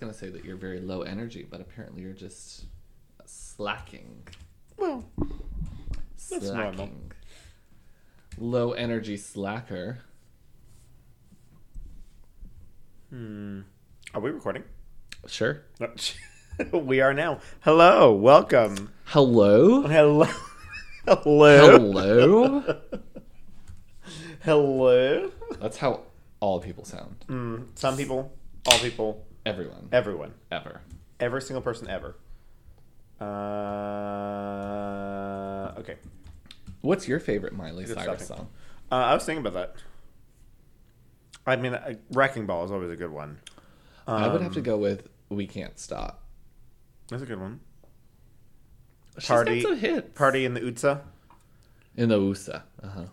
gonna say that you're very low energy, but apparently you're just slacking. Well, That's normal. Low energy slacker. hmm. Are we recording? Sure. No. we are now. Hello, welcome. Hello. Hello. Hello. Hello. Hello. That's how all people sound. Mm, some people, all people, Everyone. everyone, Ever. every single person ever. Uh, okay. What's your favorite Miley Good Cyrus stuffing. song? Uh, I was thinking about that. I mean, uh, Wrecking Ball is always a good one. I would have to Um, go with "We Can't Stop." That's a good one. She's Party- got some hits. Party in the Utsa. in the USA. Uh huh.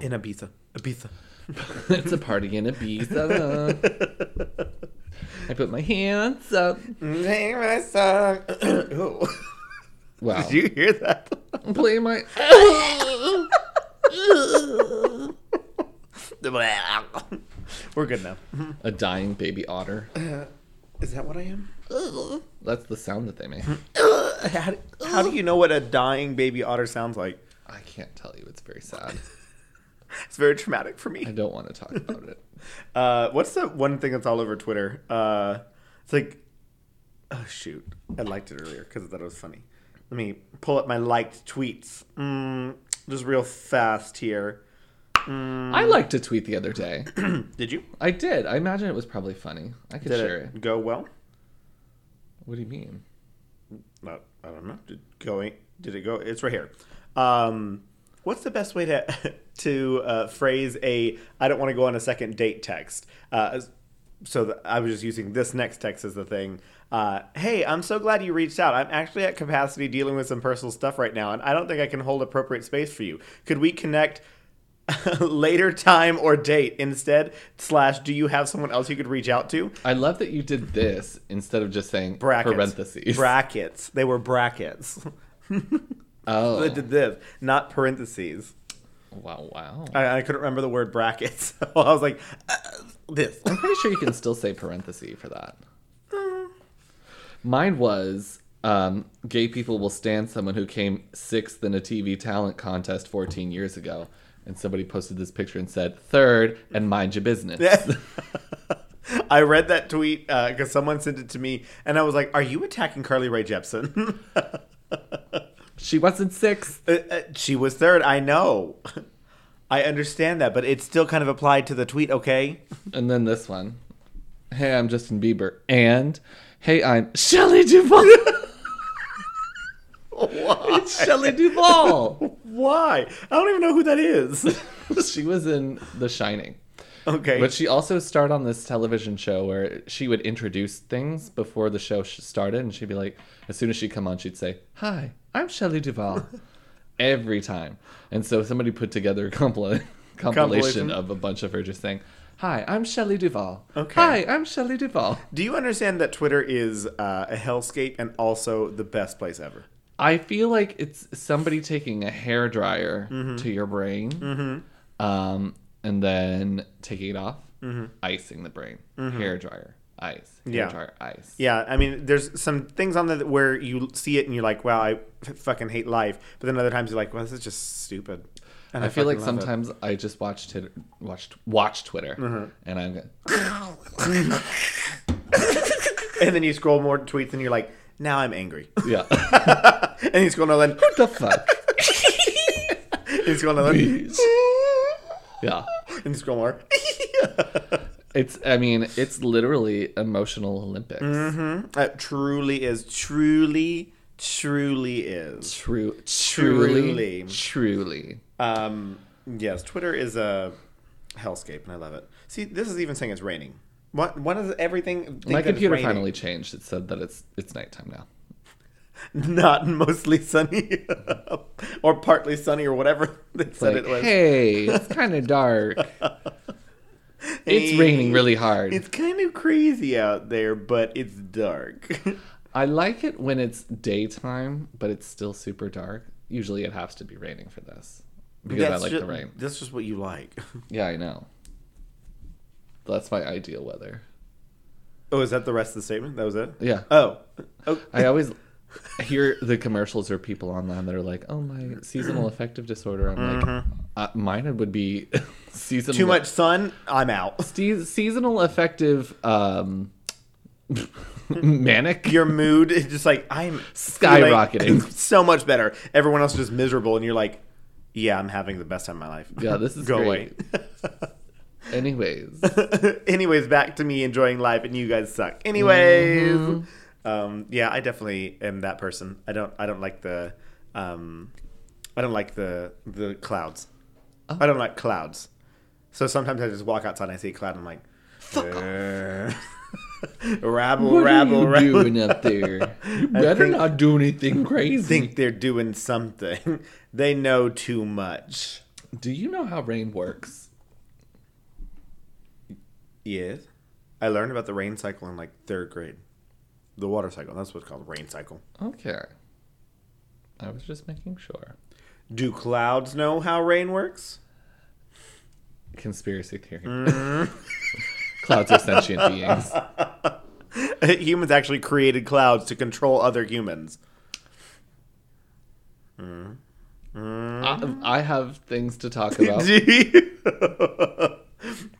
In Ibiza. Ibiza. it's a party in Ibiza. I put my hands up. Play my song. Wow. Did you hear that? play my? We're good now. a dying baby otter. Uh, is that what I am? That's the sound that they make. How do, how do you know what a dying baby otter sounds like? I can't tell you. It's very sad. It's very traumatic for me. I don't want to talk about it. Uh, what's the one thing that's all over Twitter? Uh, it's like, oh shoot, I liked it earlier because I thought it was funny. Let me pull up my liked tweets. Mm, just real fast here. Mm, I liked a tweet the other day. did you? I did. I imagine it was probably funny. I could Did share it it. go well? What do you mean? No, I don't know. Did going? Did it go? It's right here. Um, what's the best way to to uh, phrase a I don't want to go on a second date" text? Uh, so that I was just using this next text as the thing. Uh, hey, I'm so glad you reached out. I'm actually at capacity dealing with some personal stuff right now, and I don't think I can hold appropriate space for you. Could we connect? later time or date instead slash do you have someone else you could reach out to I love that you did this instead of just saying brackets parentheses. brackets they were brackets oh, I did this, not parentheses. wow, wow. I, I couldn't remember the word brackets. So I was like, uh, this. I'm pretty sure you can still say parenthesis for that. Mine was um, gay people will stand someone who came sixth in a TV talent contest 14 years ago. And somebody posted this picture and said, third, and mind your business. I read that tweet because someone sent it to me, and I was like, "Are you attacking Carly Rae Jepsen?" She wasn't sixth. Uh, uh, she was third. I know. I understand that, but it's still kind of applied to the tweet. Okay. And then this one. Hey, I'm Justin Bieber. And, hey, I'm Shelley Duvall. Why? it's Shelley Duvall. Why? I don't even know who that is. she was in The Shining. Okay. But she also starred on this television show where she would introduce things before the show started, and she'd be like, as soon as she'd come on, she'd say, "Hi, I'm Shelley Duvall," every time. And so somebody put together a compil- compilation of a bunch of her just saying, "Hi, I'm Shelley Duvall." Okay. Hi, I'm Shelley Duvall. Do you understand that Twitter is uh, a hellscape and also the best place ever? I feel like it's somebody taking a hair dryer Mm-hmm. to your brain, um, and then taking it off, icing the brain. Hair dryer, ice. Hair Mm-hmm. Yeah. dryer, ice. Yeah, I mean, there's some things on that where you see it and you're like, "Wow, I fucking hate life," but then other times you're like, "Well, this is just stupid." And I feel like love it. sometimes I just watch Twitter, watched watch Twitter, Mm-hmm. and I'm go- and then you scroll more tweets and you're like, "Now I'm angry," yeah. and you scroll another, what the fuck? you scroll another, Yeah. And scroll more. It's. I mean, it's literally emotional Olympics. mm-hmm. It truly is. Truly, truly is. True. Truly. Truly. Truly. Um, yes, Twitter is a hellscape, and I love it. See, this is even saying it's raining. What? What is everything? My computer finally changed. It said that it's it's nighttime now. not mostly sunny or partly sunny or whatever they It's said like, it was. hey, it's kind of dark. It's Hey, raining really hard. It's kind of crazy out there, but it's dark. I like it when it's daytime, but it's still super dark. Usually, it has to be raining for this because I like ju- the rain. That's just what you like. Yeah, I know. That's my ideal weather. Oh, is that the rest of the statement? That was it. Yeah. Oh. Oh. I always hear the commercials or people online that are like, "Oh, my seasonal affective disorder." I'm like, uh, mine would be seasonal. Too much sun. I'm out. Se- seasonal affective um, manic. Your mood is just like I'm Skyrocketing. feeling so much better. Everyone else is just miserable, and you're like, "Yeah, I'm having the best time of my life." Yeah, this is go great. Anyways. Anyways, back to me enjoying life, and you guys suck. Anyways, Mm-hmm. Um, yeah, I definitely am that person. I don't. I don't like the. Um, I don't like the the clouds. Oh. I don't like clouds. So sometimes I just walk outside and I see a cloud and I'm like, "Uh, rabble, what rabble, are you rabble. doing up there? You better think- not do anything crazy. think they're doing something. they know too much. Do you know how rain works? Yes. I learned about the rain cycle in like third grade. The water cycle. That's what's called rain cycle. Okay. I was just making sure. Do clouds know how rain works? Conspiracy theory. Mm. Clouds are sentient beings. humans actually created clouds to control other humans. I, I have things to talk about.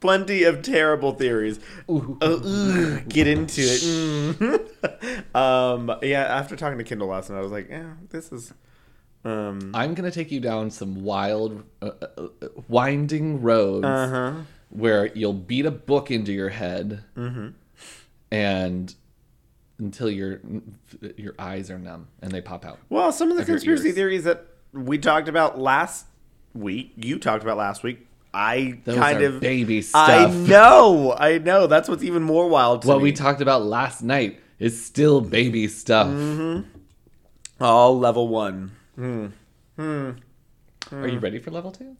Plenty of terrible theories. Ooh. Uh, get into it. Mm. um, yeah, after talking to Kindle last night, I was like, yeah, this is. Um, I'm gonna take you down some wild, uh, uh, winding roads uh huh. where you'll beat a book into your head, Mm-hmm. and until your your eyes are numb and they pop out. Well, some of the conspiracy theories that we talked about last week, you talked about last week, I Those kind of baby stuff. I know, I know. That's what's even more wild to What me. we talked about last night is still baby stuff. Mm-hmm. All level one. Hmm. Are you ready for level two?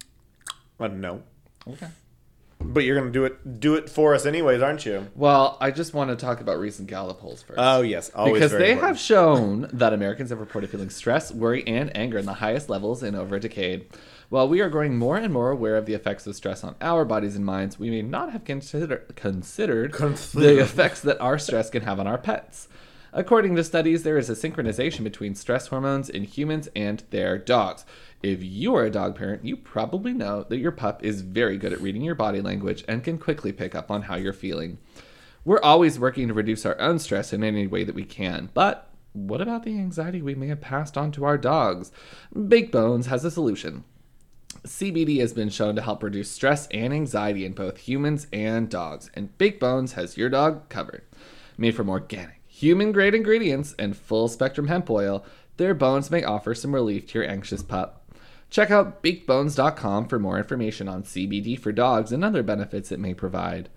I don't know. Okay. But you're gonna do it do it for us anyways, aren't you? Well, I just want to talk about recent Gallup polls first. Oh yes, always because they important. have shown that Americans have reported feeling stress, worry, and anger in the highest levels in over a decade. While we are growing more and more aware of the effects of stress on our bodies and minds, we may not have consider- considered Consider- the effects that our stress can have on our pets. According to studies, there is a synchronization between stress hormones in humans and their dogs. If you are a dog parent, you probably know that your pup is very good at reading your body language and can quickly pick up on how you're feeling. We're always working to reduce our own stress in any way that we can, but what about the anxiety we may have passed on to our dogs? Baked Bones has a solution. CBD has been shown to help reduce stress and anxiety in both humans and dogs, and Baked Bones has your dog covered. Made from organic, human grade ingredients and full spectrum hemp oil, their bones may offer some relief to your anxious pup. Check out bakedbones.com for more information on CBD for dogs and other benefits it may provide.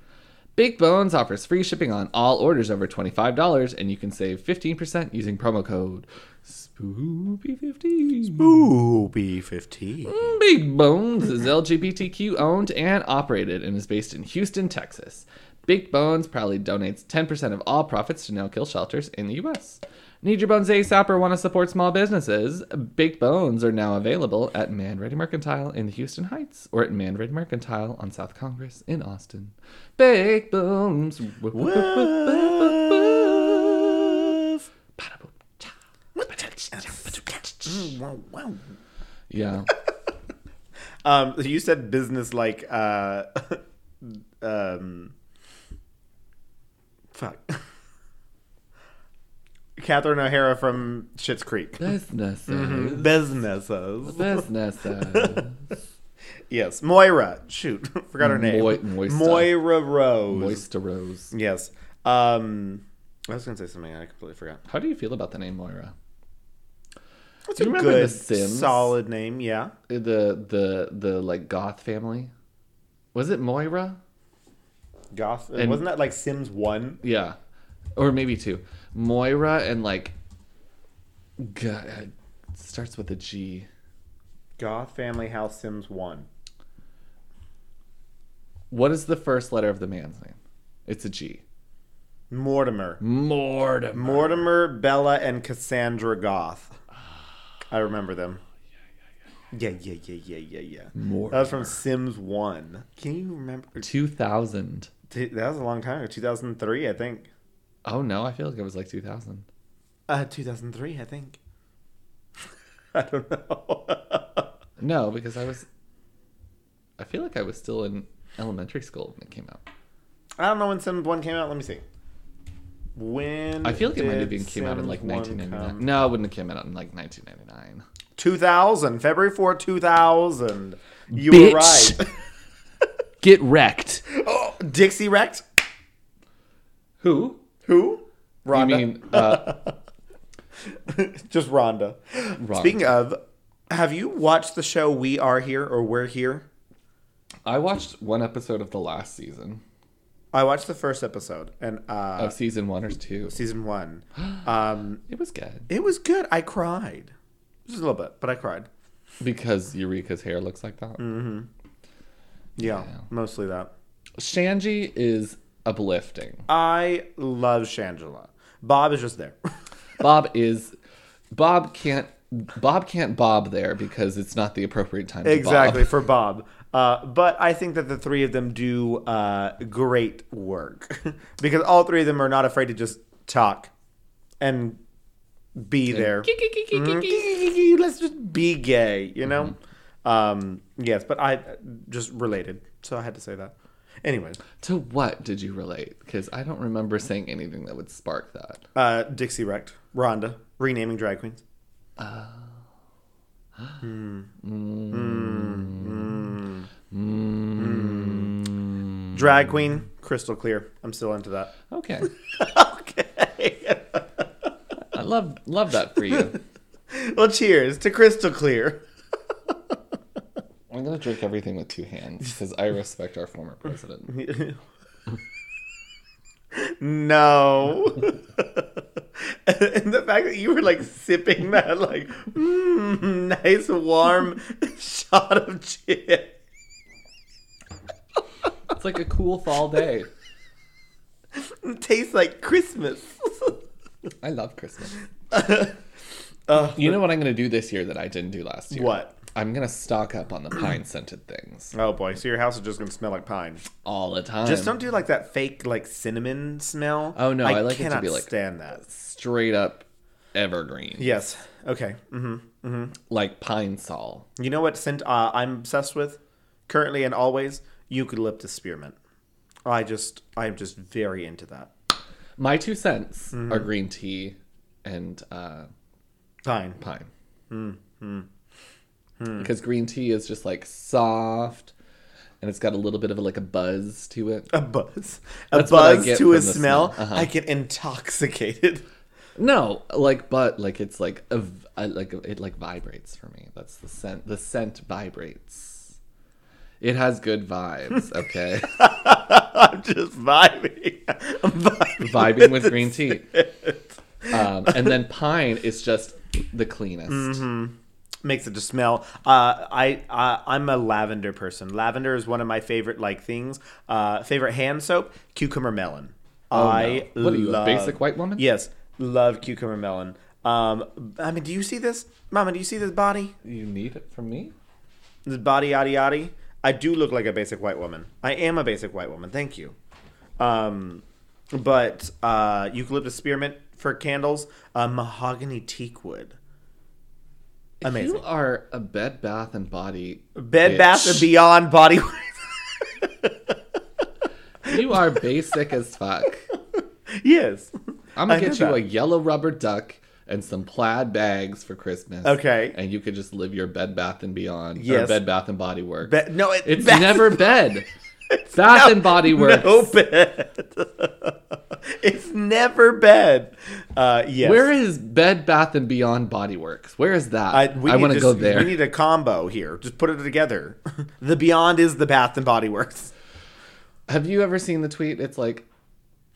Baked Bones offers free shipping on all orders over $25, and you can save 15% using promo code SPOOPY15. Ooh, B fifteen. Mm, big Bones is LGBTQ owned and operated and is based in Houston, Texas. Big Bones proudly donates 10% of all profits to no kill shelters in the U.S. Need your bones ASAP or want to support small businesses? Baked Bones are now available at Manready Mercantile in the Houston Heights or at Manready Mercantile on South Congress in Austin. Big Bones. Yeah. Um, you said business like uh, um, fuck. Catherine O'Hara from Schitt's Creek. Businesses. Mm-hmm. Businesses. Businesses. Yes, Moira. Shoot, forgot her name. Moi- Moista. Moira Rose. Moista Rose. Yes. Um, I was gonna say something I completely forgot. How do you feel about the name Moira? It's You a remember good, The Sims? solid name. Yeah. The the the like goth family. Was it Moira? Goth. Uh, and- Wasn't that like Sims One? Yeah. Or maybe two. Moira and like God, it uh, starts with a G. Goth Family House Sims One. What is the first letter of the man's name? It's a G. Mortimer. Mortimer. Mortimer, Bella, and Cassandra Goth. I remember them. Yeah, yeah, yeah, yeah, yeah, yeah. More. That was from Sims One. Can you remember? 2000. That was a long time ago. 2003, I think. Oh no, I feel like it was like 2000. Uh, 2003, I think. I don't know. No, because I was. I feel like I was still in elementary school when it came out. I don't know when Sims 1 came out. Let me see. When I feel like it might have been came out in like 1999. come? No, it wouldn't have came out in like 1999. 2000, February 4, 2000. You Bitch. were right. Get wrecked. oh, Dixie wrecked? Who? Who? Rhonda. You mean uh, Just Rhonda. Rhonda. Speaking of, have you watched the show We Are Here or We're Here? I watched one episode of the last season I watched the first episode and uh, of season one or two. season one. Um, It was good it was good. I cried. Just a little bit, but I cried. because Eureka's hair looks like that. Mm. Yeah, Yeah. mostly that. Shanji is uplifting. I love Shangela. Bob is just there. Bob is Bob can't Bob can't bob there because it's not the appropriate time to exactly bob. for Bob. Uh, but I think that the three of them do uh, great work because all three of them are not afraid to just talk and be there. Let's just be gay, you know. Um, yes, but I just related, so I had to say that. Anyways, To what did you relate? Because I don't remember saying anything that would spark that. uh, Dixie wrecked Rhonda renaming drag queens. Drag queen, crystal clear. I'm still into that. Okay, okay. I love love that for you. well, cheers to crystal clear. I'm gonna drink everything with two hands because I respect our former president. No. and the fact that you were like sipping that, like, mm, nice warm shot of gin. It's like a cool fall day. It tastes like Christmas. I love Christmas. Uh, You know what I'm gonna do this year that I didn't do last year? what? I'm gonna stock up on the pine scented things Oh boy, so your house is just gonna smell like pine. all the time. Just don't do like that fake like cinnamon smell. Oh, no, I like it to cannot be, like- stand that. straight up evergreen. Yes. Okay. hmm Like pine sol. You know what scent uh, I'm obsessed with currently and always? Eucalyptus spearmint. I just I'm just very into that. My two cents Mm-hmm. are green tea and uh, Pine. pine. Mm-hmm. Because green tea is just like soft, and it's got a little bit of like a buzz to it. A buzz. A That's buzz to a smell. smell. Uh-huh. I get intoxicated. No, like but like it's like a like it like vibrates for me. That's the scent. The scent vibrates. It has good vibes. Okay, I'm just vibing. I'm vibing, vibing with green tea. Um, and then pine is just the cleanest. Mm-hmm. Makes it to smell. Uh, I, I I'm a lavender person. Lavender is one of my favorite like things. Uh, favorite hand soap, cucumber melon. I no. What are you, a love, basic white woman? Yes, love cucumber melon. Um, I mean, do you see this, Mama? Do you see this body? You need it from me. This body, yaddy yaddy. I do look like a basic white woman. I am a basic white woman. Thank you. Um, but uh, eucalyptus spearmint for candles, uh, mahogany teak wood. Amazing. You are a Bed Bath and Body Bed bitch. Bath and Beyond body. You are basic as fuck. yes. I'm gonna get you that. a yellow rubber duck and some plaid bags for Christmas. Okay. And you could just live your Bed Bath and Beyond. Or Yes. Bed Bath and Body Works. Be- no, it, it's Bath- never bed. Bath no- and Body Works. No bed. it's never bed. Uh, yes. Where is Bed Bath and Beyond Body Works? Where is that? I, I, want to go there. We need a combo here. Just put it together. the Beyond is the Bath and Body Works. Have you ever seen the tweet? It's like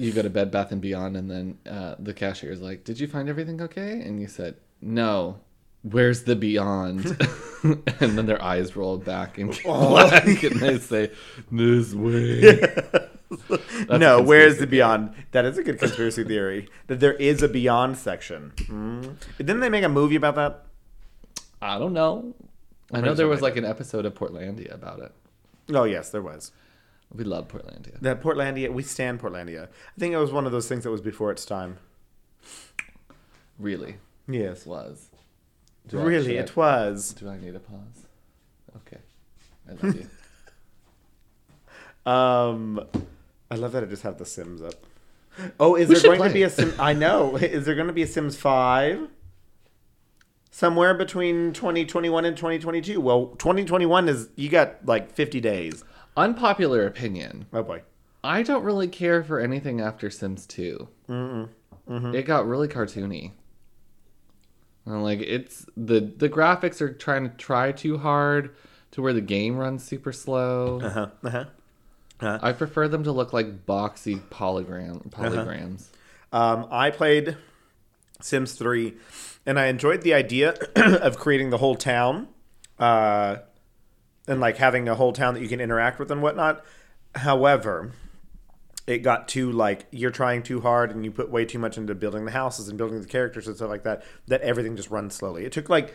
you go to Bed Bath and Beyond, and then uh, the cashier is like, "Did you find everything okay?" And you said, "No." Where's the Beyond? and then their eyes roll back and get black, and they say, "This way." A no, where's the Beyond? That is a good conspiracy theory. That there is a Beyond section. Mm. Didn't they make a movie about that? I don't know. I know there was like an episode of Portlandia about it. Oh yes, there was. We love Portlandia. That Portlandia, we stand Portlandia. I think it was one of those things that was before its time. Really Yes. was. Do Really, should it was. Do I need a pause? Okay. I love you. Um, I love that I just have the Sims up. Oh, is We there going to be a Sim? I know. Is there going to be a Sims Five? Somewhere between 2021 and 2022. Well, 2021 is you got like 50 days. Unpopular opinion. Oh boy. I don't really care for anything after Sims 2. Mm-hmm. It got really cartoony. And like it's the the graphics are trying to try too hard to where the game runs super slow. Uh huh. Uh huh. I prefer them to look like boxy polygram Uh-huh. polygrams. Um, I played Sims 3, and I enjoyed the idea of creating the whole town, uh, and like having a whole town that you can interact with and whatnot. However, it got too like you're trying too hard, and you put way too much into building the houses and building the characters and stuff like that. That everything just runs slowly. It took like.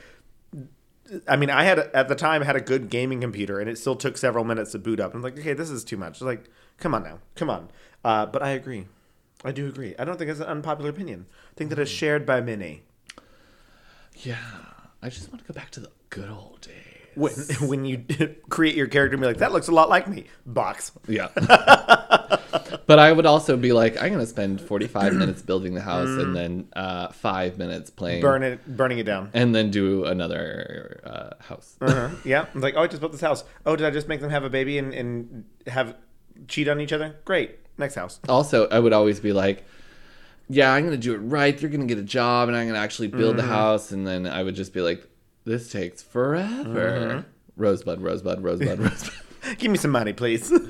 I mean, I had at the time had a good gaming computer, and it still took several minutes to boot up. I'm like, okay, this is too much. Like, come on now, come on. Uh, but I agree. I do agree. I don't think it's an unpopular opinion. I think that it's shared by many. Yeah. I just want to go back to the good old days. When when you create your character and be like, that looks a lot like me. Box. Yeah. but I would also be like, I'm gonna spend 45 minutes building the house and then uh, five minutes playing, Burn it, burning it down. and then do another uh, house. Uh-huh. Yeah. I'm like, oh, I just built this house. Oh, did I just make them have a baby and, and have cheat on each other? Great. Next house. also, I would always be like, yeah, I'm gonna do it right. You're gonna get a job, and I'm gonna actually build the house, and then I would just be like, this takes forever. Mm-hmm. Rosebud, rosebud, rosebud, rosebud. Give me some money, please.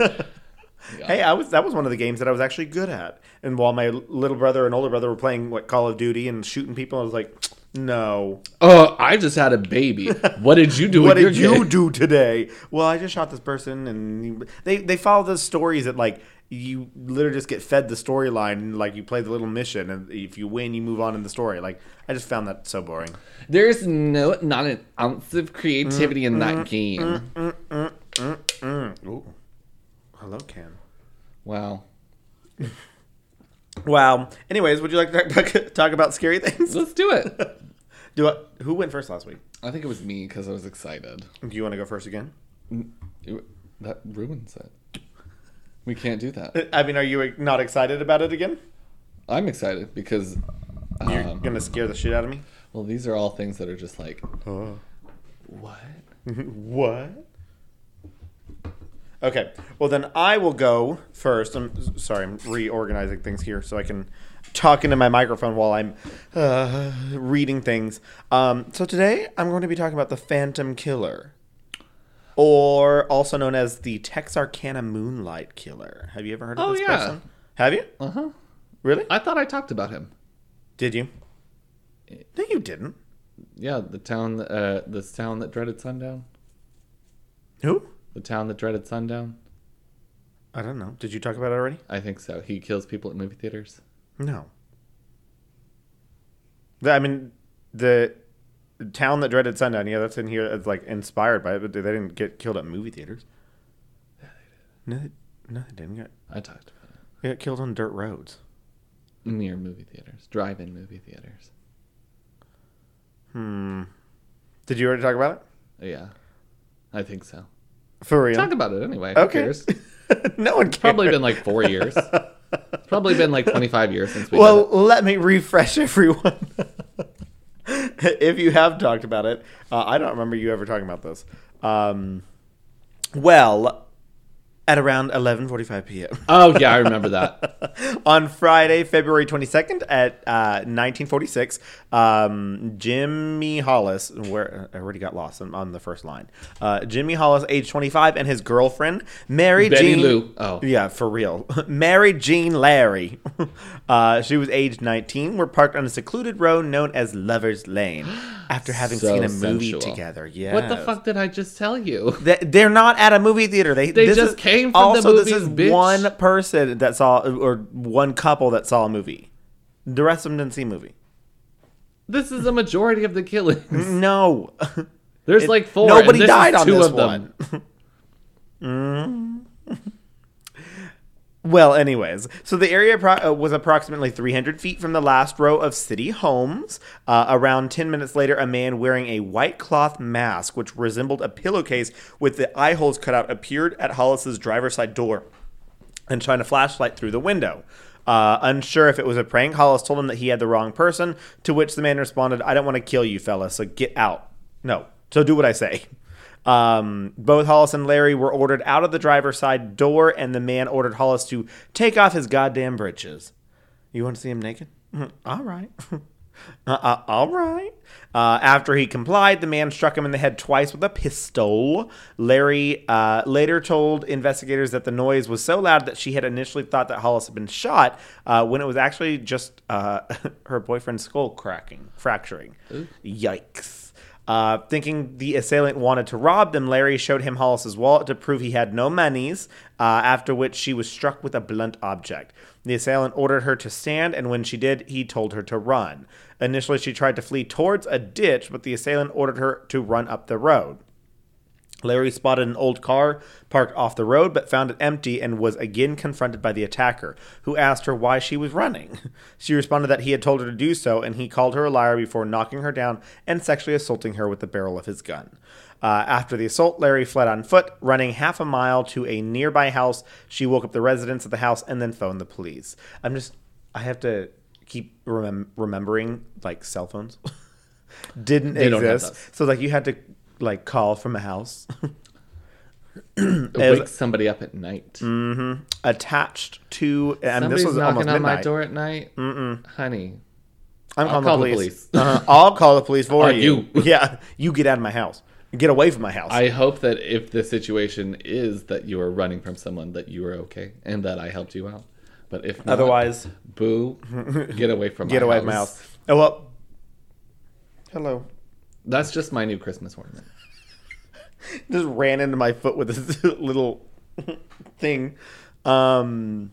Hey, I was that was one of the games that I was actually good at. And while my little brother and older brother were playing what Call of Duty and shooting people, I was like, no. Oh, I just had a baby. What did you do? what did you kid? do today? Well, I just shot this person, and they they follow the stories that like you literally just get fed the storyline, and like you play the little mission, and if you win, you move on in the story. Like I just found that so boring. There's no, not an ounce of creativity in that game. Ooh, hello, Cam. Wow. Wow. Anyways, would you like to talk, talk about scary things? Let's do it. Do I, who went first last week? I think it was me because I was excited. Do you want to go first again? That ruins it. We can't do that. I mean, are you not excited about it again? I'm excited because, You're um, gonna scare the shit out of me. well, these are all things that are just like, Oh. what? what? Okay. Well, then I will go first. I'm sorry. I'm reorganizing things here so I can talk into my microphone while I'm uh, reading things. Um, so today I'm going to be talking about the Phantom Killer, or also known as the Texarkana Moonlight Killer. Have you ever heard of Oh, this yeah. person? Have you? Uh huh. Really? I thought I talked about him. Did you? No, you didn't. Yeah, the town, uh, this town that dreaded sundown. Who? The town that dreaded sundown. I don't know. Did you talk about it already? I think so. He kills people at movie theaters. No. The- I mean, the town that dreaded sundown. Yeah, that's in here. It's like inspired by it, but they didn't get killed at movie theaters. No, they, no, they didn't get. I talked about it. They got killed on dirt roads. Near movie theaters, drive-in movie theaters. Hmm. Did you already talk about it? Yeah, I think so. For real? Talk about it anyway. Who okay. cares? no one cares. Probably been like four years. It's probably been like 25 years since we Well, let me refresh everyone. if you have talked about it, uh, I don't remember you ever talking about this. Um, well, at around 11:45 p.m. Oh yeah, I remember that. on Friday, February 22nd at uh, 1946, um, Jimmy Hollis, where I already got lost on, on the first line. Uh, Jimmy Hollis, age 25, and his girlfriend, Mary Betty Jean. Lou. Oh. Yeah, for real. Mary Jean Larey. uh, she was age 19. Were parked on a secluded road known as Lover's Lane after having So seen a movie sensual. together. Yeah. What the fuck did I just tell you? They- They're not at a movie theater. They They this just is- came from the also, this is bitch. one person that saw, or one couple that saw a movie. The rest of them didn't see a movie. This is a majority of the killings. No, There's It- like four. Nobody died on two this of them. one. Mm. Well, anyways, so the area pro- uh, was approximately 300 feet from the last row of city homes. Uh, around 10 minutes later, a man wearing a white cloth mask, which resembled a pillowcase with the eye holes cut out, appeared at Hollis's driver's side door and shine a flashlight through the window. Uh, unsure if it was a prank, Hollis told him that he had the wrong person, to which the man responded, I don't want to kill you, fella, so get out. No, so do what I say. Um, both Hollis and Larey were ordered out of the driver's side door, and the man ordered Hollis to take off his goddamn breeches. You want to see him naked? all right. Uh, uh, all right. Uh, after he complied, the man struck him in the head twice with a pistol. Larey uh, later told investigators that the noise was so loud that she had initially thought that Hollis had been shot uh, when it was actually just uh, her boyfriend's skull cracking, fracturing. Yikes. Uh, thinking the assailant wanted to rob them, Larey showed him Hollis's wallet to prove he had no monies, uh, after which she was struck with a blunt object. The assailant ordered her to stand, and when she did, he told her to run. Initially, she tried to flee towards a ditch, but the assailant ordered her to run up the road. Larey spotted an old car parked off the road but found it empty and was again confronted by the attacker, who asked her why she was running. She responded that he had told her to do so, and he called her a liar before knocking her down and sexually assaulting her with the barrel of his gun. Uh, after the assault, Larey fled on foot, running half a mile to a nearby house. She woke up the residents of the house and then phoned the police. I'm just, I have to keep remem- remembering like cell phones didn't They exist. So like you had to like call from a house. Wake somebody up at night. attached to and Somebody's this was knocking almost on my door at night. Mm-mm. Honey, I'm I'll calling call the police. Uh-huh. I'll call the police for you. you. yeah, you get out of my house. Get away from my house. I hope that if the situation is that you are running from someone, that you are okay and that I helped you out. But if not, Otherwise, boo, get away from get my away house. from my house. Oh well. Hello. That's just my new Christmas ornament. Just ran into my foot with this little thing, um,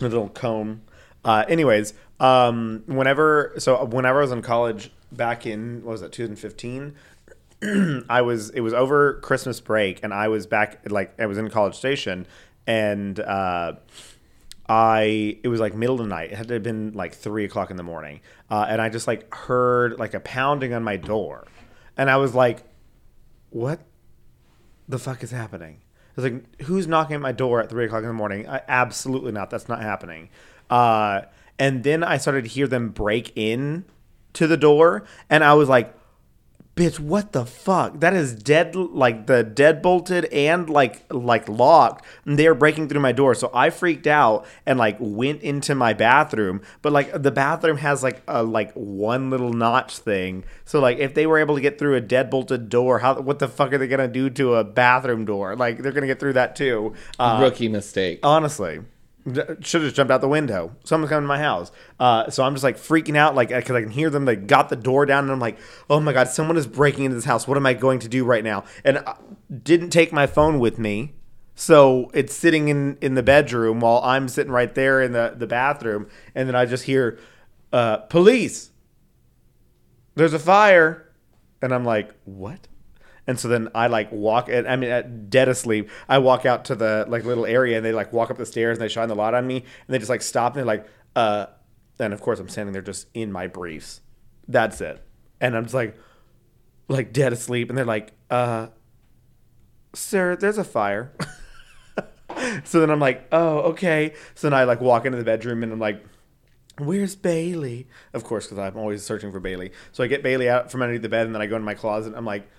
a little comb. Uh, anyways, um, whenever so whenever I was in college back in what was it 2015. I was it was over Christmas break and I was back like I was in College Station and uh, I it was like middle of the night. It had to have been like three o'clock in the morning, uh, and I just like heard like a pounding on my door, and I was like, "What the fuck is happening?" I was like, "Who's knocking at my door at three o'clock in the morning?" I, absolutely not. That's not happening. Uh, and then I started to hear them break in to the door, and I was like, bitch what the fuck? That is dead like the dead bolted and like like locked. And they're breaking through my door. So i freaked out and like went into my bathroom. But like the bathroom has like a like one little notch thing. So like if they were able to get through a dead bolted door how what the fuck are they gonna do to a bathroom door? Like they're gonna get through that too. Uh, Rookie mistake. honestly should have jumped out the window. Someone's coming to my house. Uh, so i'm just like freaking out like because i can hear them they got the door down and i'm like oh my god someone is breaking into this house. What am i going to do right now? And i didn't take my phone with me so it's sitting in in the bedroom while i'm sitting right there in the the bathroom and then i just hear uh, police! There's a fire! And i'm like what and so then I like walk, and I mean, at dead asleep, I walk out to the like little area, and they like walk up the stairs, and they shine the light on me, and they just like stop, and they're like, uh, and of course I'm standing there just in my briefs. That's it, and I'm just like, like dead asleep, and they're like, uh, sir, there's a fire. so then I'm like, oh, okay. So then I like walk into the bedroom, and I'm like. Where's Bailey? Of course, because I'm always searching for Bailey. So I get Bailey out from underneath the bed, and then I go into my closet. I'm like,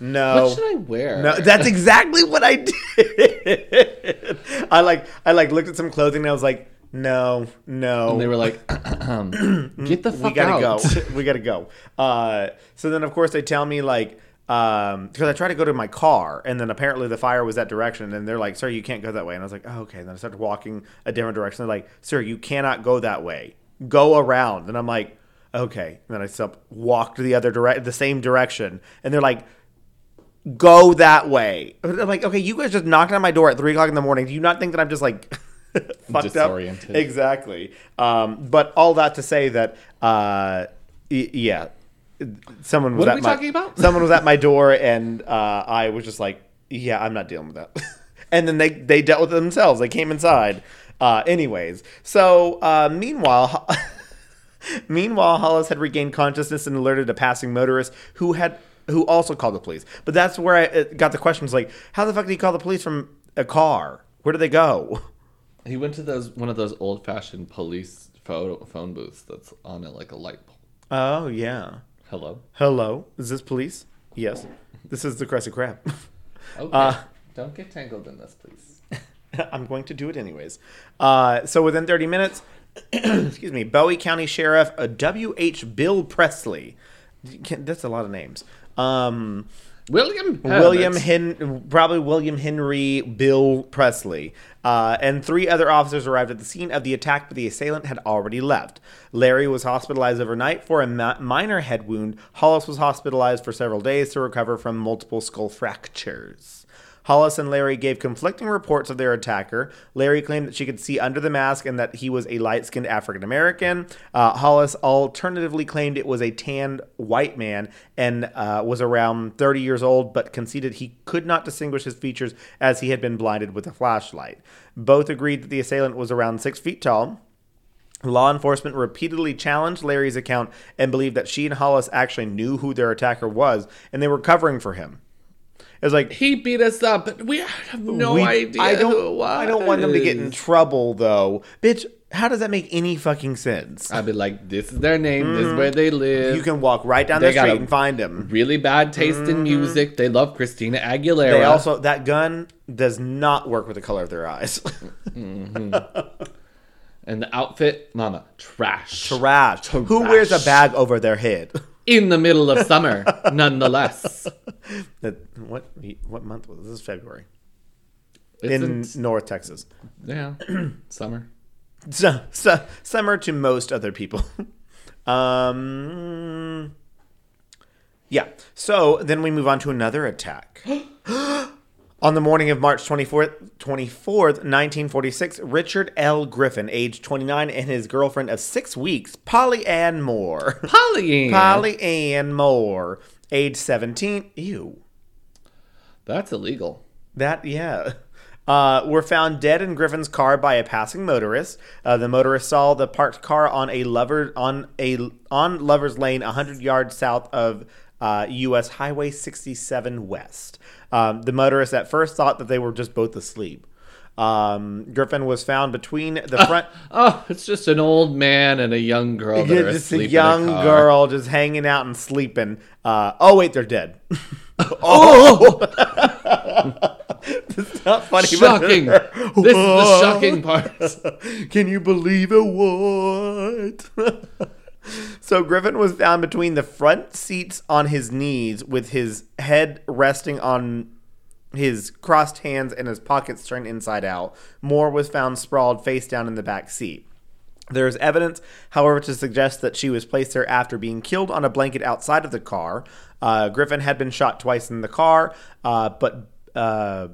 no. what should I wear? No, that's exactly what I did. I like I like looked at some clothing and I was like, no, no. and they were like, "Get the fuck out." we gotta out!" go. we gotta go. Uh, so then of course they tell me like um because I tried to go to my car and then apparently the fire was that direction and they're like, sir, you can't go that way. And I was like, oh, okay. And then I started walking a different direction. They're like, sir, you cannot go that way. Go around. And I'm like, okay. And then I walked the other direct, the same direction. And they're like, go that way. I'm like, okay, you guys just knocked on my door at three o'clock in the morning. Do you not think that I'm just like fucked Disoriented. up? Exactly. Um, but all that to say that, uh, y- yeah, someone was What are at we my, talking about? someone was at my door, and uh, I was just like, yeah, I'm not dealing with that. and then they they dealt with it themselves. They came inside. Uh, anyways, so uh, meanwhile. Meanwhile, Hollis had regained consciousness and alerted a passing motorist who had who also called the police. But that's where I uh, got the questions like, how the fuck did he call the police from a car? Where did they go? He went to those one of those old fashioned police photo phone booths that's on it like a light pole. Oh yeah. Hello. Hello, is this police? Yes. This is the Crescent Crab. Okay. Uh, Don't get tangled in this, please. I'm going to do it anyways. Uh, so within 30 minutes, excuse me, Bowie County Sheriff uh, W.H. Bill Presley. That's a lot of names. Um, William. William. Hen- probably William Henry Bill Presley, uh, and three other officers arrived at the scene of the attack, but the assailant had already left. Larey was hospitalized overnight for a ma- minor head wound. Hollis was hospitalized for several days to recover from multiple skull fractures. Hollis and Larey gave conflicting reports of their attacker. Larey claimed that she could see under the mask and that he was a light skinned African American. Uh, Hollis alternatively claimed it was a tanned white man and uh, was around 30 years old, but conceded he could not distinguish his features as he had been blinded with a flashlight. Both agreed that the assailant was around six feet tall. Law enforcement repeatedly challenged Larey's account and believed that she and Hollis actually knew who their attacker was and they were covering for him. It was like, He beat us up, but we have no we- idea I don't, who it was. I don't want them to get in trouble, though. Bitch, how does that make any fucking sense? I'd be like, this is their name. This is mm. where they live. You can walk right down They the street and find them. really bad taste in mm-hmm. music. They love Christina Aguilera. They also that gun does not work with the color of their eyes. Mm-hmm. and the outfit, mama, trash. Trash. Who wears a bag over their head? in the middle of summer, nonetheless. That what what month was this? Is February It's in in, North Texas. yeah, summer. So, so, summer to most other people. um, yeah. So then we move on to another attack. On the morning of March 24th, 24th, 1946, Richard L. Griffin, age 29, and his girlfriend of six weeks, Polly Ann Moore. Polly. Ann. Polly Ann Moore, age 17. Ew. That's illegal. That yeah. Uh, were found dead in Griffin's car by a passing motorist. Uh, the motorist saw the parked car on a lover on a on Lovers Lane, hundred yards south of uh, U.S. Highway 67 West. Um, the motorists at first thought that they were just both asleep. Um, Griffin was found between the front. Oh, it's just an old man and a young girl Yeah, just a young a girl just hanging out and sleeping. Uh, oh wait, they're dead. oh, it's not funny. Shocking. this is the shocking part. Can you believe it? What? So Griffin was found between the front seats on his knees, with his head resting on his crossed hands and his pockets turned inside out. Moore was found sprawled face down in the back seat. There is evidence, however, to suggest that she was placed there after being killed on a blanket outside of the car. Uh, Griffin had been shot twice in the car, uh, but uh,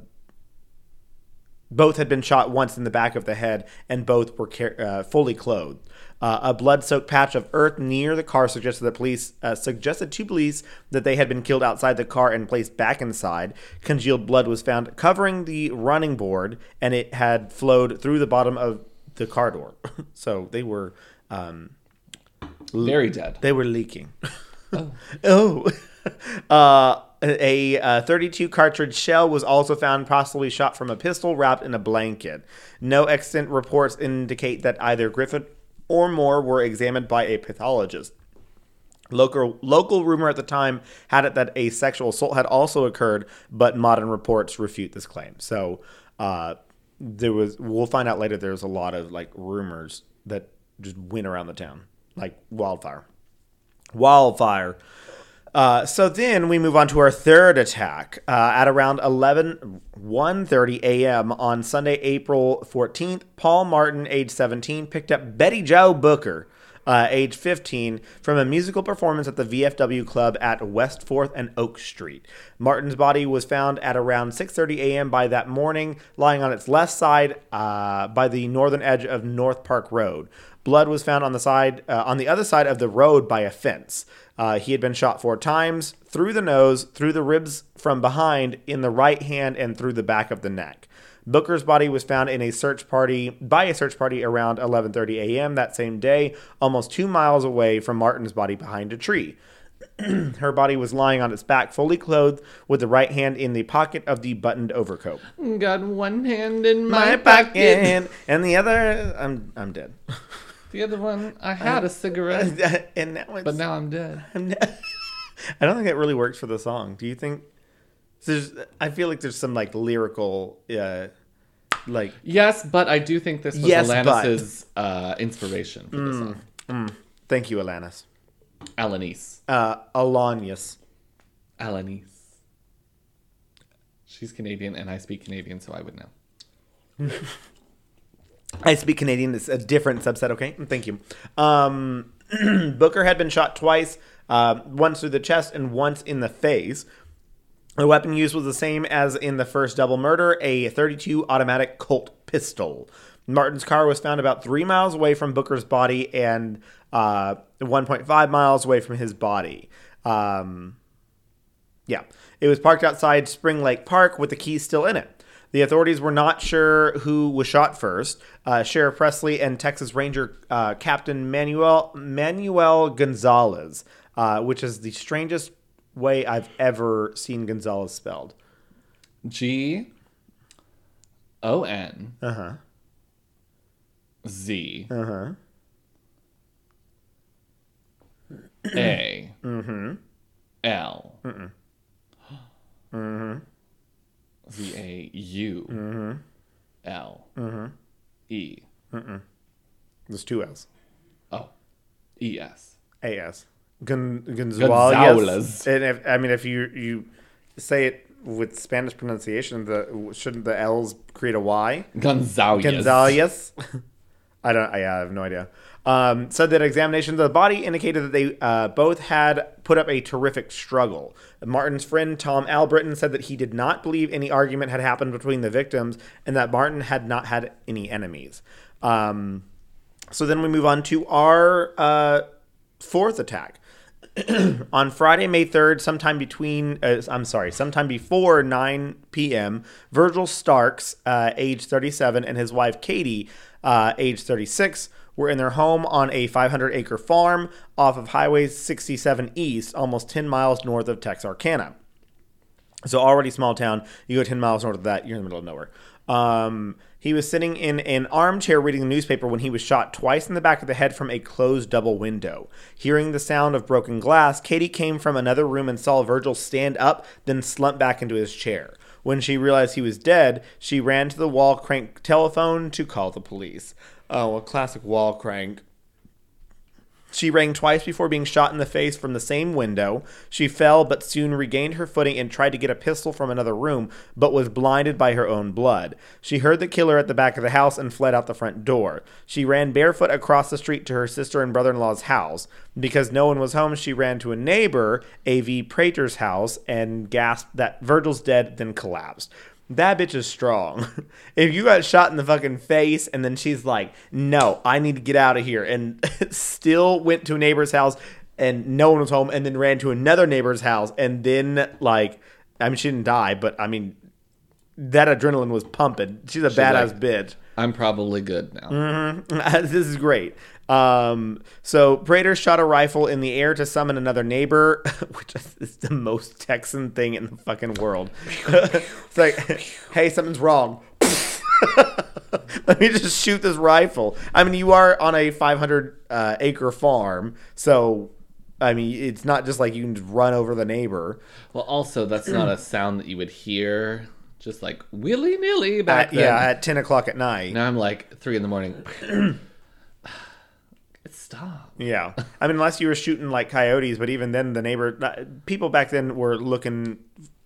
both had been shot once in the back of the head, and both were car- uh, fully clothed. Uh, a blood-soaked patch of earth near the car suggested that police uh, suggested to police that they had been killed outside the car and placed back inside. Congealed blood was found covering the running board, and it had flowed through the bottom of the car door. so they were um, Very dead. they were leaking. Oh. uh, a, uh 32 cartridge shell was also found, possibly shot from a pistol wrapped in a blanket. No extant reports indicate that either Griffin or Moore were examined by a pathologist. Local local rumor at the time had it that a sexual assault had also occurred, but modern reports refute this claim. So uh, there was. We'll find out later. There's a lot of like rumors that just went around the town like wildfire. Wildfire. Uh, so then we move on to our third attack uh, at around 11 1:30 a.m. on Sunday, April 14th. Paul Martin, age 17, picked up Betty Jo Booker, uh, age 15, from a musical performance at the VFW club at West 4th and Oak Street. Martin's body was found at around 6:30 a.m. by that morning, lying on its left side uh, by the northern edge of North Park Road. Blood was found on the side uh, on the other side of the road by a fence. Uh, he had been shot four times through the nose, through the ribs from behind, in the right hand, and through the back of the neck. Booker's body was found in a search party by a search party around 11:30 a.m. that same day, almost 2 miles away from Martin's body behind a tree. Her body was lying on its back, fully clothed, with the right hand in the pocket of the buttoned overcoat. Got one hand in my, pocket. and the other, I'm I'm dead. The other one, I had a cigarette, and now but now I'm dead. I'm not- I don't think that really works for the song. Do you think? There's, I feel like there's some like lyrical, uh, like Yes, but I do think this was Yes, Alanis's uh, inspiration for the song. thank you, Alanis. Alanis. Uh, Alanius. Alanis. She's Canadian, and I speak Canadian, so I would know. I speak Canadian. It's a different subset. Okay, thank you. Um, Booker had been shot twice, uh, once through the chest and once in the face. The weapon used was the same as in the first double murder, a 32 automatic Colt pistol. Martin's car was found about three miles away from Booker's body and uh, 1.5 miles away from his body. Um, yeah. It was parked outside Spring Lake Park with the keys still in it. The authorities were not sure who was shot first. Uh, Sheriff Presley and Texas Ranger uh, Captain Manuel Manuel Gonzalez, uh, which is the strangest way I've ever seen Gonzalez spelled. G O N Uh huh. Z Uh huh. A Mm-hmm. L Z A U L E There's two L's. Oh E S. A S. Gon- Gonzalez. Gonzalez. And if, I mean, if you you say it with Spanish pronunciation, the shouldn't the L's create a Y? Gonzalez. Gonzalez. I don't. I, I have no idea. Um, said that examinations of the body indicated that they uh, both had put up a terrific struggle. Martin's friend Tom Albritton said that he did not believe any argument had happened between the victims and that Martin had not had any enemies. Um, so then we move on to our uh, fourth attack. on Friday, May 3rd, sometime between, uh, I'm sorry, sometime before 9 p.m., Virgil Starks, uh, age 37, and his wife Katie, uh, age 36, were in their home on a 500 acre farm off of Highway 67 East, almost 10 miles north of Texarkana. So already small town. You go 10 miles north of that, you're in the middle of nowhere. Um, he was sitting in an armchair reading the newspaper when he was shot twice in the back of the head from a closed double window. Hearing the sound of broken glass, Katie came from another room and saw Virgil stand up, then slump back into his chair. When she realized he was dead, she ran to the wall crank telephone to call the police. Oh, a classic wall crank. She rang twice before being shot in the face from the same window. She fell, but soon regained her footing and tried to get a pistol from another room, but was blinded by her own blood. She heard the killer at the back of the house and fled out the front door. She ran barefoot across the street to her sister and brother in law's house. Because no one was home, she ran to a neighbor, A.V. Prater's house, and gasped that Virgil's dead, then collapsed. That bitch is strong. if you got shot in the fucking face and then she's like, no, I need to get out of here, and still went to a neighbor's house and no one was home, and then ran to another neighbor's house, and then, like, I mean, she didn't die, but I mean, that adrenaline was pumping. She's a badass like- bitch. I'm probably good now. Mm-hmm. this is great. Um, so Prater shot a rifle in the air to summon another neighbor, which is the most Texan thing in the fucking world. it's like, hey, something's wrong. Let me just shoot this rifle. I mean, you are on a 500 uh, acre farm, so I mean, it's not just like you can just run over the neighbor. Well, also that's not a sound that you would hear just like willy nilly back At, yeah, at 10 o'clock at night. Now I'm like three in the morning. Stop. Yeah, I mean, unless you were shooting like coyotes, but even then, the neighbor uh, people back then were looking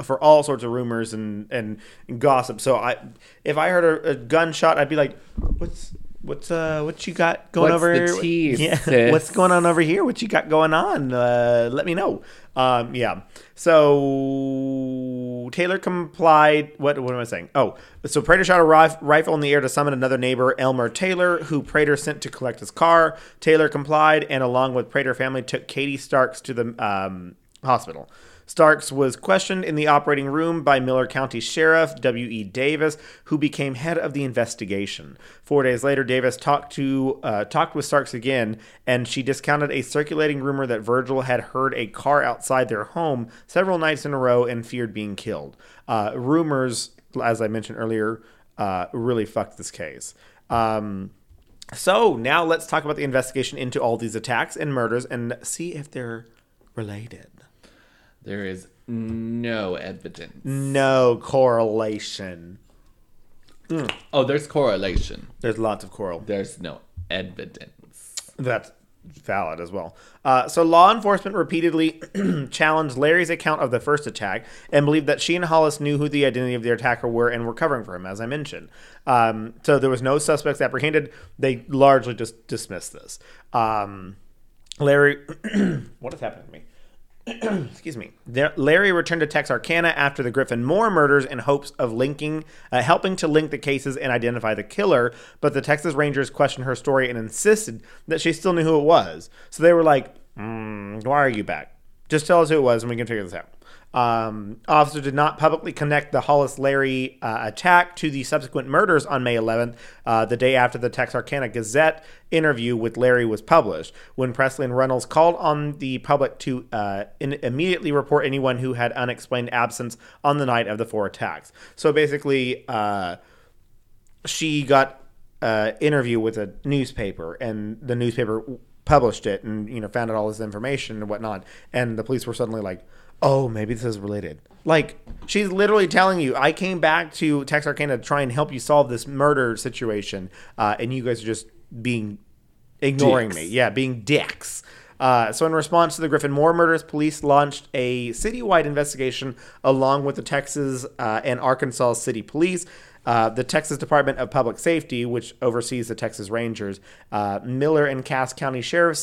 for all sorts of rumors and and, gossip. So I, if I heard a, a gunshot, I'd be like, "What's what's uh what you got going What's over tea, yeah, sis?" what's going on over here? What you got going on? Uh, let me know." Um, yeah. So Taylor complied. What what am I saying? Oh, so Prater shot a rif- rifle in the air to summon another neighbor, Elmer Taylor, who Prater sent to collect his car. Taylor complied, and along with Prater family, took Katie Starks to the um, hospital. Starks was questioned in the operating room by Miller County Sheriff W.E. Davis, who became head of the investigation. Four days later, Davis talked to uh, talked with Starks again, and she discounted a circulating rumor that Virgil had heard a car outside their home several nights in a row and feared being killed. Uh, rumors, as I mentioned earlier, uh, really fucked this case. Um, so now let's talk about the investigation into all these attacks and murders and see if they're related. There is no evidence. No correlation. Oh, there's correlation. There's lots of coral. There's no evidence. That's valid as well. Uh, so law enforcement repeatedly challenged Larey's account of the first attack and believed that she and Hollis knew who the identity of the attacker were and were covering for him, as I mentioned. Um, so there was no suspects apprehended. They largely just dismissed this. Um, Larey, what has happened to me? excuse me. Larey returned to Texarkana after the Griffin Moore murders in hopes of linking, uh, helping to link the cases and identify the killer. But the Texas Rangers questioned her story and insisted that she still knew who it was. So they were like, mm, "Why are you back? Just tell us who it was, and we can figure this out." Um, officer did not publicly connect the Hollis Larey uh, attack to the subsequent murders on May 11th, uh, the day after the Texarkana Gazette interview with Larey was published, when Presley and Reynolds called on the public to uh, in, immediately report anyone who had unexplained absence on the night of the four attacks. So basically, uh, she got an interview with a newspaper, and the newspaper published it, and you know found out all this information and whatnot, and the police were suddenly like, "Oh, maybe this is related." Like she's literally telling you, "I came back to Texarkana to try and help you solve this murder situation, uh, and you guys are just being ignoring Dicks. me." Yeah, being dicks. Uh, so, in response to the Griffin Moore murders, police launched a citywide investigation along with the Texas uh, and Arkansas City Police, uh, the Texas Department of Public Safety, which oversees the Texas Rangers, uh, Miller and Cass County Sheriff's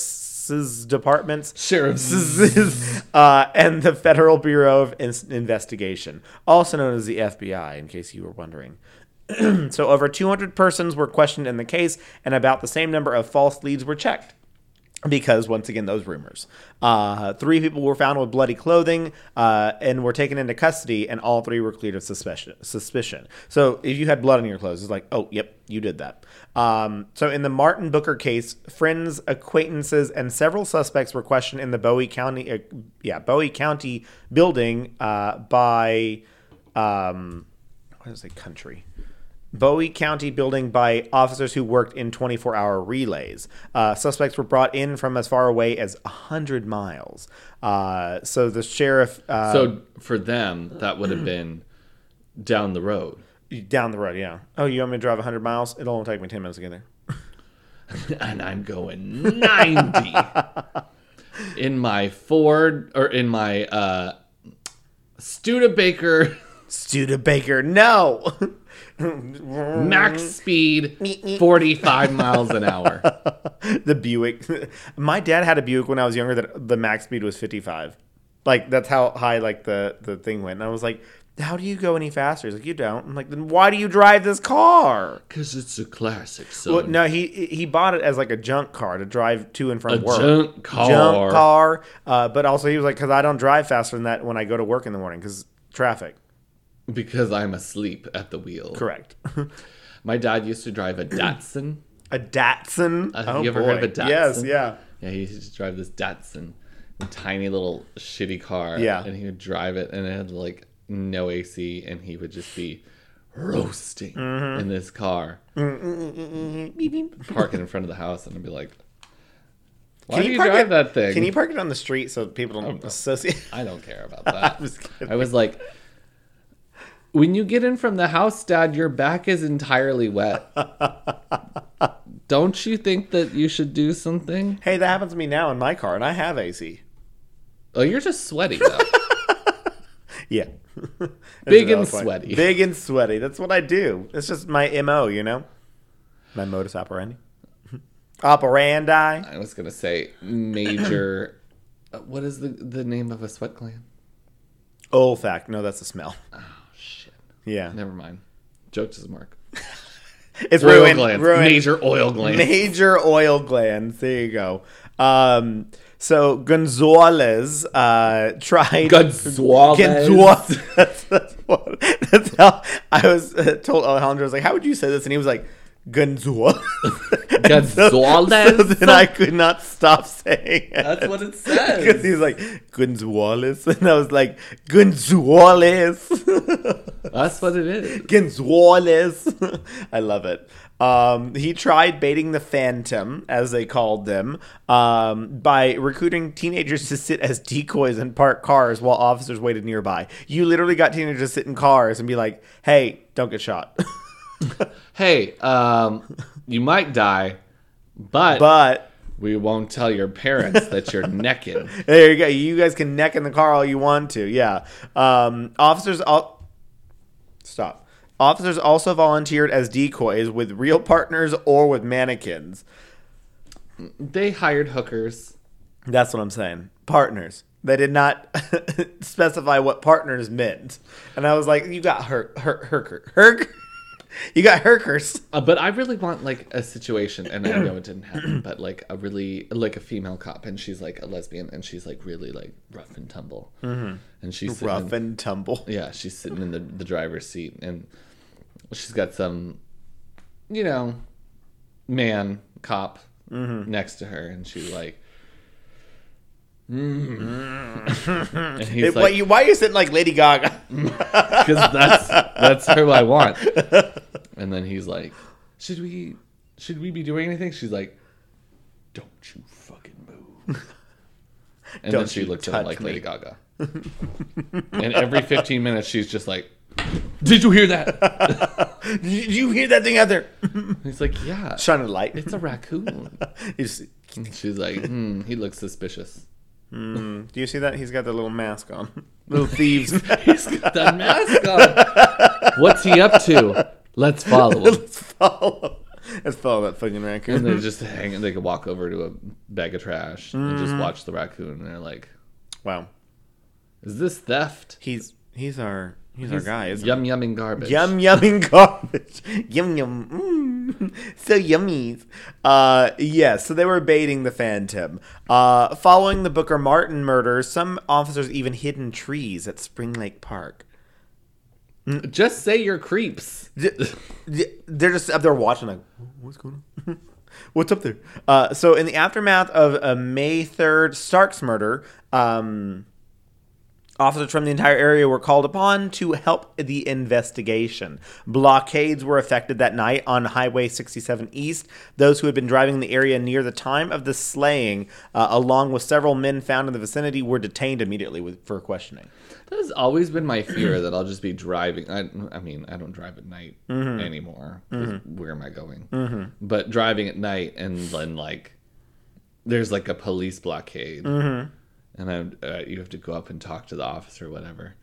Departments, Sheriffs. uh, and the Federal Bureau of In- Investigation, also known as the FBI, in case you were wondering. so, over 200 persons were questioned in the case, and about the same number of false leads were checked because once again those rumors. Uh, three people were found with bloody clothing uh, and were taken into custody and all three were cleared of suspicion suspicion. So if you had blood on your clothes it's like oh yep you did that. Um, so in the martin booker case friends acquaintances and several suspects were questioned in the bowie county uh, yeah bowie county building uh, by um, what is it country Bowie County building by officers who worked in 24 hour relays. Uh, suspects were brought in from as far away as 100 miles. Uh, so the sheriff. Uh, so for them, that would have been down the road. down the road, yeah. Oh, you want me to drive 100 miles? It'll only take me 10 minutes to get there. and I'm going 90 in my Ford or in my uh Studebaker Studebaker, no! max speed 45 miles an hour. the Buick. My dad had a Buick when I was younger that the max speed was 55. Like, that's how high, like, the, the thing went. And I was like, how do you go any faster? He's like, you don't. I'm like, then why do you drive this car? Cuz it's a classic. So Well, no, he he bought it as like a junk car to drive to and from A work. junk car. Junk car. Uh, but also, he was like, because I don't drive faster than that when I go to work in the morning because traffic. Because I'm asleep at the wheel. Correct. My dad used to drive a Datsun. a Datsun. Uh, oh, you ever heard of a boy. Yes. Yeah. Yeah, he used to drive this Datsun, a tiny little shitty car. Yeah. and he would drive it, and it had like no AC, and he would just be roasting Mm-hmm. in this car, parking in front of the house, and I'd be like, "Why do you park drive it, that thing?" Can you park it on the street so people don't associate? I don't care about that. Kidding. I was like, when you get in from the house, Dad, your back is entirely wet. Don't you think that you should do something? Hey, that happens to me now in my car, and I have AC. Oh, you're just sweaty though. Yeah. Big and sweaty. Big and sweaty. That's what I do. It's just my mo. You know, my modus operandi. Operandi. I was gonna say major. uh, what is the the name of a sweat gland? Olfact. No, that's the smell. Yeah. Never mind. Joke doesn't work. It's Oil ruined. glands. ruined. Major oil glands. Major oil glands. There you go. Um, so Gonzalez uh, tried. Gonzalez. Gonzalez. that's, that's, what, that's how I was uh, told. Alejandro was like, "How would you say this?" And he was like, Gonzalez. Gonzalez? so then I could not stop saying it. That's what it says. Because he's like Gonzalez, and I was like Gonzalez. That's what it is. Gonzalez. I love it. Um, he tried baiting the Phantom, as they called them, um, by recruiting teenagers to sit as decoys and park cars while officers waited nearby. You literally got teenagers to sit in cars and be like, "Hey, don't get shot." Hey, um, you might die, but, but we won't tell your parents that you're necking. there you go. You guys can neck in the car all you want to. Yeah. Um, officers. All stop. Officers also volunteered as decoys with real partners or with mannequins. They hired hookers. That's what I'm saying. Partners. They did not specify what partners meant, and I was like, "You got her, her, her, herk. You got herkers." Uh, but I really want like a situation, and I know it didn't happen, but like a really like a female cop, and she's like a lesbian, and she's like really like rough and tumble, mm-hmm. and she's Rough in- and tumble. yeah, she's sitting in the the driver's seat, and she's got some, you know, man cop Mm-hmm. next to her, and she's like. Mm. he's It- why, like, why are you sitting like Lady Gaga? because that's that's who I want. And then he's like, "Should we should we be doing anything?" She's like, "Don't you fucking move." And then Don't she you looks at him like me. Lady Gaga. and every 15 minutes, she's just like, "Did you hear that?" Did you hear that thing out there? He's like, "Yeah, Shine a light. it's a raccoon." She's like, "Hmm, he looks suspicious." Mm, do you see that? He's got the little mask on. Little thieves. He's got that mask on. What's he up to? Let's follow him. Let's follow. Let's follow that fucking raccoon. And they just hang and they could walk over to a bag of trash and just watch the raccoon. And they're like, wow. "Is this theft?" He's he's our he's, our guy. Isn't Yum yumming garbage. he? Yum yumming garbage. yum yum. Mm, so yummy. Uh, yeah. So they were baiting the Phantom. Uh, following the Booker Martin murder, some officers even hid in trees at Spring Lake Park. Just say you're creeps. they're just up there watching like what's going on what's up there uh, so in the aftermath of a may 3rd starks murder um, officers from the entire area were called upon to help the investigation blockades were affected that night on highway 67 east those who had been driving in the area near the time of the slaying uh, along with several men found in the vicinity were detained immediately with, for questioning That has always been my fear that I'll just be driving. I, I mean, I don't drive at night Mm-hmm. anymore. 'cause Where am I going? But driving at night and then like, there's like a police blockade, Mm-hmm. And I, uh, you have to go up and talk to the officer, or whatever.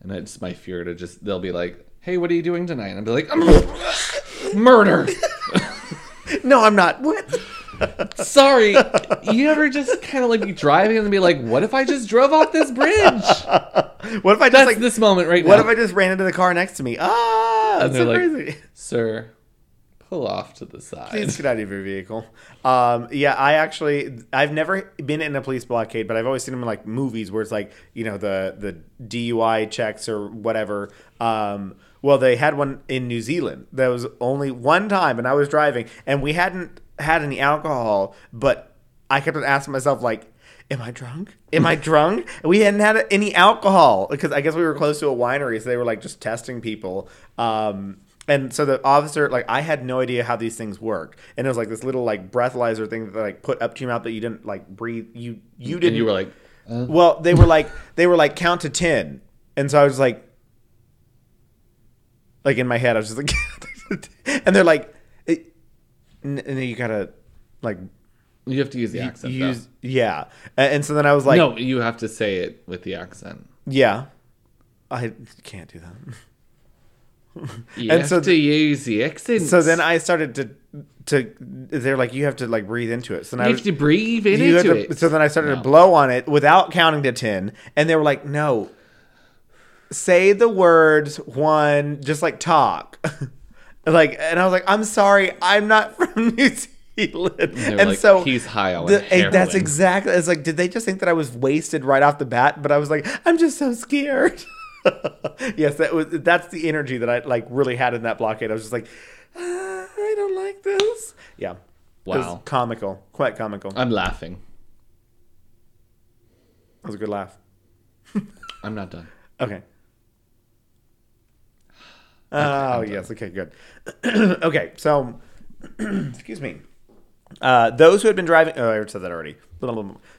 And it's my fear to just they'll be like, "Hey, what are you doing tonight?" And I'll be like, "I'm murder." no i'm not what Sorry. You ever just kind of like be driving and be like, "What if I just drove off this bridge?" what if i just That's like this moment right What now. if I just ran into the car next to me? Ah, And that's so like, crazy. Sir, pull off to the side. Please get out of your vehicle. Um, yeah, I actually, I've never been in a police blockade, but I've always seen them in like movies where it's like, you know, the the DUI checks or whatever. Um, well, they had one in New Zealand. That was only one time, and I was driving, and we hadn't had any alcohol, but I kept on asking myself like. Am I drunk? Am I drunk? We hadn't had any alcohol because I guess we were close to a winery, so they were like just testing people. Um, and so the officer, like, I had no idea how these things worked, and it was like this little like breathalyzer thing that they, like put up to your mouth that you didn't like breathe. You you didn't. and you were like, uh, well, they were like they were like count to ten, and so I was like, like in my head, I was just like, and they're like, it, and then you gotta like you have to use the accent. use yeah, and, and so then I was like, no, you have to say it with the accent. yeah, I can't do that. You And have so to use the accent. So then I started to to they're like you have to like breathe into it. So I you was, have to breathe in into have to- it. So then I started to blow on it without counting to ten, and they were like, "No, say the words one, just like talk." like, and I was like, "I'm sorry, I'm not from New Zealand." were And like, so he's high on the- that's exactly. It's like, did they just think that I was wasted right off the bat? But I was like, I'm just so scared. yes, that was that's the energy that I like really had in that blockade. I was just like, "Ah, I don't like this. Yeah. Wow. comical, quite comical. I'm laughing. That was a good laugh. I'm not done. Okay. Oh yes. Okay. Good. okay. So, excuse me. Uh, those who had been driving. Oh, I said that already.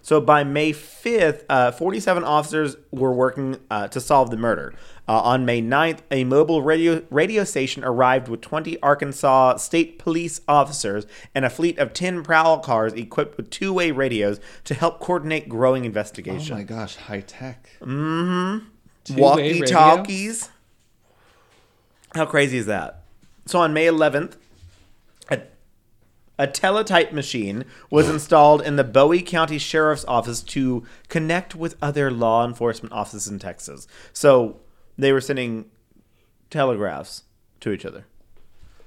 So by May fifth, uh, forty-seven officers were working uh, to solve the murder. Uh, on May 9th, a mobile radio radio station arrived with 20 Arkansas State Police officers and a fleet of 10 prowl cars equipped with two-way radios to help coordinate growing investigation. Oh my gosh, high tech. Mm-hmm. Two-way walkie radio? talkies. How crazy is that? So on May 11th, a, a teletype machine was installed in the Bowie County Sheriff's Office to connect with other law enforcement offices in Texas. So they were sending telegraphs to each other,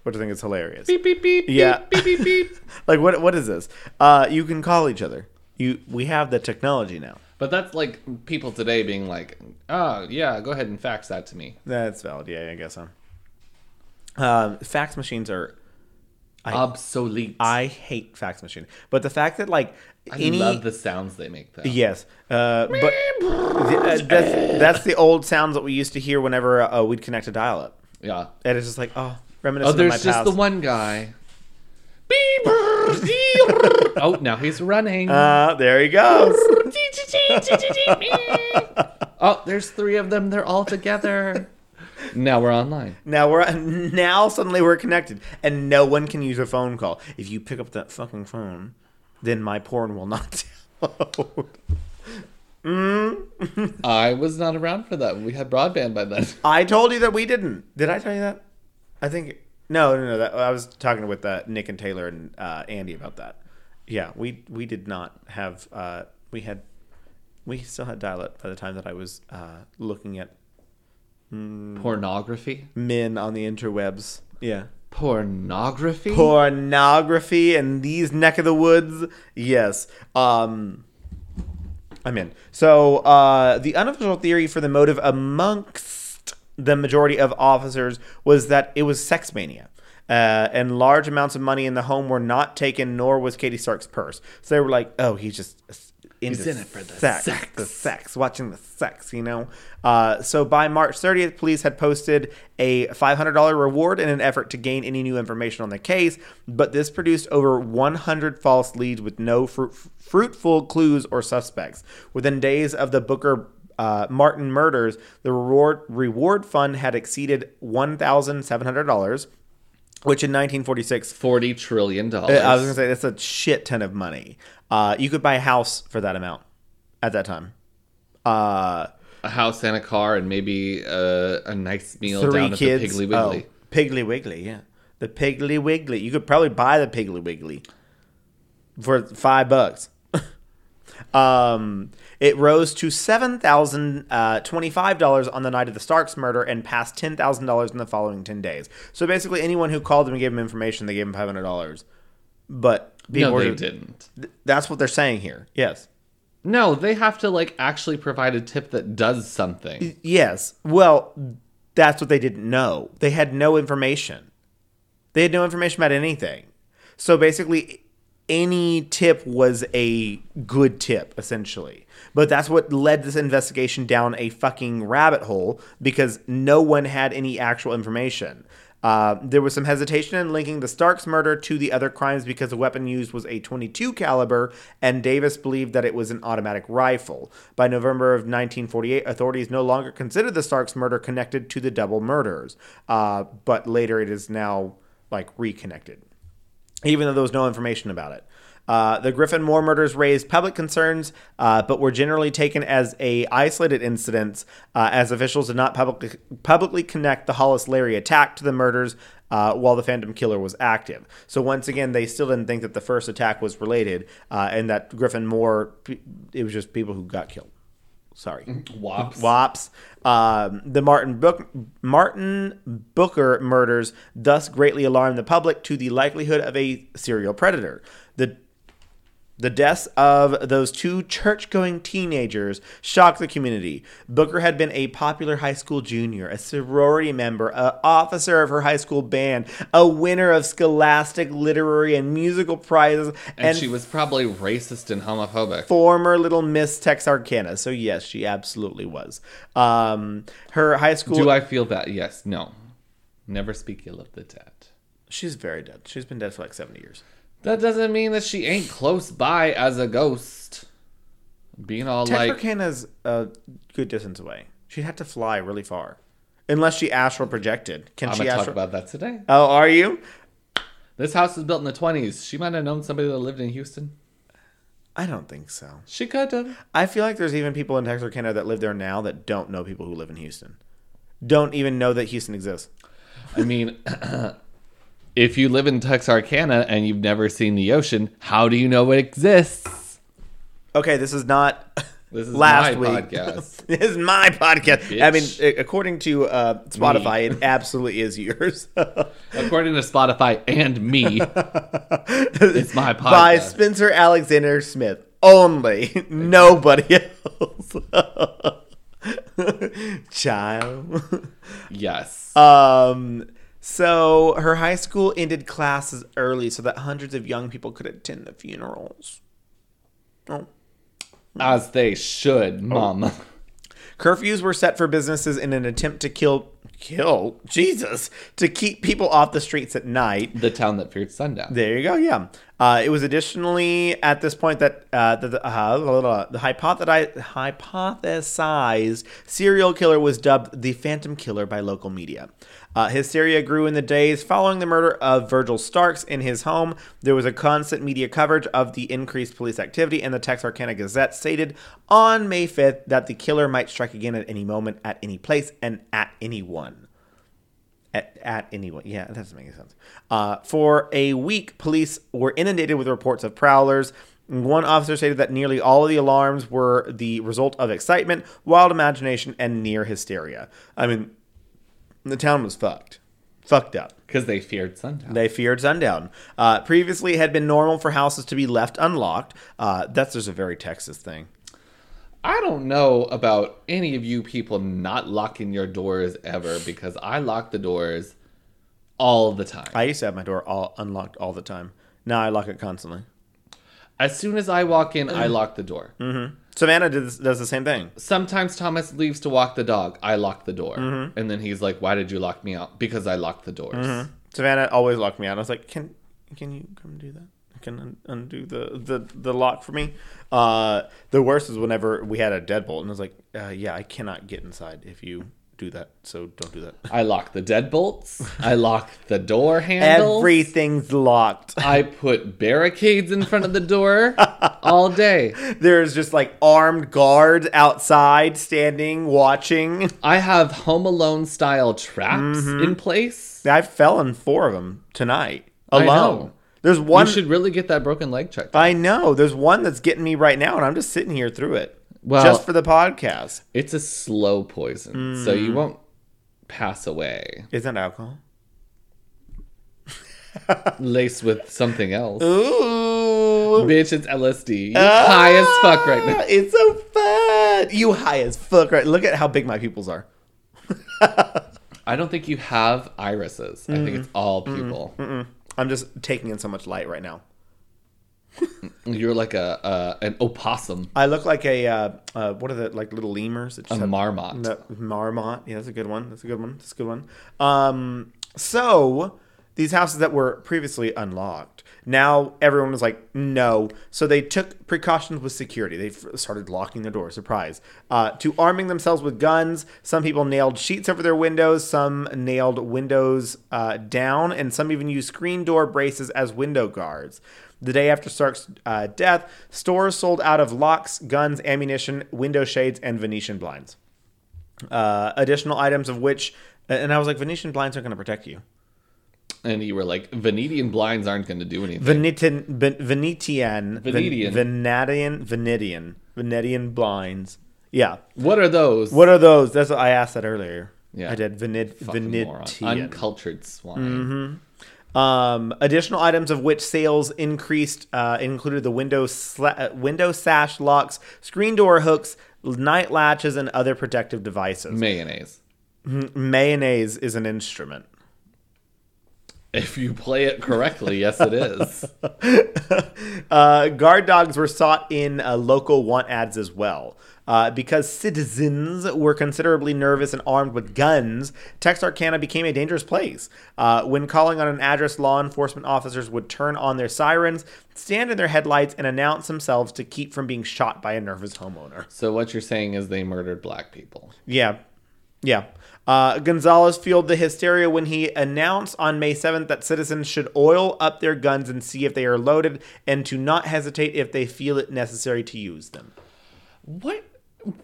which I think is hilarious. Beep beep beep. Yeah. Beep beep beep. beep. like what? What is this? Uh, you can call each other. You we have the technology now. But that's like people today being like, "Oh yeah, go ahead and fax that to me." That's valid. Yeah, I guess so. Um, fax machines are. I, Obsolete. I hate fax machine, but the fact that like I any love the sounds they make though. yes, uh, but uh, that's that's the old sounds that we used to hear whenever uh, we'd connect a dial-up, Yeah. and it's just like oh, reminiscent there's of my past. Oh, there's just past. the one guy. Beep, brr, dee, brr. oh, now he's running. Uh, there he goes. oh, there's three of them. They're all together. Now we're online. now we're now suddenly we're connected, and no one can use a phone call. If you pick up that fucking phone, then my porn will not download. I was not around for that. We had broadband by then. I told you that we didn't. Did I tell you that? I think no, no, no. That, I was talking with uh, Nick and Taylor and uh, Andy about that. Yeah, we we did not have. Uh, we had we still had dial up by the time that I was uh, looking at Pornography. men on the interwebs. Yeah, Pornography. pornography in these neck of the woods. Yes. Um, I'm in. So uh, the unofficial theory for the motive amongst the majority of officers was that it was sex mania. Uh, and large amounts of money in the home were not taken, nor was Katie Stark's purse. So they were like, "Oh, he's just into He's in it for the sex, sex. the sex, watching the sex." You know. Uh, so by March 30th, police had posted a $500 reward in an effort to gain any new information on the case, but this produced over 100 false leads with no fruit, fruitful clues or suspects. Within days of the Booker uh, Martin murders, the reward reward fund had exceeded one thousand seven hundred dollars, which in 1946, Forty trillion dollars. I was gonna say that's a shit ton of money. Uh, you could buy a house for that amount at that time. Uh, a house and a car and maybe uh, a nice meal three down at kids. the Piggly Wiggly. Oh, Piggly Wiggly, yeah, the Piggly Wiggly. You could probably buy the Piggly Wiggly for five bucks. um, it rose to seven thousand uh, twenty-five dollars on the night of the Starks murder, and passed ten thousand dollars in the following ten days. So basically, anyone who called them and gave them information, they gave them five hundred dollars. But people No, they didn't. th- That's what they're saying here. Yes. No, they have to like actually provide a tip that does something. Yes. Well, that's what they didn't know. They had no information. They had no information about anything. So basically, any tip was a good tip, essentially. But that's what led this investigation down a fucking rabbit hole because no one had any actual information. Uh, there was some hesitation in linking the Starks murder to the other crimes because the weapon used was a 22 caliber, and Davis believed that it was an automatic rifle. By November of 1948, authorities no longer considered the Starks murder connected to the double murders, uh, but later it is now like reconnected even though there was no information about it. Uh, the Griffin Moore murders raised public concerns, uh, but were generally taken as a isolated incidents, uh, as officials did not publicly publicly connect the Hollis Larey attack to the murders uh, while the Phantom Killer was active. So once again, they still didn't think that the first attack was related, uh, and that Griffin Moore, it was just people who got killed. Sorry. Wops. Wops. Um, the Martin Book Martin Booker murders thus greatly alarmed the public to the likelihood of a serial predator. The the deaths of those two church going teenagers shocked the community. Booker had been a popular high school junior, a sorority member, an officer of her high school band, a winner of scholastic literary and musical prizes, And, she was probably racist and homophobic. former little Miss Texarkana. So, yes, she absolutely was. Um, her high school. Do I feel that? Yes. No. Never speak ill of the dead. She's very dead. She's been dead for like 70 years. That doesn't mean that she ain't close by as a ghost. Being all like, Texarkana's a good distance away. She'd have to fly really far. Unless she astral projected. Can I'm she gonna talk about that today. oh, are you? This house was built in the 20s. She might have known somebody that lived in Houston. I don't think so. She could have. I feel like there's even people in Texarkana that live there now that don't know people who live in Houston. Don't even know that Houston exists. I mean, if you live in Texarkana and you've never seen the ocean, how do you know it exists? Okay, this is not This is last my week. podcast. this is my podcast. I mean, according to uh, Spotify, it absolutely is yours. According to Spotify and me, it's my podcast. By Spencer Alexander Smith only. Nobody else. Child. yes. Um, so her high school ended classes early so that hundreds of young people could attend the funerals. Oh. As they should, mom. Curfews were set for businesses in an attempt to kill kill Jesus to keep people off the streets at night. The town that feared sundown. There you go. Yeah. Uh, it was additionally at this point that uh, the the, uh, the hypothesized serial killer was dubbed the Phantom Killer by local media. Uh, hysteria grew in the days following the murder of Virgil Starks in his home. There was a constant media coverage of the increased police activity, and the Texarkana Gazette stated on May 5th that the killer might strike again at any moment, at any place, and at anyone at, at anyone. Yeah, that doesn't make any sense. Uh, for a week, police were inundated with reports of prowlers. One officer stated that nearly all of the alarms were the result of excitement, wild imagination, and near hysteria. I mean, the town was fucked. Fucked up. Because they feared sundown. They feared sundown. Uh, previously, it had been normal for houses to be left unlocked. Uh, that's just a very Texas thing. I don't know about any of you people not locking your doors ever because I lock the doors all the time. I used to have my door all unlocked all the time. Now I lock it constantly. As soon as I walk in, I lock the door. Savannah does, does the same thing. Sometimes Thomas leaves to walk the dog. I lock the door. Mm-hmm. And then he's like, Why did you lock me out? Because I locked the doors. Savannah always locked me out. I was like, "Can can you come do that? Can un- undo the, the the lock for me?" Uh, the worst is whenever we had a deadbolt, and I was like, uh, "Yeah, I cannot get inside if you do that. So don't do that." I lock the deadbolts. I lock the door handles. Everything's locked. I put barricades in front of the door all day. There's just like armed guards outside, standing, watching. I have Home Alone style traps Mm-hmm. in place. I fell in four of them tonight I alone. know. There's one. you should really get that broken leg checked. I know. There's one that's getting me right now, and I'm just sitting here through it. Well- just for the podcast. It's a slow poison, so Mm. you won't pass away. Isn't that alcohol? Laced with something else. Ooh. Bitch, it's LSD. You're high as fuck right now. Ah, It's so fun. You high as fuck right. Look at how big my pupils are. I don't think you have irises. I think it's Mm. all pupil. I'm just taking in so much light right now. You're like a, a an opossum, I look like a uh, uh, what are the like little lemurs? That a have- marmot. No, marmot. Yeah, that's a good one. That's a good one. That's a good one. Um, so these houses that were previously unlocked, now everyone was like, no. So they took precautions with security. They f- started locking their doors. Surprise! Uh, to arming themselves with guns. Some people nailed sheets over their windows. Some nailed windows uh, down, and some even used screen door braces as window guards. The day after Stark's uh, death, stores sold out of locks, guns, ammunition, window shades, and Venetian blinds. Uh, additional items of which, and I was like, Venetian blinds aren't going to protect you. And you were like, Venetian blinds aren't going to do anything. Venetian, Ven- Venetian, Venetian. Venetian, Venetian, Venetian blinds. Yeah. What are those? What are those? That's what I asked that earlier. Yeah. I did moron. Venetian. Uncultured swine. Um, additional items of which sales increased uh, included the window sla- uh, window sash locks, screen door hooks, night latches, and other protective devices. Mayonnaise. Mayonnaise is an instrument. If you play it correctly, yes, it is. Uh, guard dogs were sought in uh, local want ads as well. Uh, because citizens were considerably nervous and armed with guns, Texarkana became a dangerous place. Uh, when calling on an address, law enforcement officers would turn on their sirens, stand in their headlights, and announce themselves to keep from being shot by a nervous homeowner. So what you're saying is they murdered black people. Yeah. Yeah. Uh, Gonzalez fueled the hysteria when he announced on May 7th that citizens should oil up their guns and see if they are loaded and to not hesitate if they feel it necessary to use them. What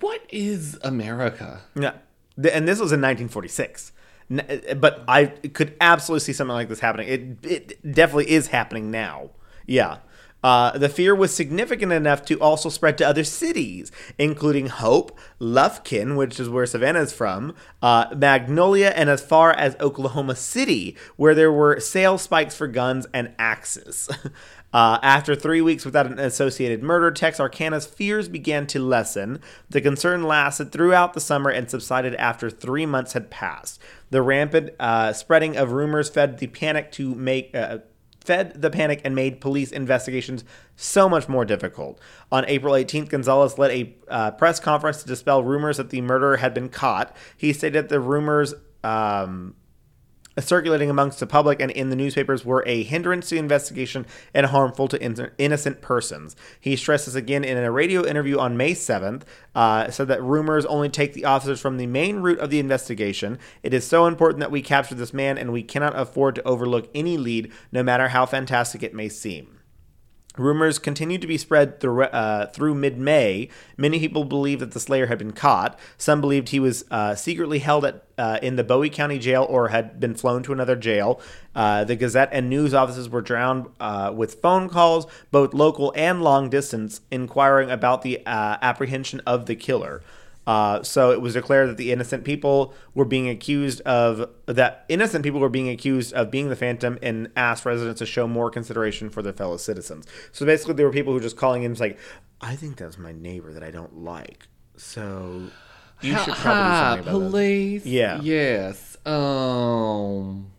what is America? Yeah. And this was in 1946. But I could absolutely see something like this happening. It, it definitely is happening now. Yeah. Uh, the fear was significant enough to also spread to other cities, including Hope, Lufkin, which is where Savannah is from, uh, Magnolia, and as far as Oklahoma City, where there were sales spikes for guns and axes. Uh, after three weeks without an associated murder, Texarkana's fears began to lessen. The concern lasted throughout the summer and subsided after three months had passed. The rampant uh, spreading of rumors fed the panic to make. Uh, fed the panic and made police investigations so much more difficult. On April 18th, Gonzalez led a uh, press conference to dispel rumors that the murderer had been caught. He stated the rumors um, circulating amongst the public and in the newspapers were a hindrance to the investigation and harmful to in- innocent persons. He stressed this again in a radio interview on May 7th, uh, said that rumors only take the officers from the main route of the investigation. It is so important that we capture this man, and we cannot afford to overlook any lead, no matter how fantastic it may seem. Rumors continued to be spread through, uh, through mid May. Many people believed that the Slayer had been caught. Some believed he was uh, secretly held at, uh, in the Bowie County Jail or had been flown to another jail. Uh, the Gazette and news offices were drowned uh, with phone calls, both local and long distance, inquiring about the uh, apprehension of the killer. Uh, so it was declared that the innocent people were being accused of that innocent people were being accused of being the phantom and asked residents to show more consideration for their fellow citizens. So basically, there were people who were just calling in, it's like, I think that's my neighbor that I don't like. So you should probably do something about police. Yeah. Yes. Um.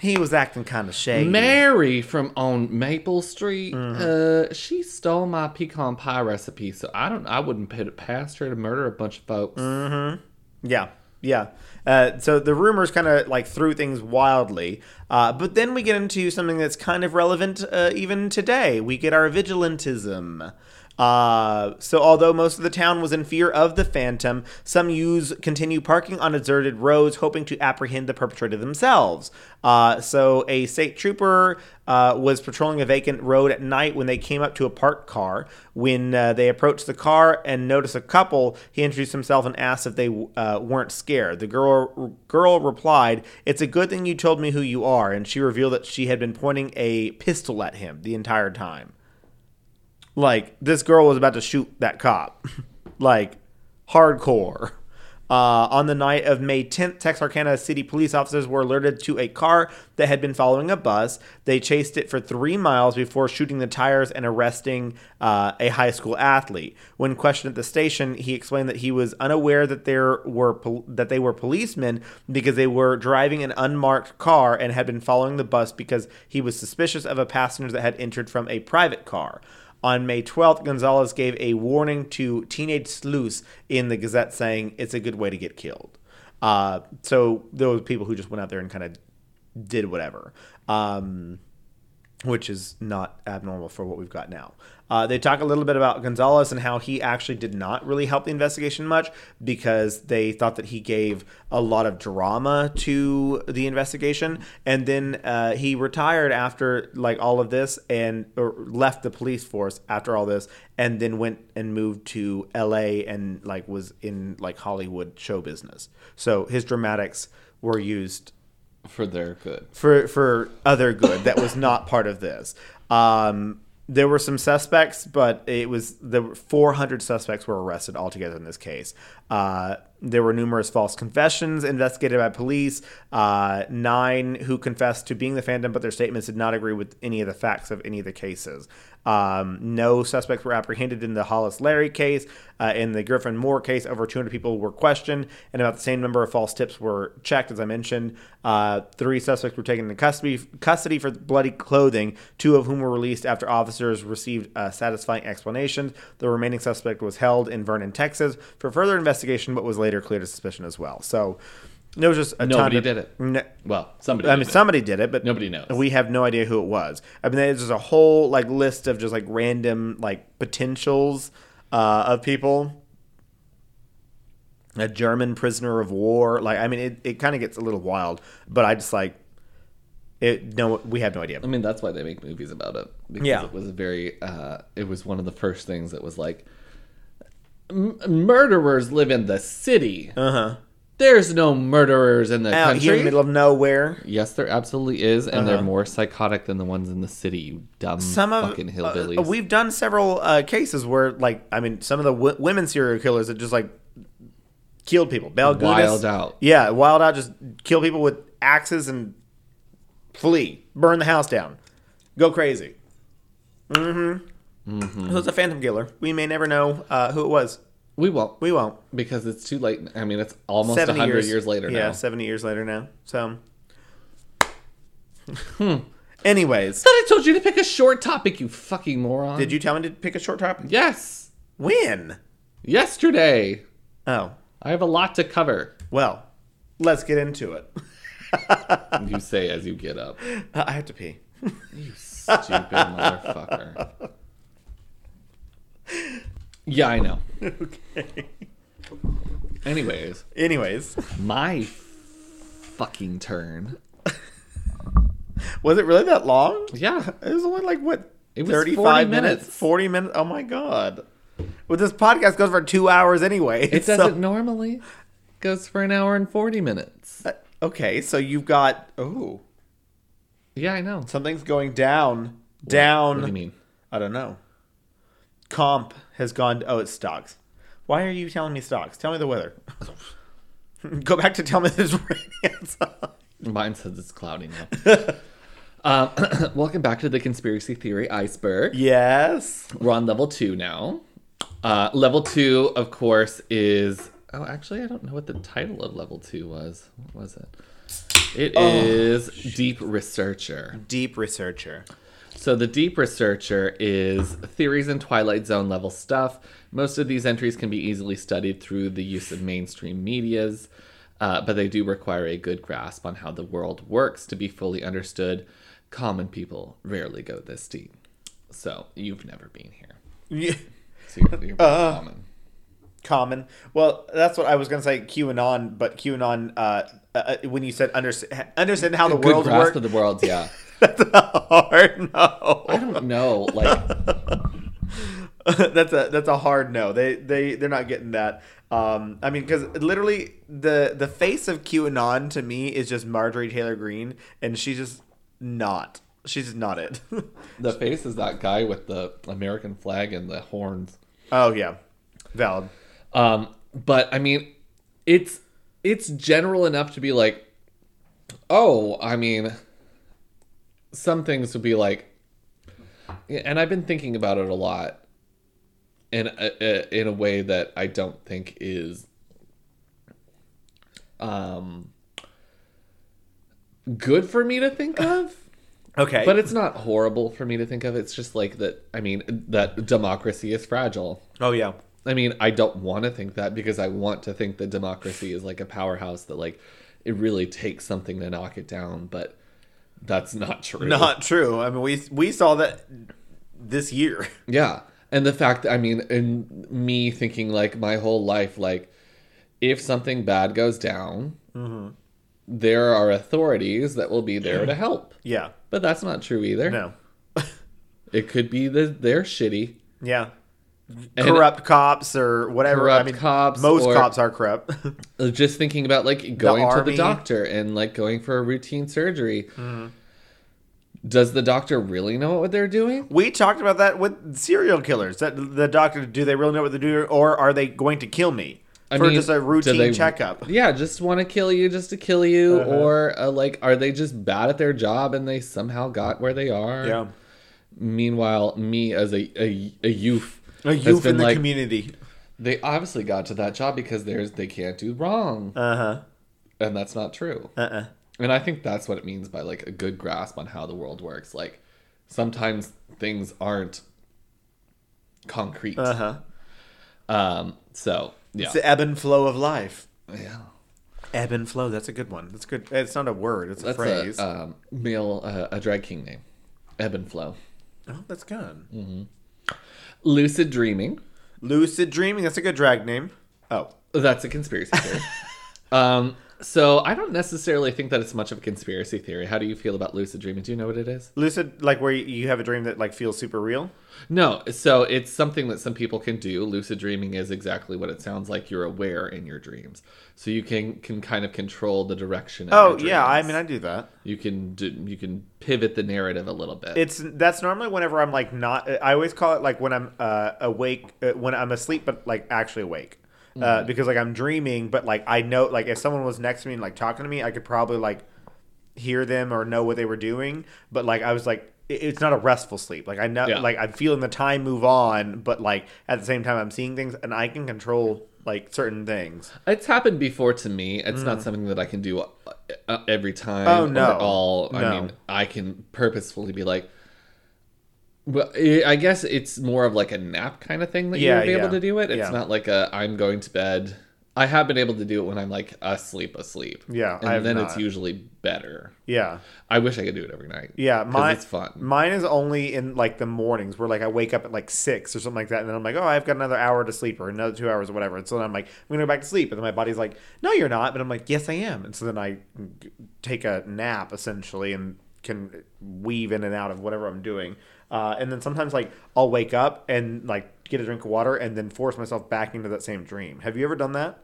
He was acting kind of shady. Mary from on Maple Street, Mm-hmm. uh, she stole my pecan pie recipe, so I don't. I wouldn't put it past her to murder a bunch of folks. Mm-hmm. Yeah, yeah. Uh, so the rumors kind of like threw things wildly, uh, but then we get into something that's kind of relevant uh, even today. We get our vigilantism. Uh, so although most of the town was in fear of the phantom, some youths continue parking on deserted roads, hoping to apprehend the perpetrator themselves. Uh, so a state trooper uh, was patrolling a vacant road at night when they came up to a parked car. When uh, they approached the car and noticed a couple, he introduced himself and asked if they uh, weren't scared. The girl girl replied, "It's a good thing you told me who you are," and she revealed that she had been pointing a pistol at him the entire time. Like this girl was about to shoot that cop, like hardcore. Uh, on the night of May 10th, Texarkana City police officers were alerted to a car that had been following a bus. They chased it for three miles before shooting the tires and arresting uh, a high school athlete. When questioned at the station, he explained that he was unaware that there were pol- that they were policemen because they were driving an unmarked car and had been following the bus because he was suspicious of a passenger that had entered from a private car. On May 12th, Gonzalez gave a warning to teenage sleuths in the Gazette saying it's a good way to get killed. Uh, so there were people who just went out there and kind of did whatever, um, which is not abnormal for what we've got now. Uh, they talk a little bit about Gonzalez and how he actually did not really help the investigation much because they thought that he gave a lot of drama to the investigation, and then uh, he retired after like all of this and or left the police force after all this, and then went and moved to L.A. and like was in like Hollywood show business. So his dramatics were used For their good. for for other good that was not part of this. Um, there were some suspects, but it was the 400 suspects were arrested altogether in this case. Uh, there were numerous false confessions investigated by police. Uh, nine who confessed to being the Phantom, but their statements did not agree with any of the facts of any of the cases. Um, no suspects were apprehended in the Hollis Larey case. Uh, in the Griffin Moore case, over 200 people were questioned, and about the same number of false tips were checked, as I mentioned. Uh, three suspects were taken into custody, custody for bloody clothing, two of whom were released after officers received uh, satisfying explanations. The remaining suspect was held in Vernon, Texas, for further investigation, but was later cleared of suspicion as well. So there was just a Nobody ton of, did it. No, Well, somebody. I mean, did it. somebody did it, but Nobody knows. We have no idea who it was. I mean, there's just a whole like list of just like random like potentials uh, of people. A German prisoner of war. Like, I mean, it, it kind of gets a little wild, but I just like it. No, we have no idea. I mean, that's why they make movies about it. Because Yeah. it was a very. Uh, it was one of the first things that was like, "M- murderers live in the city. Uh huh. There's no murderers in the Out country. here in the middle of nowhere. yes, there absolutely is, and they're Uh-huh. more psychotic than the ones in the city. You dumb some of fucking uh, we've done several uh, cases where like I mean some of the w- women serial killers that just like killed people. Gudas, Wild out. Yeah, wild out. Just kill people with axes and flee, burn the house down, go crazy. Mm-hmm. mm-hmm. So it's a phantom killer. We may never know uh, who it was. We won't We won't. because it's too late. I mean, it's almost hundred years, years, later Yeah, now. seventy years later now. So. Hmm. Anyways, Thought I told you to pick a short topic, you fucking moron. did you tell me to pick a short topic? Yes. When? Yesterday. Oh, I have a lot to cover. well, let's get into it. You say as you get up. Uh, I have to pee. You stupid motherfucker. Yeah, I know. okay. Anyways, Anyways, my fucking turn. was it really that long? Yeah. It was only like what? It was 35 40 minutes. minutes. 40 minutes. Oh my god. Well, this podcast goes for 2 hours anyway. It doesn't normally. Goes for an hour and 40 minutes. Uh, okay, so you've got oh, Yeah, I know. something's going down. Down. What do you mean? I don't know. Comp has gone oh, it's stocks. Why are you telling me stocks? Tell me the weather. Go back to tell me there's rain outside. Mine says it's cloudy now. um, welcome back to the conspiracy theory iceberg. Yes. We're on level two now. Uh, level two, of course, is. Oh, actually, I don't know what the title of level two was. What was it? It is Deep Researcher. Deep researcher. So, the Deep Researcher is theories and Twilight Zone level stuff. Most of these entries can be easily studied through the use of mainstream medias, uh, but they do require a good grasp on how the world works to be fully understood. Common people rarely go this deep. So, you've never been here. Yeah. So, you're, you're Uh, common. common. Well, that's what I was going to say. QAnon, but QAnon. Uh, uh, when you said understand, understand how the Good world grasp works, of the world, yeah. that's a hard no. I don't know. Like, that's a that's a hard no. They they they're not getting that. Um, I mean, because literally the the face of QAnon to me is just Marjorie Taylor Greene, and she's just not. She's just not it. the face is that guy with the American flag and the horns. oh yeah, valid. Um, but I mean, it's it's general enough to be like, oh, I mean, some things would be like, and I've been thinking about it a lot, in a, in a way that I don't think is, um, good for me to think of. Okay, But it's not horrible for me to think of. It's just like that. I mean, that democracy is fragile. oh yeah, I mean, I don't want to think that because I want to think that democracy is like a powerhouse that like it really takes something to knock it down, but that's not true. not true. I mean, we we saw that this year. Yeah. And the fact that I mean, and me thinking like my whole life, like if something bad goes down, mm-hmm. there are authorities that will be there to help. Yeah, But that's not true either. no, It could be that they're shitty. yeah, And- corrupt cops or whatever. Corrupt I mean, cops Most cops are corrupt. Just thinking about like going to the doctor and like going for a routine surgery Does the doctor really know what they're doing? We talked about that with serial killers. That the doctor, do they really know what they're doing, or are they going to kill me I for mean, just a routine they- checkup? Yeah, just want to kill you just to kill you, Uh-huh. or uh, like, are they just bad at their job and they somehow got where they are? Yeah, Meanwhile, me as a a, a youth, a youth in the like, community. they obviously got to that job because there's they can't do wrong, Uh huh. and that's not true. Uh uh And I think that's what it means by like a good grasp on how the world works. Like sometimes things aren't concrete. Uh huh. Um. So yeah, It's the ebb and flow of life. yeah. Ebb and flow. That's a good one. That's good. It's not a word. It's a That's phrase. a um, male uh, a drag king name. Ebb and flow. oh, that's good. Mm. Lucid dreaming. Lucid dreaming. That's a good drag name. Oh, That's a conspiracy theory. um. So I don't necessarily think that it's much of a conspiracy theory. How do you feel about lucid dreaming? Do you know what it is? lucid, like where you have a dream that like feels super real. No, so it's something that some people can do. Lucid dreaming is exactly what it sounds like. You're aware in your dreams, so you can can kind of control the direction. Of Oh yeah, I mean I do that. you can do, you can pivot the narrative a little bit. It's that's normally whenever I'm like not. I always call it like when I'm uh, awake, uh, when I'm asleep, but like actually awake. Uh, Mm-hmm. because like I'm dreaming, but like I know, like if someone was next to me and like talking to me, I could probably like hear them or know what they were doing. But like I was like, it's not a restful sleep. Like I know, Yeah. like I'm feeling the time move on, but like at the same time I'm seeing things and I can control like certain things. It's happened before to me. It's not something that I can do uh, every time. Mm. Oh, no. All. I mean, I can purposefully be like. Well, I I guess it's more of like a nap kind of thing that Yeah, you'll be yeah. able to do it. It's Yeah. not like a I'm going to bed. I have been able to do it when I'm like asleep, asleep. Yeah, and then it's usually better. Yeah. I wish I could do it every night. Yeah, mine it's fun. Mine is only in like the mornings where like I wake up at like six or something like that, and then I'm like, oh, I've got another hour to sleep or another two hours or whatever. And so then I'm like, I'm gonna go back to sleep, and then my body's like, no, you're not. But I'm like, yes, I am. And so then I take a nap essentially and can weave in and out of whatever I'm doing. Uh, and then sometimes like I'll wake up and like get a drink of water and then force myself back into that same dream. Have you ever done that?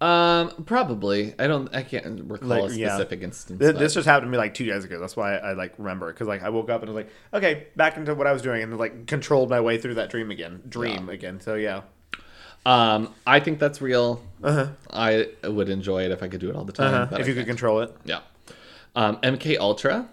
Um, probably. I don't. I can't recall Like, a yeah. specific instance. Th- but- This just happened to me like two days ago. That's why I, I like remember because like I woke up and I was like, okay, back into what I was doing, and like controlled my way through that dream again, dream again. So yeah, Um, I think that's real. uh-huh. I would enjoy it if I could do it all the time. Uh-huh. if I you could can't. control it. yeah. Um, MK Ultra.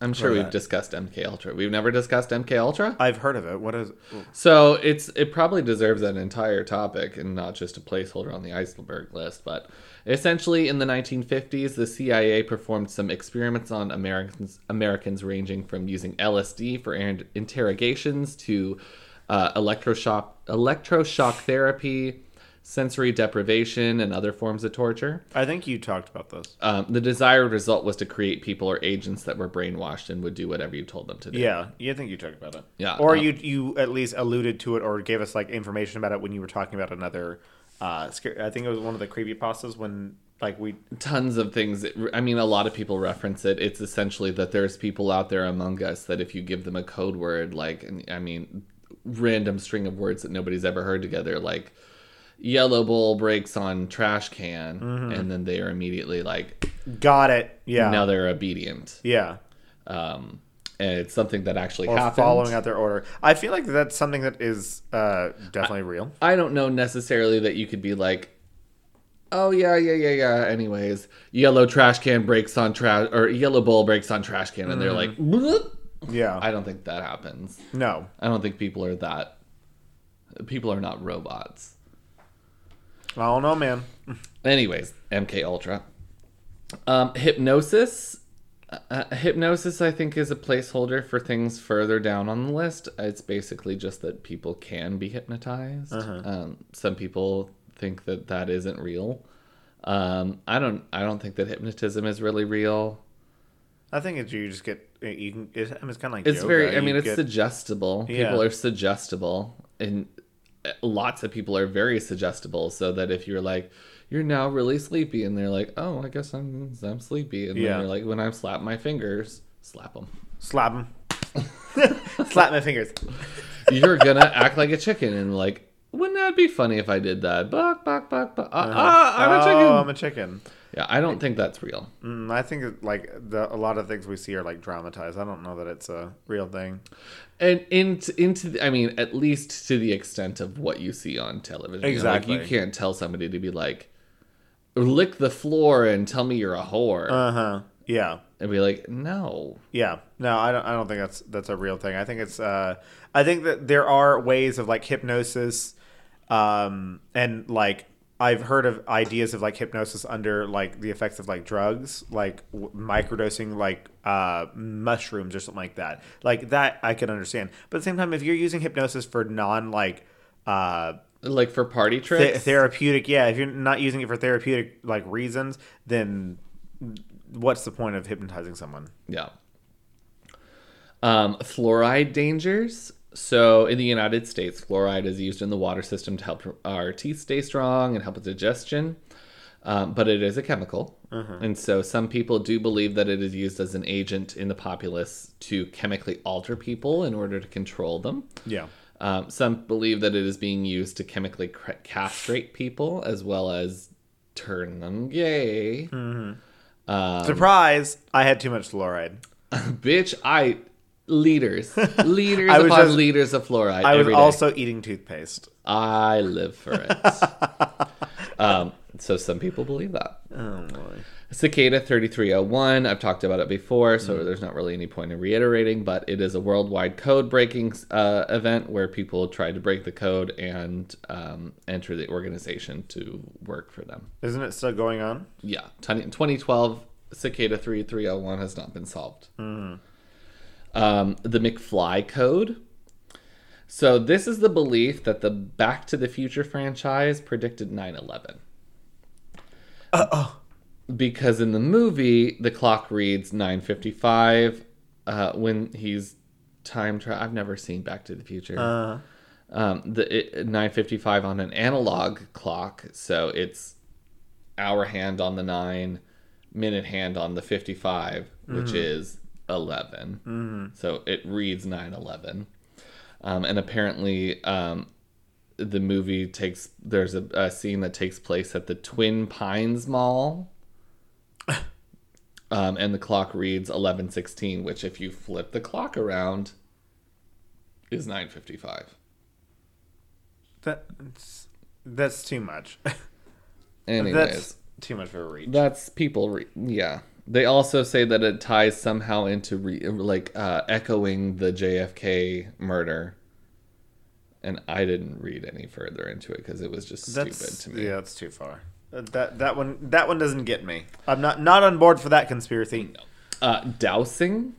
I'm sure we've that? discussed MK Ultra. We've never discussed MK Ultra. I've heard of it. What is? So it's it probably deserves an entire topic and not just a placeholder on the iceberg list. But essentially, in the 1950s, the CIA performed some experiments on Americans Americans, ranging from using LSD for interrogations to uh, electroshock electroshock therapy, sensory deprivation, and other forms of torture. I think you talked about this. Um, the desired result was to create people or agents that were brainwashed and would do whatever you told them to do. Yeah, you think you talked about it. Yeah, or um, you you at least alluded to it or gave us like information about it when you were talking about another. Uh, I think it was one of the creepy pastas when like we. tons of things. I mean, a lot of people reference it. It's essentially that there's people out there among us that if you give them a code word, like, I mean, random string of words that nobody's ever heard together, like yellow bowl breaks on trash can, and then they are immediately like, Got it. Yeah. now they're obedient. Yeah. Um, and it's something that actually Or happened. following out their order. I feel like that's something that is uh, definitely real. I don't know necessarily that you could be like, oh yeah, yeah, yeah, yeah. Anyways, yellow trash can breaks on trash or yellow bowl breaks on trash can, and they're like, "Bloop." Yeah. I don't think that happens. no. I don't think people are that. People are not robots. I don't know, man. Anyways, MK Ultra. Um, hypnosis. Uh, hypnosis, I think, is a placeholder for things further down on the list. It's basically just that people can be hypnotized. Um, some people think that that isn't real. Um, I don't. I don't think that hypnotism is really real. I think it's you just get you can. It's, I mean, it's kind of like It's yoga. very. I You mean, it's get- suggestible. Yeah. People are suggestible, and uh, lots of people are very suggestible. So that if you're like, you're now really sleepy, and they're like, oh, I guess I'm I'm sleepy, and Yeah. then you're like, when I slap my fingers, slap them. slap them, slap my fingers. You're gonna act like a chicken and like Wouldn't that be funny if I did that? Buck, buck, buck, buck. Uh, Uh-huh. uh, I'm a oh, chicken. I'm a chicken. Yeah, I don't think that's real. Mm, I think like the, a lot of things we see are like dramatized. I don't know that it's a real thing. And into, into the, I mean, at least to the extent of what you see on television. You know, like, Exactly. you can't tell somebody to be like, lick the floor and tell me you're a whore. Uh huh. Yeah. and be like, no. Yeah, no, I don't. I don't think that's that's a real thing. I think it's. Uh, I think that there are ways of like hypnosis, um, and like I've heard of ideas of like hypnosis under like the effects of like drugs, like w- microdosing like uh, mushrooms or something like that. Like that, I can understand. But at the same time, if you're using hypnosis for non like uh, Like for party th- tricks. therapeutic, yeah, if you're not using it for therapeutic like reasons, then what's the point of hypnotizing someone? Yeah. Um, fluoride dangers. So in the United States, fluoride is used in the water system to help our teeth stay strong and help with digestion. Um, but it is a chemical. And so some people do believe that it is used as an agent in the populace to chemically alter people in order to control them. Yeah. Um, some believe that it is being used to chemically castrate people as well as turn them gay. Um, Surprise! I had too much fluoride. Bitch, I liters, liters I was upon just- liters of fluoride I was also eating toothpaste. I live for it. um, so some people believe that. Oh boy. Cicada 3301, I've talked about it before, so there's not really any point in reiterating, but it is a worldwide code breaking uh, event where people try to break the code and um, enter the organization to work for them. Isn't it still going on? Yeah, 20 2012 Cicada 3301 has not been solved. Um, the McFly code. So, this is the belief that the Back to the Future franchise predicted 9 11. Because in the movie, the clock reads 955 uh, when he's time travel. I've never seen Back to the Future Uh, um, the it, 955 on an analog clock so it's hour hand on the 9 minute hand on the 55 which is 11 so it reads 911 um, and apparently um, the movie takes there's a, a scene that takes place at the twin pines mall um, and the clock reads 1116 which if you flip the clock around is 955 that's that's too much. Anyways, that's, too much for a reach. That's people. Re- yeah, they also say that it ties somehow into re- like uh, echoing the JFK murder, and I didn't read any further into it because it was just That's stupid to me. yeah, that's too far. Uh, That that one that one doesn't get me. I'm not not on board for that conspiracy. Uh, dowsing.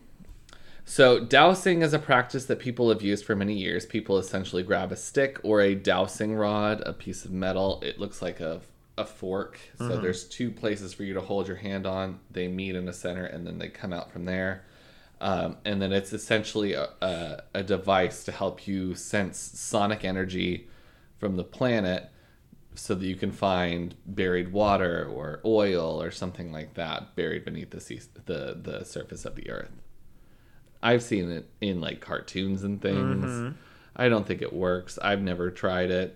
So, dowsing is a practice that people have used for many years. People essentially grab a stick or a dowsing rod, a piece of metal. It looks like a, a fork. So, there's two places for you to hold your hand on. They meet in the center and then they come out from there. Um, and then it's essentially a, a, a device to help you sense sonic energy from the planet so that you can find buried water or oil or something like that buried beneath the sea, the the surface of the earth. I've seen it in like cartoons and things. I don't think it works. I've never tried it.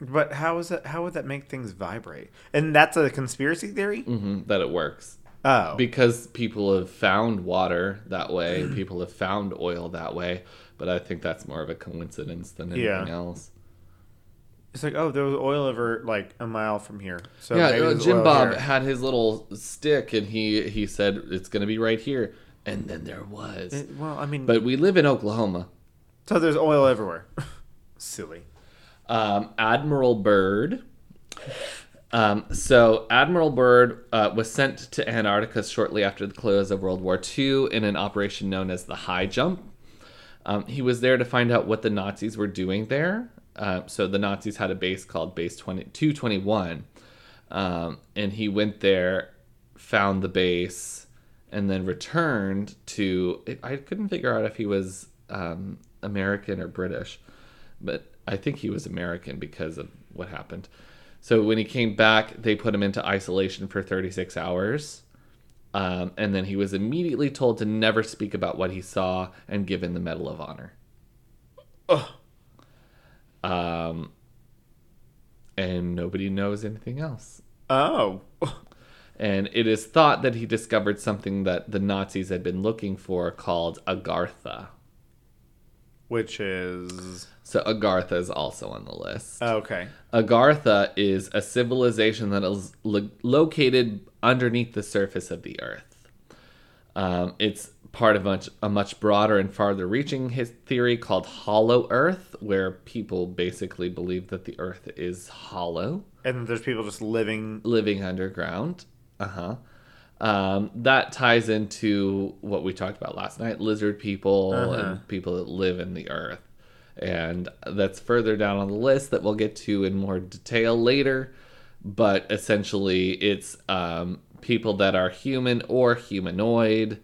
But how is that? How would that make things vibrate? And that's a conspiracy theory. hmm that it works Oh, because people have found water that way. people have found oil that way. But I think that's more of a coincidence than anything Yeah. else. it's like oh, there was oil over like a mile from here. So yeah, maybe uh, Jim Bob here. had his little stick, and he he said it's going to be right here, and then there was. Eh, well, I mean, But we live in Oklahoma. so there's oil everywhere. Silly. Um, Admiral Byrd. Um, so Admiral Byrd uh, was sent to Antarctica shortly after the close of World War II in an operation known as the High Jump. Um, he was there to find out what the Nazis were doing there. Uh, so the Nazis had a base called Base 20, 221, um, and he went there, found the base, and then returned to. I couldn't figure out if he was um, American or British, but I think he was American because of what happened. So when he came back, they put him into isolation for 36 hours. Um, and then he was immediately told to never speak about what he saw and given the Medal of Honor. Ugh. Um, and nobody knows anything else. Oh. And it is thought that he discovered something that the Nazis had been looking for called Agartha. Which is So Agartha is also on the list. okay. Agartha is a civilization that is lo- located underneath the surface of the earth. Um, it's part of much, a much broader and farther reaching his theory called Hollow Earth, where people basically believe that the earth is hollow, And there's people just living. living underground. Uh huh. Um, that ties into what we talked about last night lizard people and people that live in the earth. And that's further down on the list that we'll get to in more detail later. But essentially, it's um, people that are human or humanoid.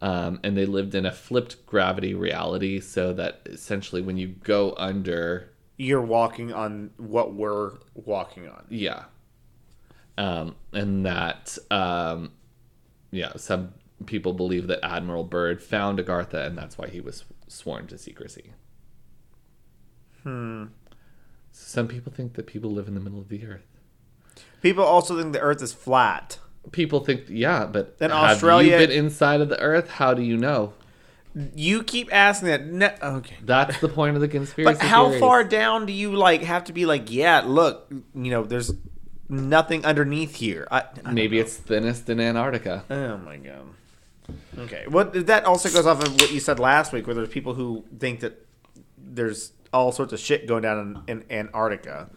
Um, and they lived in a flipped gravity reality, so that essentially, when you go under You're walking on what we're walking on. Yeah. Um, and that, um, yeah, some people believe that Admiral Byrd found Agartha, and that's why he was sworn to secrecy. Hmm. Some people think that people live in the middle of the earth. People also think the Earth is flat. People think, yeah, but Then have Australia- you been inside of the earth? How do you know? You keep asking that. No, okay. That's the point of the conspiracy. But how theories. far down do you like have to be? Like, yeah, look, you know, there's nothing underneath here. I, I Maybe know. it's thinnest in Antarctica. Oh my god. Okay. What that also goes off of what you said last week, where there's people who think that there's all sorts of shit going down in, in Antarctica.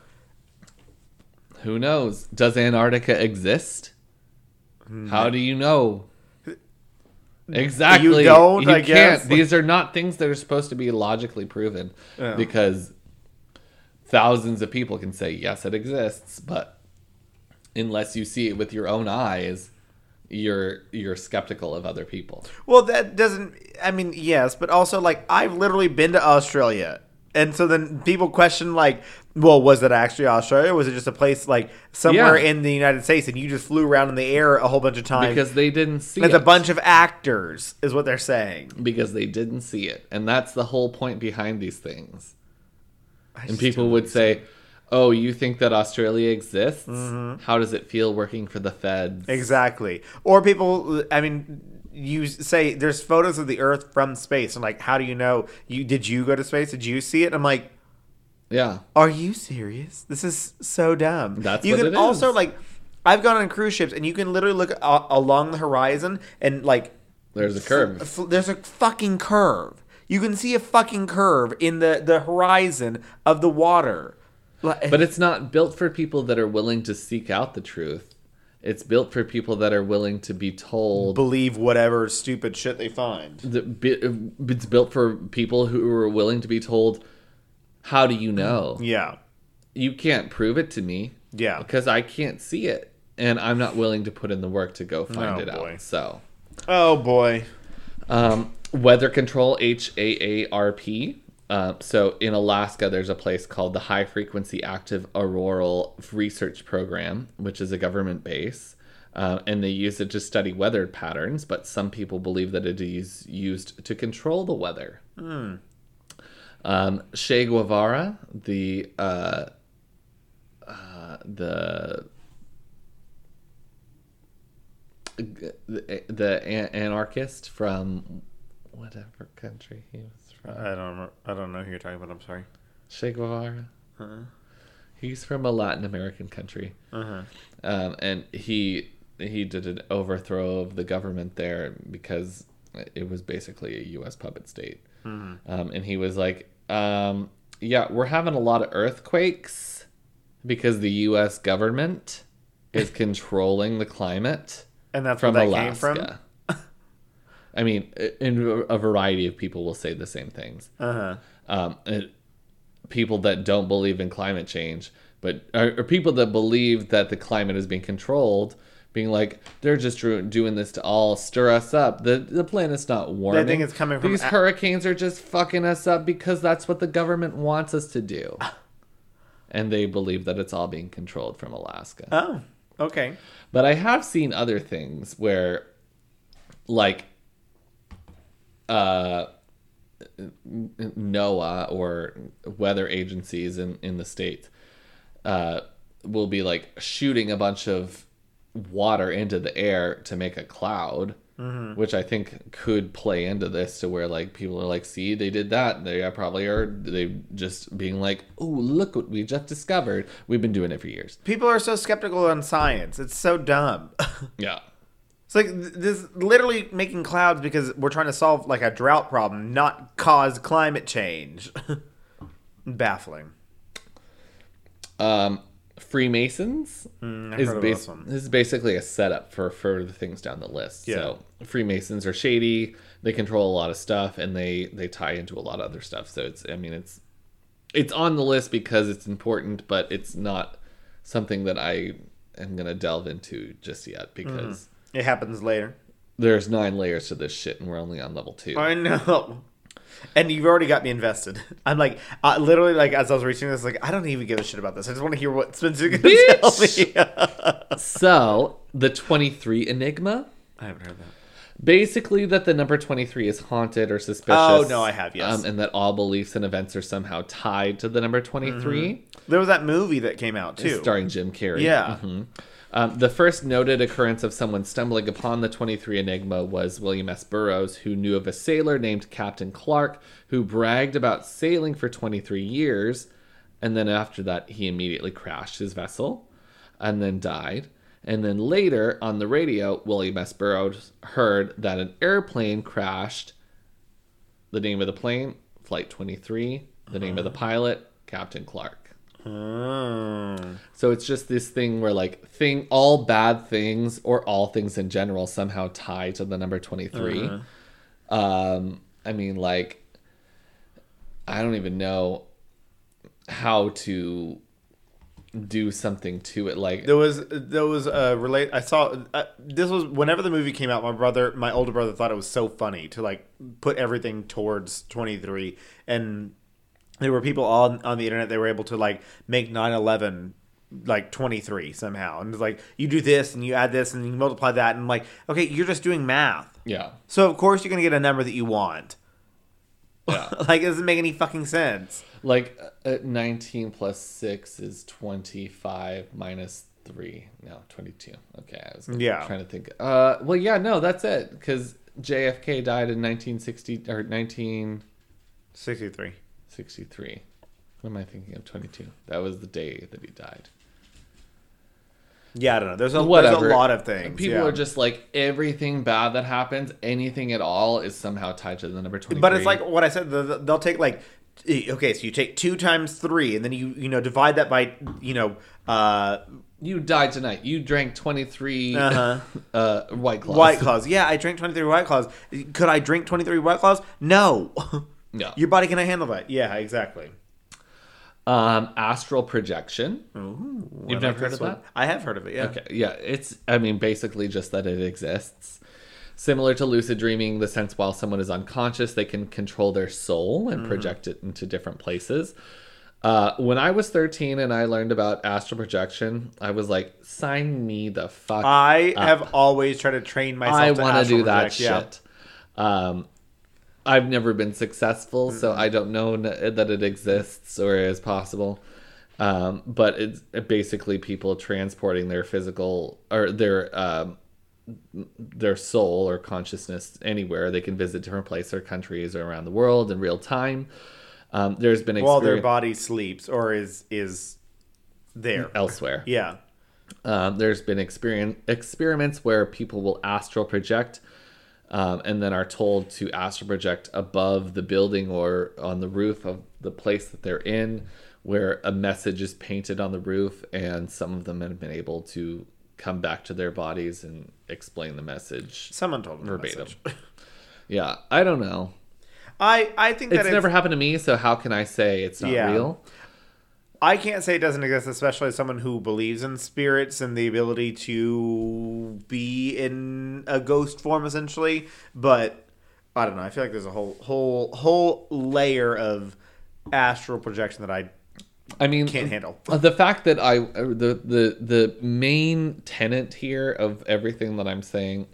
Who knows? Does Antarctica exist? Hmm. How do you know? Exactly. You don't, You I can't. These are not things that are supposed to be logically proven Yeah. because thousands of people can say yes, it exists, but unless you see it with your own eyes, you're you're skeptical of other people. Well, that doesn't. I mean, yes, but also like I've literally been to Australia, and so then people question like, well, was it actually Australia? Was it just a place like somewhere Yeah. in the United States, and you just flew around in the air a whole bunch of times? Because they didn't see it's it. a bunch of actors, is what they're saying. because they didn't see it. And that's the whole point behind these things. I And people would say, "Oh, you think that Australia exists? Mm-hmm. How does it feel working for the feds?" Exactly. Or people, I mean, you say there's photos of the Earth from space. I'm like, how do you know? You did you go to space? Did you see it? I'm like, Yeah, are you serious? This is so dumb. That's you can also like, I've gone on cruise ships and you can literally look a- along the horizon and like, there's a curve. f- there's a fucking curve. You can see a fucking curve in the the horizon of the water. Like- But it's not built for people that are willing to seek out the truth. It's built for people that are willing to be told. believe whatever stupid shit they find. the- It's built for people who are willing to be told, "How do you know? Yeah. You can't prove it to me Yeah. because I can't see it, and I'm not willing to put in the work to go find Oh, it boy. out." So. Oh boy. Um, weather control, H A A R P. Uh, so in Alaska, there's a place called the High Frequency Active Auroral Research Program, which is a government base. Uh, and they use it to study weather patterns, but some people believe that it is used to control the weather. Um, che Guevara, the uh, uh, the the, the an- anarchist from whatever country he was. I don't. Remember, I don't know who you're talking about. I'm sorry. Che Guevara. Uh-huh. He's from a Latin American country, Uh-huh. um, and he he did an overthrow of the government there because it was basically a U.S. puppet state, um, and he was like, um, "Yeah, we're having a lot of earthquakes because the U.S. government is controlling the climate." And that's from where that Alaska. came from. I mean, in a variety of people will say the same things. Uh huh. Um, it- people that don't believe in climate change, but or, or people that believe that the climate is being controlled, being like they're just doing this to all stir us up. The the planet's not warming. think it's coming from these a- hurricanes are just fucking us up because that's what the government wants us to do. And they believe that it's all being controlled from Alaska. Oh. Okay. But I have seen other things where, like, uh, NOAA or weather agencies in, in the States uh, will be like shooting a bunch of water into the air to make a cloud. Which I think could play into this to where like people are like, see, they did that. They are probably are they just being like, oh, look what we just discovered. We've been doing it for years. People are so skeptical on science. It's so dumb. Yeah. It's like this literally making clouds because we're trying to solve like a drought problem, not cause climate change. Baffling. Um, Freemasons Mm, is, bas- this is basically a setup for further things down the list. Yeah. So Freemasons are shady. They control a lot of stuff, and they they tie into a lot of other stuff. So it's I mean it's it's on the list because it's important, but it's not something that I am gonna delve into just yet because It happens later. there's nine layers to this shit, and we're only on level two. I know. And you've already got me invested. I'm like, uh, literally, like as I was reaching this, like I don't even give a shit about this. I just want to hear what Spencer's gonna tell me. so the twenty three enigma. I haven't heard that. Basically, that the number 23 is haunted or suspicious. Oh, no, I have, yes. Um, and that all beliefs and events are somehow tied to the number 23, There was that movie that came out too. starring Jim Carrey. Yeah. Mhm. Um, the first noted occurrence of someone stumbling upon the 23 Enigma was William S. Burroughs, who knew of a sailor named Captain Clark who bragged about sailing for 23 years. And then after that, he immediately crashed his vessel and then died. And then later on the radio, William S. Burroughs heard that an airplane crashed. The name of the plane, Flight 23. The name of the pilot, Captain Clark. Oh. So it's just this thing where like thing all bad things or all things in general somehow tie to the number 23. Um I mean like I don't even know how to do something to it like There was there was a relate. I saw uh, this was whenever the movie came out. My brother, my older brother, thought it was so funny to like put everything towards twenty three, and there were people on on the internet. They were able to like make 9-11 like twenty three somehow, and it's like you do this and you add this and you multiply that, and like okay, you're just doing math. yeah. So of course you're gonna get a number that you want. Yeah. like it doesn't make any fucking sense. like uh, 19 plus 6 is 25 minus 3. No, 22. Okay, I was Yeah. trying to think. Uh well yeah, no, that's it cuz JFK died in 1960 or 19 Sixty three. 63. What am I thinking of? 22. That was the day that he died. Yeah, I don't know. There's a there's a lot of things. People yeah. are just like everything bad that happens, anything at all, is somehow tied to the number 23. But it's like what I said. the- the- They'll take like, eh, okay, so you take two times three, and then you you know divide that by you know, uh, you died tonight. You drank 23 Uh-huh. uh, White Claws. White Claws. Yeah, I drank twenty three White Claws. Could I drink twenty three White Claws? No. No. Your body cannot handle that. Yeah, exactly. Um, astral projection. Ooh, You've I never heard of one. that? I have heard of it. Yeah. Okay, yeah, it's I mean basically just that it exists. Similar to lucid dreaming, the sense while someone is unconscious, they can control their soul and project it into different places. Uh, when I was 13 and I learned about astral projection, I was like, sign me the fuck. I have always tried to train myself. I want to do that yeah. shit. Um, I've never been successful, so I don't know that it exists or is possible. Um, but it's basically people transporting their physical or their um, their soul or consciousness anywhere. They can visit different places or countries or around the world in real time. Um, there's been While their body sleeps or is is there. elsewhere. Yeah. Um, there's been experien experiments where people will astral project um, and then are told to astral project above the building or on the roof of the place that they're in, where a message is painted on the roof, and some of them have been able to come back to their bodies and explain the message Someone told me the verbatim. message. Yeah, I don't know. I I think that It's never happened to me, so how can I say it's not Yeah. real? I can't say it doesn't exist, especially as someone who believes in spirits and the ability to be in a ghost form, essentially. But I don't know. I feel like there's a whole whole whole layer of astral projection that I I mean, can't handle. The fact that I the the the main tenant here of everything that I'm saying,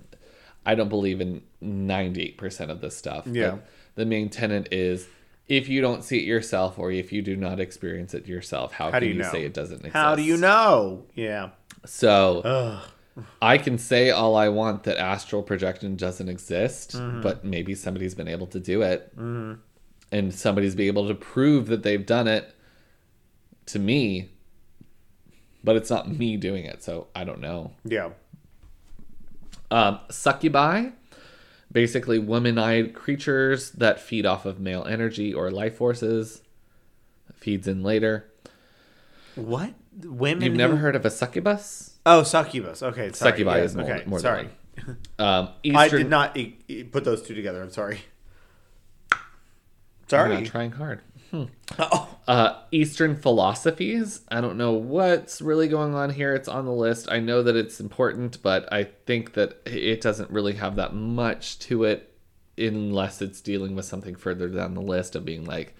I don't believe in ninety eight percent of this stuff. Yeah. the main tenant is if you don't see it yourself or if you do not experience it yourself, how, How can do you, you know? say it doesn't exist? How do you know? Yeah. So Ugh. I can say all I want that astral projection doesn't exist, Mm-hmm. but maybe somebody's been able to do it. And somebody's been able to prove that they've done it to me, but it's not me doing it, so I don't know. Yeah. Um, succubi, basically woman-eyed creatures that feed off of male energy or life forces. Feeds in later. What? Women. You've never who- heard of a succubus? Oh, succubus. Okay. Sorry. Succubi yeah, is more- okay. more than sorry. Um, I did not e- e- put those two together. I'm sorry. Sorry. I'm trying hard. Oh. Uh, Eastern philosophies. I don't know what's really going on here. It's on the list. I know that it's important, but I think that it doesn't really have that much to it unless it's dealing with something further down the list of being like,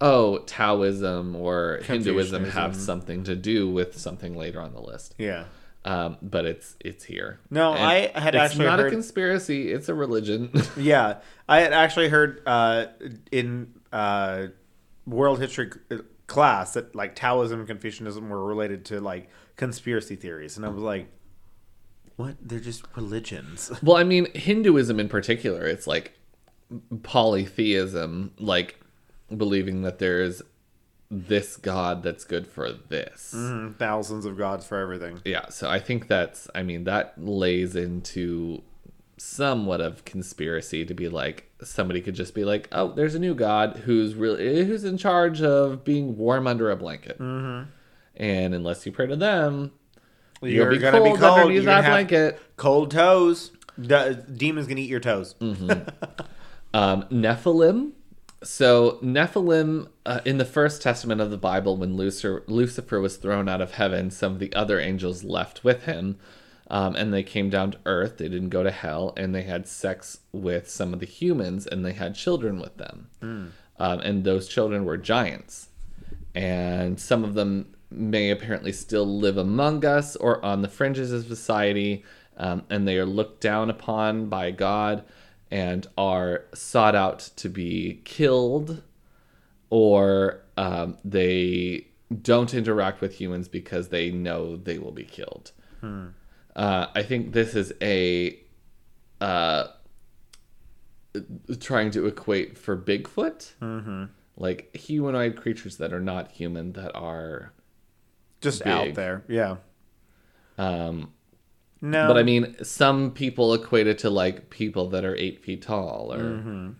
oh, Taoism or Hinduism have something to do with something later on the list. Yeah. Um, but it's it's here. No, And I had it's actually not heard- a conspiracy. It's a religion. Yeah, I had actually heard uh, in uh, world history class that like Taoism and Confucianism were related to like conspiracy theories, and I was like, "What? They're just religions." Well, I mean, Hinduism in particular, it's like polytheism, like believing that there's this god that's good for this. Mhm, Thousands of gods for everything. Yeah, so I think that's, I mean, that lays into somewhat of conspiracy to be like somebody could just be like, oh, there's a new god who's really who's in charge of being warm under a blanket, mm-hmm. and unless you pray to them, You're you'll be gonna cold be cold. underneath that have blanket. cold toes. The demon's gonna eat your toes. Um, Nephilim. So Nephilim, uh, in the First Testament of the Bible, when Lucifer, Lucifer was thrown out of heaven, some of the other angels left with him, um, and they came down to earth. They didn't go to hell, and they had sex with some of the humans, and they had children with them. Um, and those children were giants, and some of them may apparently still live among us or on the fringes of society, um, and they are looked down upon by God and are sought out to be killed, or um, they don't interact with humans because they know they will be killed. Uh, I think this is a uh, trying to equate for Bigfoot, mm-hmm. like humanoid creatures that are not human that are. Just out there. Yeah. Um, No. But I mean, some people equate it to like people that are eight feet tall or Mm-hmm.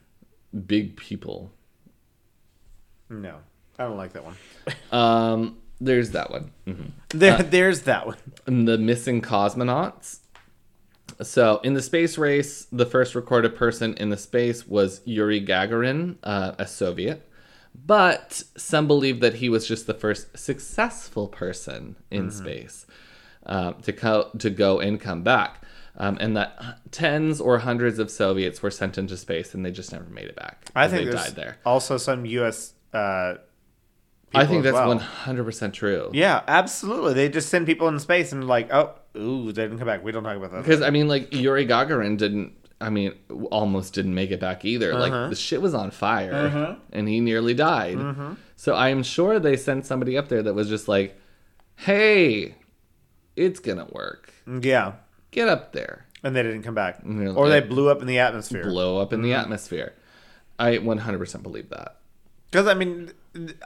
big people. no. I don't like that one. Um, there's that one. Mhm. There, there's that one. The missing cosmonauts. So, in the space race, the first recorded person in the space was Yuri Gagarin, uh, a Soviet. But some believe that he was just the first successful person in space um, to, co- to go and come back. Um, and that tens or hundreds of Soviets were sent into space and they just never made it back. I think they there's died there. also some U.S. Uh, I think that's 100% true. Yeah, absolutely. They just send people in space and like, oh, ooh, they didn't come back. We don't talk about that. Because I mean, like Yuri Gagarin didn't. I mean, almost didn't make it back either. Uh-huh. Like the shit was on fire, and he nearly died. So I am sure they sent somebody up there that was just like, "Hey, it's gonna work. yeah, Get up there, and they didn't come back, or they blew up in the atmosphere. blow up in the Mm-hmm. atmosphere." I 100% believe that. Because I mean,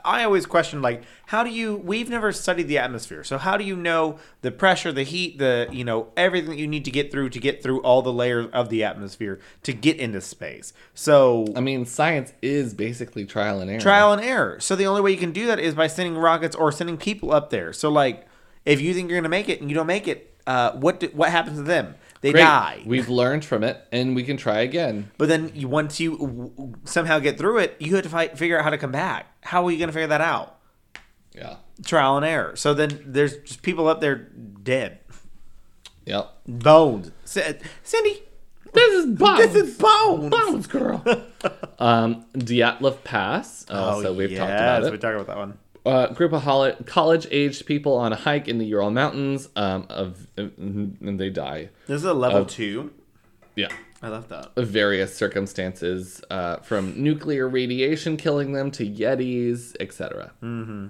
I always question like, how do you? We've never studied the atmosphere, so how do you know the pressure, the heat, the you know everything that you need to get through to get through all the layers of the atmosphere to get into space? So I mean, science is basically trial and error. trial and error. So the only way you can do that is by sending rockets or sending people up there. So like, if you think you're gonna make it and you don't make it, uh, what do, what happens to them? They Great. die. We've learned from it, and we can try again. But then you, once you w- somehow get through it, you have to fight, figure out how to come back. How are you going to figure that out? Yeah. Trial and error. So then there's just people up there dead, Yep. bones. C- Cindy, This is bones. this is bones. bones, girl. um, Dyatlov Pass. Uh, so we've talked about we talked about that one. Uh, group of hol- college-aged people on a hike in the Ural Mountains. Um, of and they die. This is a level two. Yeah. I love that. various circumstances, uh, from nuclear radiation killing them to Yetis, etc. Mm-hmm.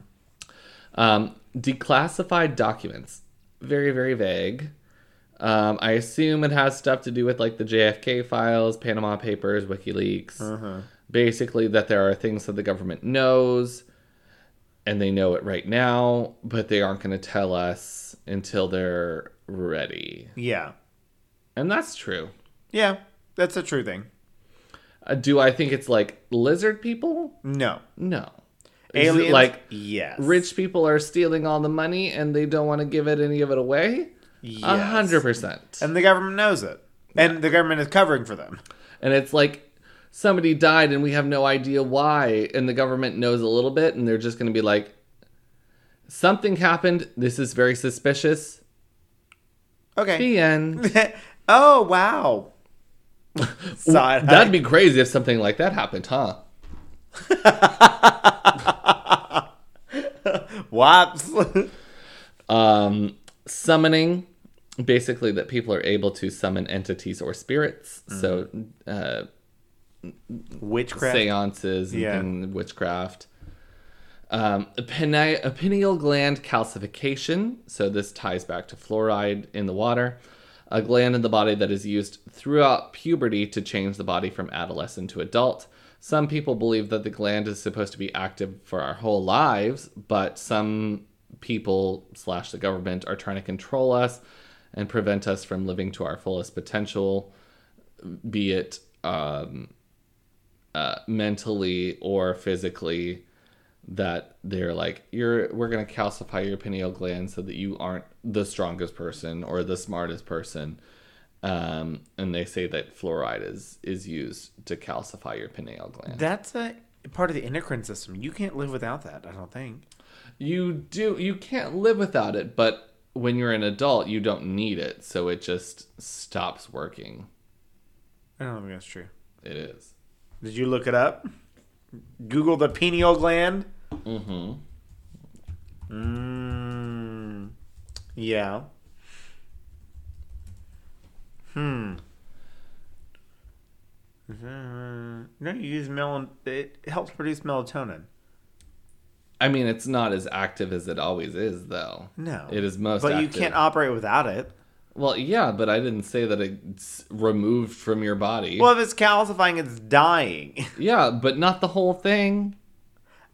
Um, declassified documents, very very vague. Um, I assume it has stuff to do with like the JFK files, Panama Papers, WikiLeaks. Basically, that there are things that the government knows, and they know it right now, but they aren't going to tell us until they're ready. Yeah. And that's true. Yeah. That's a true thing. Uh, do I think it's like lizard people? No. No. Is it Aliens. like yes. rich people are stealing all the money and they don't want to give it any of it away? A hundred percent. And the government knows it. And the government is covering for them. And it's like somebody died and we have no idea why, and the government knows a little bit, and they're just going to be like, something happened. This is very suspicious. Okay. The end. oh wow. That'd be crazy if something like that happened, huh? Whoops. Um, summoning, basically, that people are able to summon entities or spirits. So, uh, Witchcraft. seances and Yeah. witchcraft. Um, a pineal gland calcification. So this ties back to fluoride in the water. A gland in the body that is used throughout puberty to change the body from adolescent to adult. Some people believe that the gland is supposed to be active for our whole lives, but some people slash the government are trying to control us and prevent us from living to our fullest potential, be it um, uh, mentally or physically that they're like you're we're going to calcify your pineal gland so that you aren't the strongest person or the smartest person um, and they say that fluoride is is used to calcify your pineal gland That's a part of the endocrine system. You can't live without that, I don't think. you do you can't live without it but when you're an adult you don't need it so it just stops working I don't think that's true. it is Did you look it up? Google the pineal gland. mm-hmm Mm. Yeah. Hmm. Uh, no, you use melon. It helps produce melatonin. i mean it's not as active as it always is though No, it is most But you can't operate without it. Well, yeah, but I didn't say that it's removed from your body. Well, if it's calcifying, it's dying. yeah, but not the whole thing.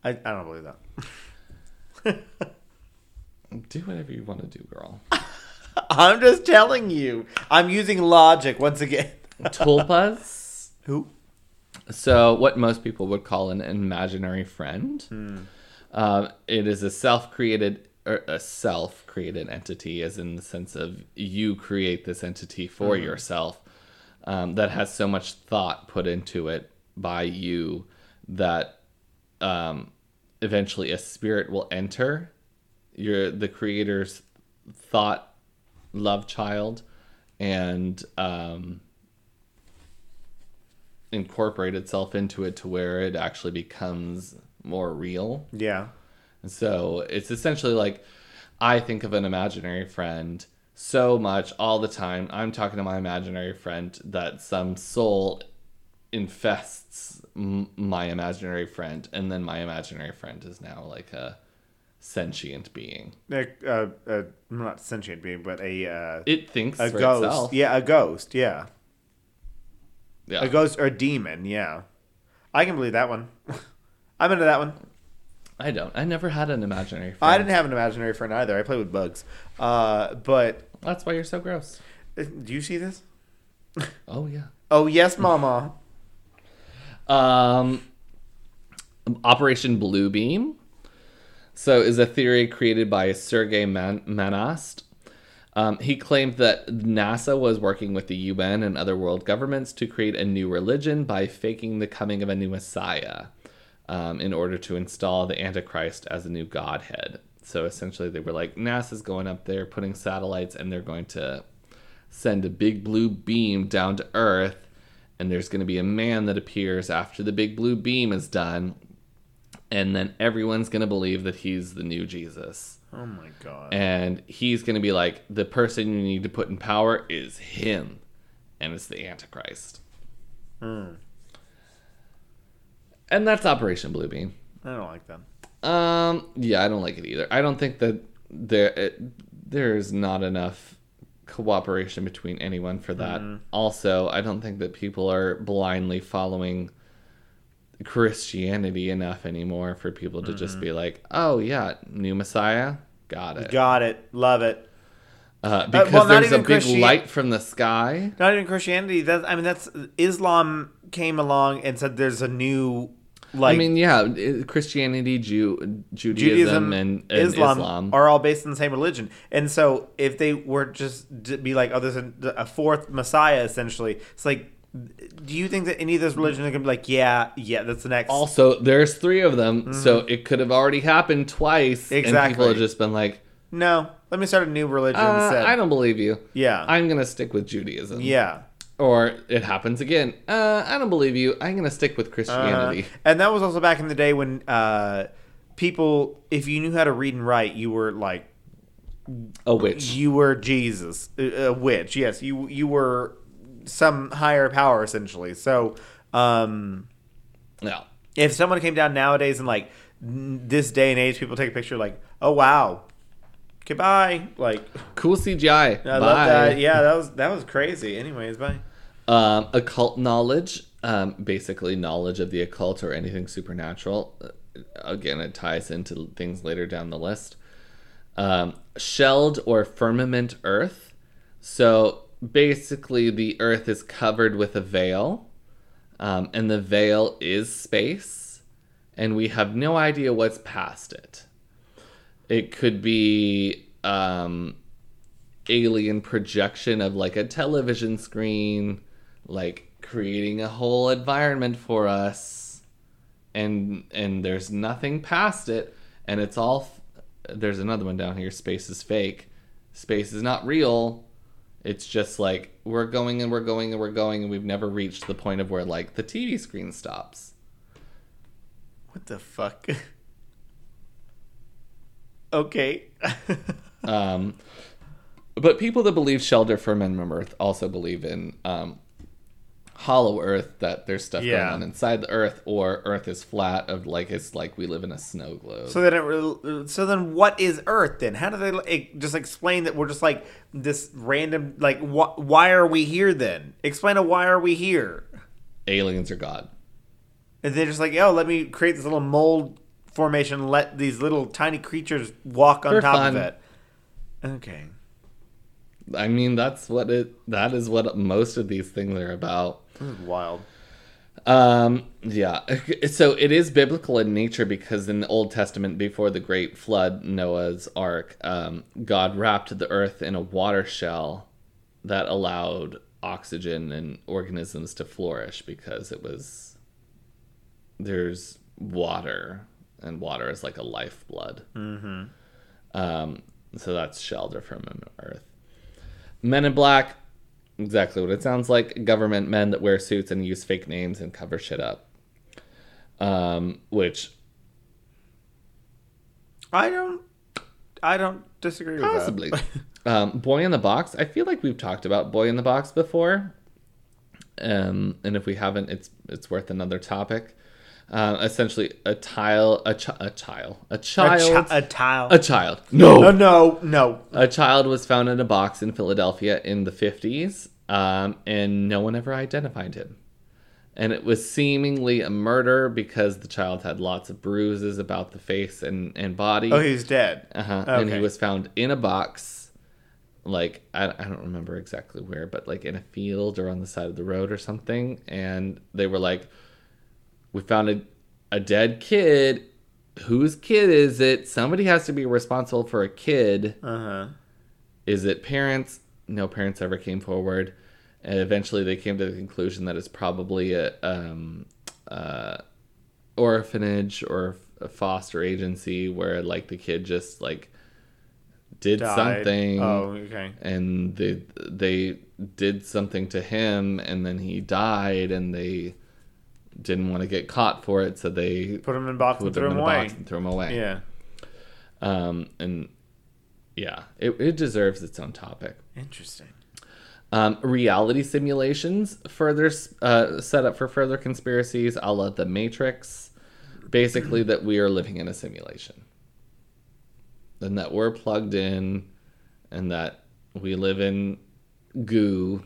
I, I don't believe that. Do whatever you want to do, girl. I'm just telling you. I'm using logic once again. Tulpas. Who? So, what most people would call an imaginary friend. Um, it is a self-created or a self-created entity, as in the sense of you create this entity for yourself. Um, that has so much thought put into it by you that um, eventually a spirit will enter your the creator's thought love child and um, incorporate itself into it to where it actually becomes more real. Yeah. So it's essentially like I think of an imaginary friend so much all the time. I'm talking to my imaginary friend that some soul infests m- my imaginary friend, and then my imaginary friend is now like a sentient being. Uh, uh, uh, not sentient being, but a uh, It thinks a ghost. itself. Yeah, a ghost. Yeah, Yeah. a ghost or a demon. Yeah, I can believe that one. I'm into that one. I don't. I never had an imaginary friend. I didn't have an imaginary friend either. I play with bugs. Uh, but That's why you're so gross. uh, do you see this? Oh yeah. Oh yes, Mama. Um, Operation Bluebeam. So, is a theory created by Sergei Man- Monast. Um, he claimed that NASA was working with the UN and other world governments to create a new religion by faking the coming of a new Messiah um, in order to install the Antichrist as a new Godhead. So, essentially, they were like, NASA's going up there, putting satellites, and they're going to send a big blue beam down to Earth and there's going to be a man that appears after the big blue beam is done and then everyone's going to believe that he's the new Jesus Oh my god. and he's going to be like the person you need to put in power is him and it's the Antichrist. Hmm. And that's Operation Bluebeam. I don't like them. Um, yeah, I don't like it either. I don't think that there it, there's not enough cooperation between anyone for that. Also, I don't think that people are blindly following Christianity enough anymore for people to just be like, "Oh yeah, new Messiah, got it." Got it. Love it. Uh, because well, not there's a big Christian- light from the sky. Not even Christianity. That I mean, that's Islam came along and said there's a new like I mean, yeah, Christianity, Jew, Judaism, Judaism and, and Islam, Islam. are all based on the same religion. And so if they were just to be like, oh, there's a, a fourth Messiah, essentially, it's like, do you think that any of those religions are gonna be like, yeah, yeah, that's the next? Also, there's three of them, so it could have already happened twice. And Exactly. people have just been like, no, let me start a new religion uh, instead. I don't believe you. yeah, I'm going to stick with Judaism. yeah. Or it happens again. Uh, I don't believe you. I'm going to stick with Uh, Christianity. and that was also back in the day when uh, people, if you knew how to read and write, you were like a witch. you were Jesus, a a witch. Yes, you you were some higher power essentially. So, um, No. if someone came down nowadays and like this day and age, people take a picture like, oh wow, goodbye. Like, Cool CGI. I Bye. love that. Yeah, that was that was crazy. Anyways, bye. Um, occult knowledge, um, basically knowledge of the occult or anything supernatural. Uh, Again, it ties into things later down the list. Um, shelled or firmament Earth. So basically, the Earth is covered with a veil, um, and the veil is space, and we have no idea what's past it. It could be um, alien projection of like a television screen, like creating a whole environment for us, and and there's nothing past it, and it's all. f- There's another one down here. Space is fake. Space is not real. It's just like we're going and we're going and we're going, and we've never reached the point of where like the TV screen stops. What the fuck? okay. Um, but people that believe shelled or firmament Earth also believe in um, hollow Earth that there's stuff Yeah. going on inside the Earth, or Earth is flat of like it's like we live in a snow globe. So then, it, re- so then, what is Earth then? How do they like, just explain that we're just like this random? Like, wh- why are we here then? Explain a why are we here? Aliens are God. And they're just like, oh, let me create this little mold formation. Let these little tiny creatures walk on top fun. of it. Okay. I mean, that's what it. That is what most of these things are about. This is wild. Um, yeah. So it is biblical in nature because in the Old Testament, before the great flood, Noah's Ark, um, God wrapped the earth in a water shell that allowed oxygen and organisms to flourish because it was there's water and water is like a lifeblood. Mm-hmm. Um, so that's shelter from Earth. Men in Black, exactly what it sounds like. Government men that wear suits and use fake names and cover shit up. Um, which I don't. I don't disagree with possibly. that. um, Boy in the Box. I feel like we've talked about Boy in the Box before. Um, and if we haven't, it's it's worth another topic. Uh, essentially, a tile, a, chi- a child, a a, child, chi- a tile. a child. No, no, no, no. A child was found in a box in Philadelphia in the 50s, um, and no one ever identified him. And it was seemingly a murder because the child had lots of bruises about the face and, and body. Oh, he's dead. uh-huh. And he was found in a box, like, I, I don't remember exactly where, but like in a field or on the side of the road or something. And they were like, We found a, a dead kid. Whose kid is it? Somebody has to be responsible for a kid. Uh huh. Is it parents? No parents ever came forward. And eventually they came to the conclusion that it's probably a um, uh, orphanage or a foster agency where like the kid just like did Died. something Oh, okay. and they they did something to him and then he died and they didn't want to get caught for it so they Put him in a box and threw him him in a away. box and threw him away Yeah. um and yeah it, it deserves its own topic Interesting. Um, reality simulations further uh, set up for further conspiracies, a la the Matrix. Basically, that we are living in a simulation, and that we're plugged in, and that we live in goo,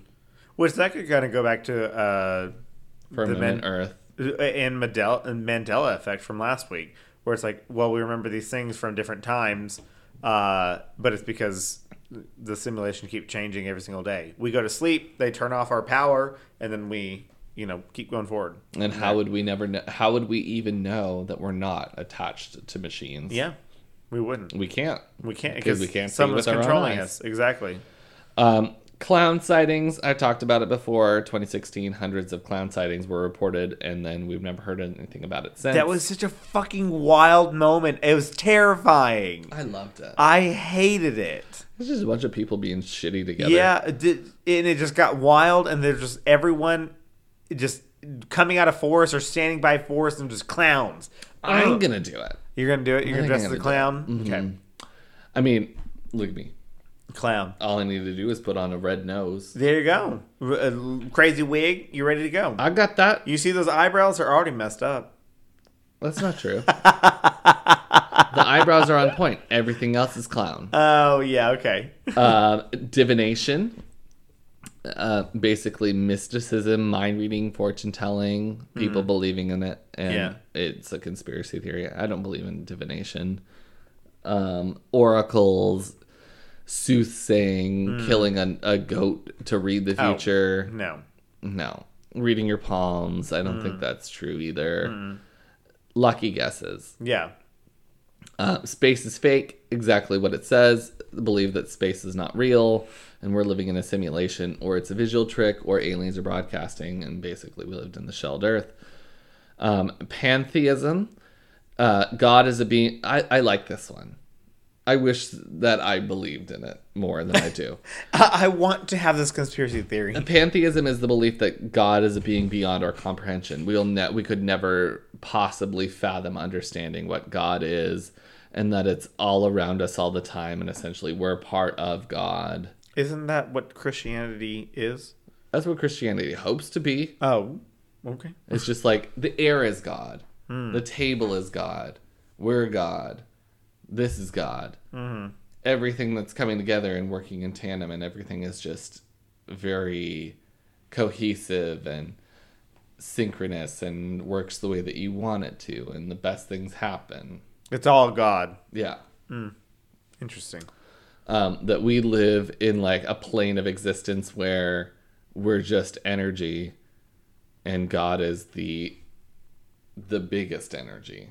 Which that could kind of go back to uh, permanent men- Earth. and Mandela, and Mandela effect from last week, where it's like, well, we remember these things from different times, uh, but it's because the simulation keep changing every single day. We go to sleep, they turn off our power, and then we, you know, keep going forward. And how would we never? Know, how would we even know that we're not attached to machines? Yeah, we wouldn't. we can't. We can't Because we can't see someone's controlling us. Exactly. Um, clown sightings. I talked about it before. 2016, hundreds of clown sightings were reported, and then we've never heard anything about it since. That was such a fucking wild moment. It was terrifying. I loved it. I hated it. It's just a bunch of people being shitty together. Yeah, it did, and it just got wild, and there's just everyone just coming out of forest or standing by forest and just clowns. I'm Ugh. gonna do it. You're gonna do it. You're I gonna dress as a clown. Okay, Mhm. I mean, look at me. Clown. All I need to do is put on a red nose. There you go. A crazy wig. You ready to go? I got that. You see those eyebrows are already messed up. That's not true. the eyebrows are on point. Everything else is clown. Oh yeah. Okay. uh, divination, uh, basically mysticism, mind reading, fortune telling, people believing in it, and Yeah. it's a conspiracy theory. I don't believe in divination. Um, oracles, soothsaying, killing a, a goat to read the Oh. future. No. No. Reading your palms. I don't think that's true either. Lucky guesses. Yeah. Uh, space is fake, exactly what it says. Believe that space is not real and we're living in a simulation, or it's a visual trick, or aliens are broadcasting, and basically we lived in the shelled earth. Um, pantheism, uh, God is a being. I, I like this one. I wish that I believed in it more than I do. I, want to have this conspiracy theory. Pantheism is the belief that God is a being beyond our comprehension. We'll ne- we could never possibly fathom understanding what God is, and that it's all around us all the time, and essentially we're part of God. Isn't that what Christianity is? That's what Christianity hopes to be. Oh. Okay. It's just like the air is God, hmm. the table is God, we're God, this is God. Everything that's coming together and working in tandem, and everything is just very cohesive and synchronous and works the way that you want it to, and the best things happen. It's all God. Yeah. Interesting. um, that we live in like a plane of existence where we're just energy and god is the the biggest energy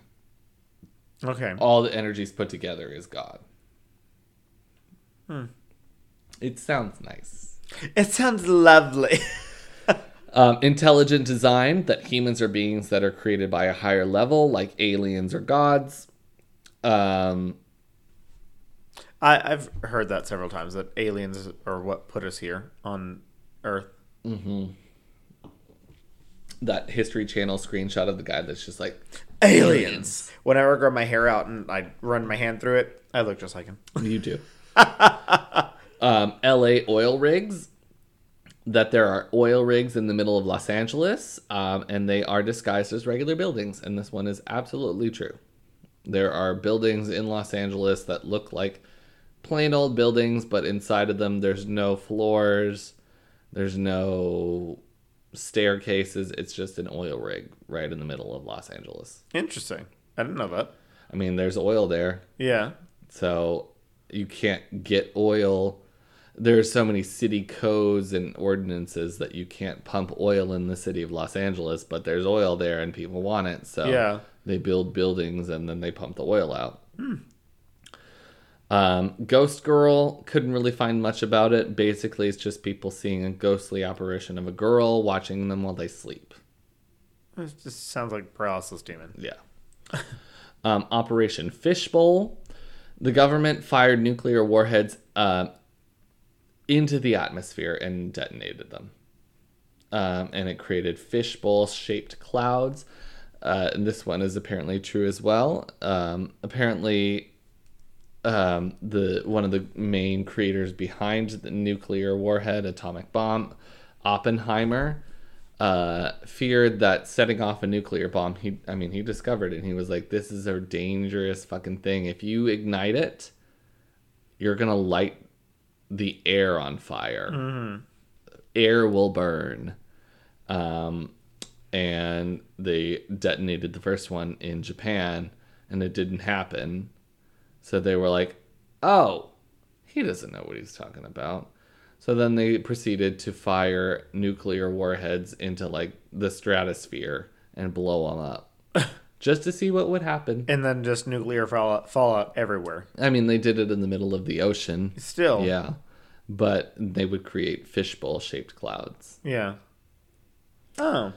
Okay. all the energies put together is god it sounds nice It sounds lovely. um, intelligent design that humans are beings that are created by a higher level like aliens or gods um, I, I've heard that several times that aliens are what put us here on Earth. That history channel screenshot of the guy that's just like Aliens. Whenever I grow my hair out and I run my hand through it, I look just like him. You do. um, LA oil rigs. That there are oil rigs in the middle of Los Angeles, um, and they are disguised as regular buildings. And this one is absolutely true. There are buildings in Los Angeles that look like plain old buildings, but inside of them, there's no floors, there's no staircases. It's just an oil rig right in the middle of Los Angeles. Interesting. I didn't know that. I mean, there's oil there. Yeah. So you can't get oil. There's so many city codes and ordinances that you can't pump oil in the city of Los Angeles, but there's oil there and people want it. So Yeah. they build buildings and then they pump the oil out. Hmm. Um, Ghost Girl couldn't really find much about it. Basically, it's just people seeing a ghostly apparition of a girl, watching them while they sleep. It just sounds like paralysis demon. Yeah. um, Operation Fishbowl. The government fired nuclear warheads uh, into the atmosphere and detonated them. Um, and it created fishbowl shaped clouds. Uh, and this one is apparently true as well. Um, apparently, um, the one of the main creators behind the nuclear warhead atomic bomb, Oppenheimer, uh, feared that setting off a nuclear bomb. He, I mean, he discovered it. and He was like, "This is a dangerous fucking thing. If you ignite it, you're gonna light the air on fire. Air will burn." Um, and they detonated the first one in Japan, and it didn't happen. So they were like, "Oh, he doesn't know what he's talking about." So then they proceeded to fire nuclear warheads into like the stratosphere and blow them up, just to see what would happen. And then just nuclear fallout, fallout everywhere. I mean, they did it in the middle of the ocean. Still. Yeah, but they would create fishbowl-shaped clouds. Yeah. Oh.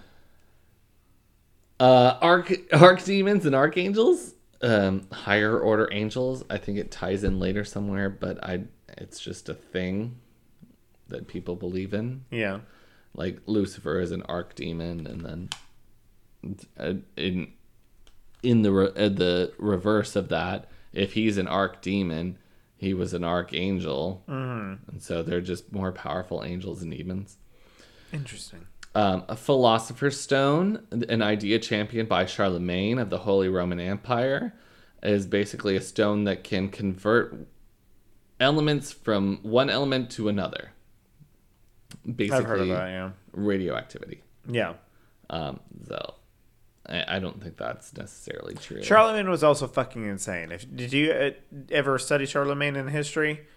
Uh, arc arc demons and archangels, um, higher order angels. I think it ties in later somewhere, but I it's just a thing that people believe in. Yeah. Like Lucifer is an archdemon, and then uh, in in the re- uh, the reverse of that, if he's an archdemon, he was an archangel, mm-hmm. and so they're just more powerful angels and demons. Interesting. Um, a philosopher's stone, an idea championed by Charlemagne of the Holy Roman Empire, is basically a stone that can convert elements from one element to another. Basically, I've heard of that, yeah. radioactivity. Yeah. Um, so I, I don't think that's necessarily true. Charlemagne was also fucking insane. If did you uh, ever study Charlemagne in history?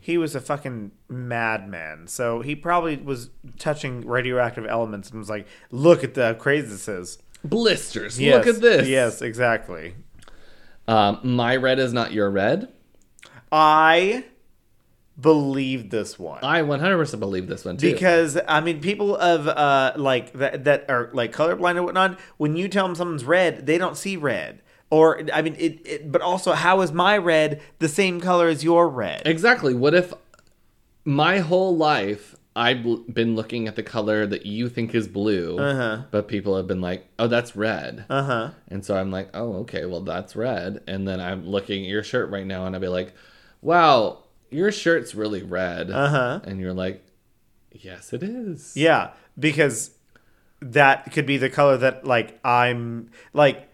He was a fucking madman. So he probably was touching radioactive elements and was like, "Look at the how crazy this is." Blisters. Yes, Look at this. Yes, exactly. Um, my red is not your red. I believe this one. I 100% believe this one too. because I mean, people of uh like that that are like colorblind and whatnot. When you tell them something's red, they don't see red. Or I mean, it, it. But also, how is my red the same color as your red? Exactly. What if my whole life I've been looking at the color that you think is blue, Uh-huh. but people have been like, "Oh, that's red," Uh huh. and so I'm like, "Oh, okay, well that's red," and then I'm looking at your shirt right now, and I'd be like, "Wow, your shirt's really red," Uh huh. and you're like, "Yes, it is." Yeah, because that could be the color that like I'm like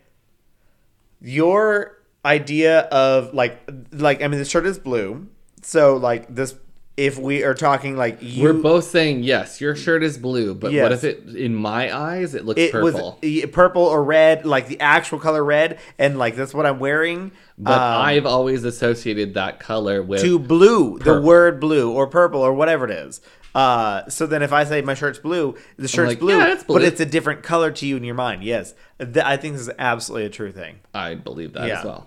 your idea of like like I mean the shirt is blue. So like this if we are talking like you We're both saying yes. Your shirt is blue, but what if it, in my eyes, it looks it purple? was purple or red, like the actual color red, and like that's what I'm wearing. but um, I've always associated that color with to blue, the word blue or purple or whatever it is. Uh, so then if I say my shirt's blue, the shirt's like, blue, yeah, it's but it's a different color to you in your mind. Yes, Th- I think this is absolutely a true thing. I believe that Yeah. as well.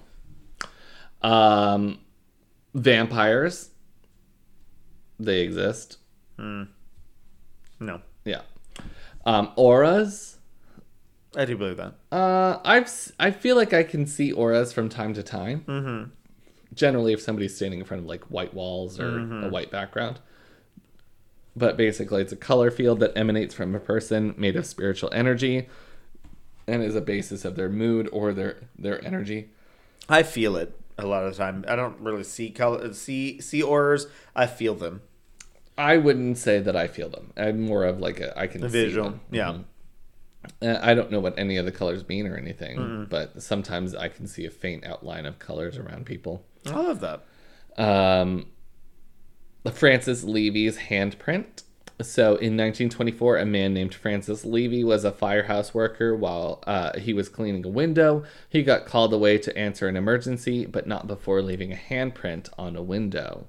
Um, vampires, they exist. No, Yeah. Um, auras. I do believe that. Uh, I've I feel like I can see auras from time to time. Mm-hmm. Generally, if somebody's standing in front of like white walls or a white background. But basically, it's a color field that emanates from a person made of spiritual energy, and is a basis of their mood or their their energy. I feel it a lot of the time. I don't really see color, see see auras. I feel them. I wouldn't say that I feel them. I'm more of like a I can A see visual, them. yeah. Mhm. Uh, I don't know what any of the colors mean or anything, but sometimes I can see a faint outline of colors around people. I love that. Um, Francis Leavy's handprint. So in 1924, a man named Francis Leavy was a firehouse worker while uh, he was cleaning a window. He got called away to answer an emergency, but not before leaving a handprint on a window.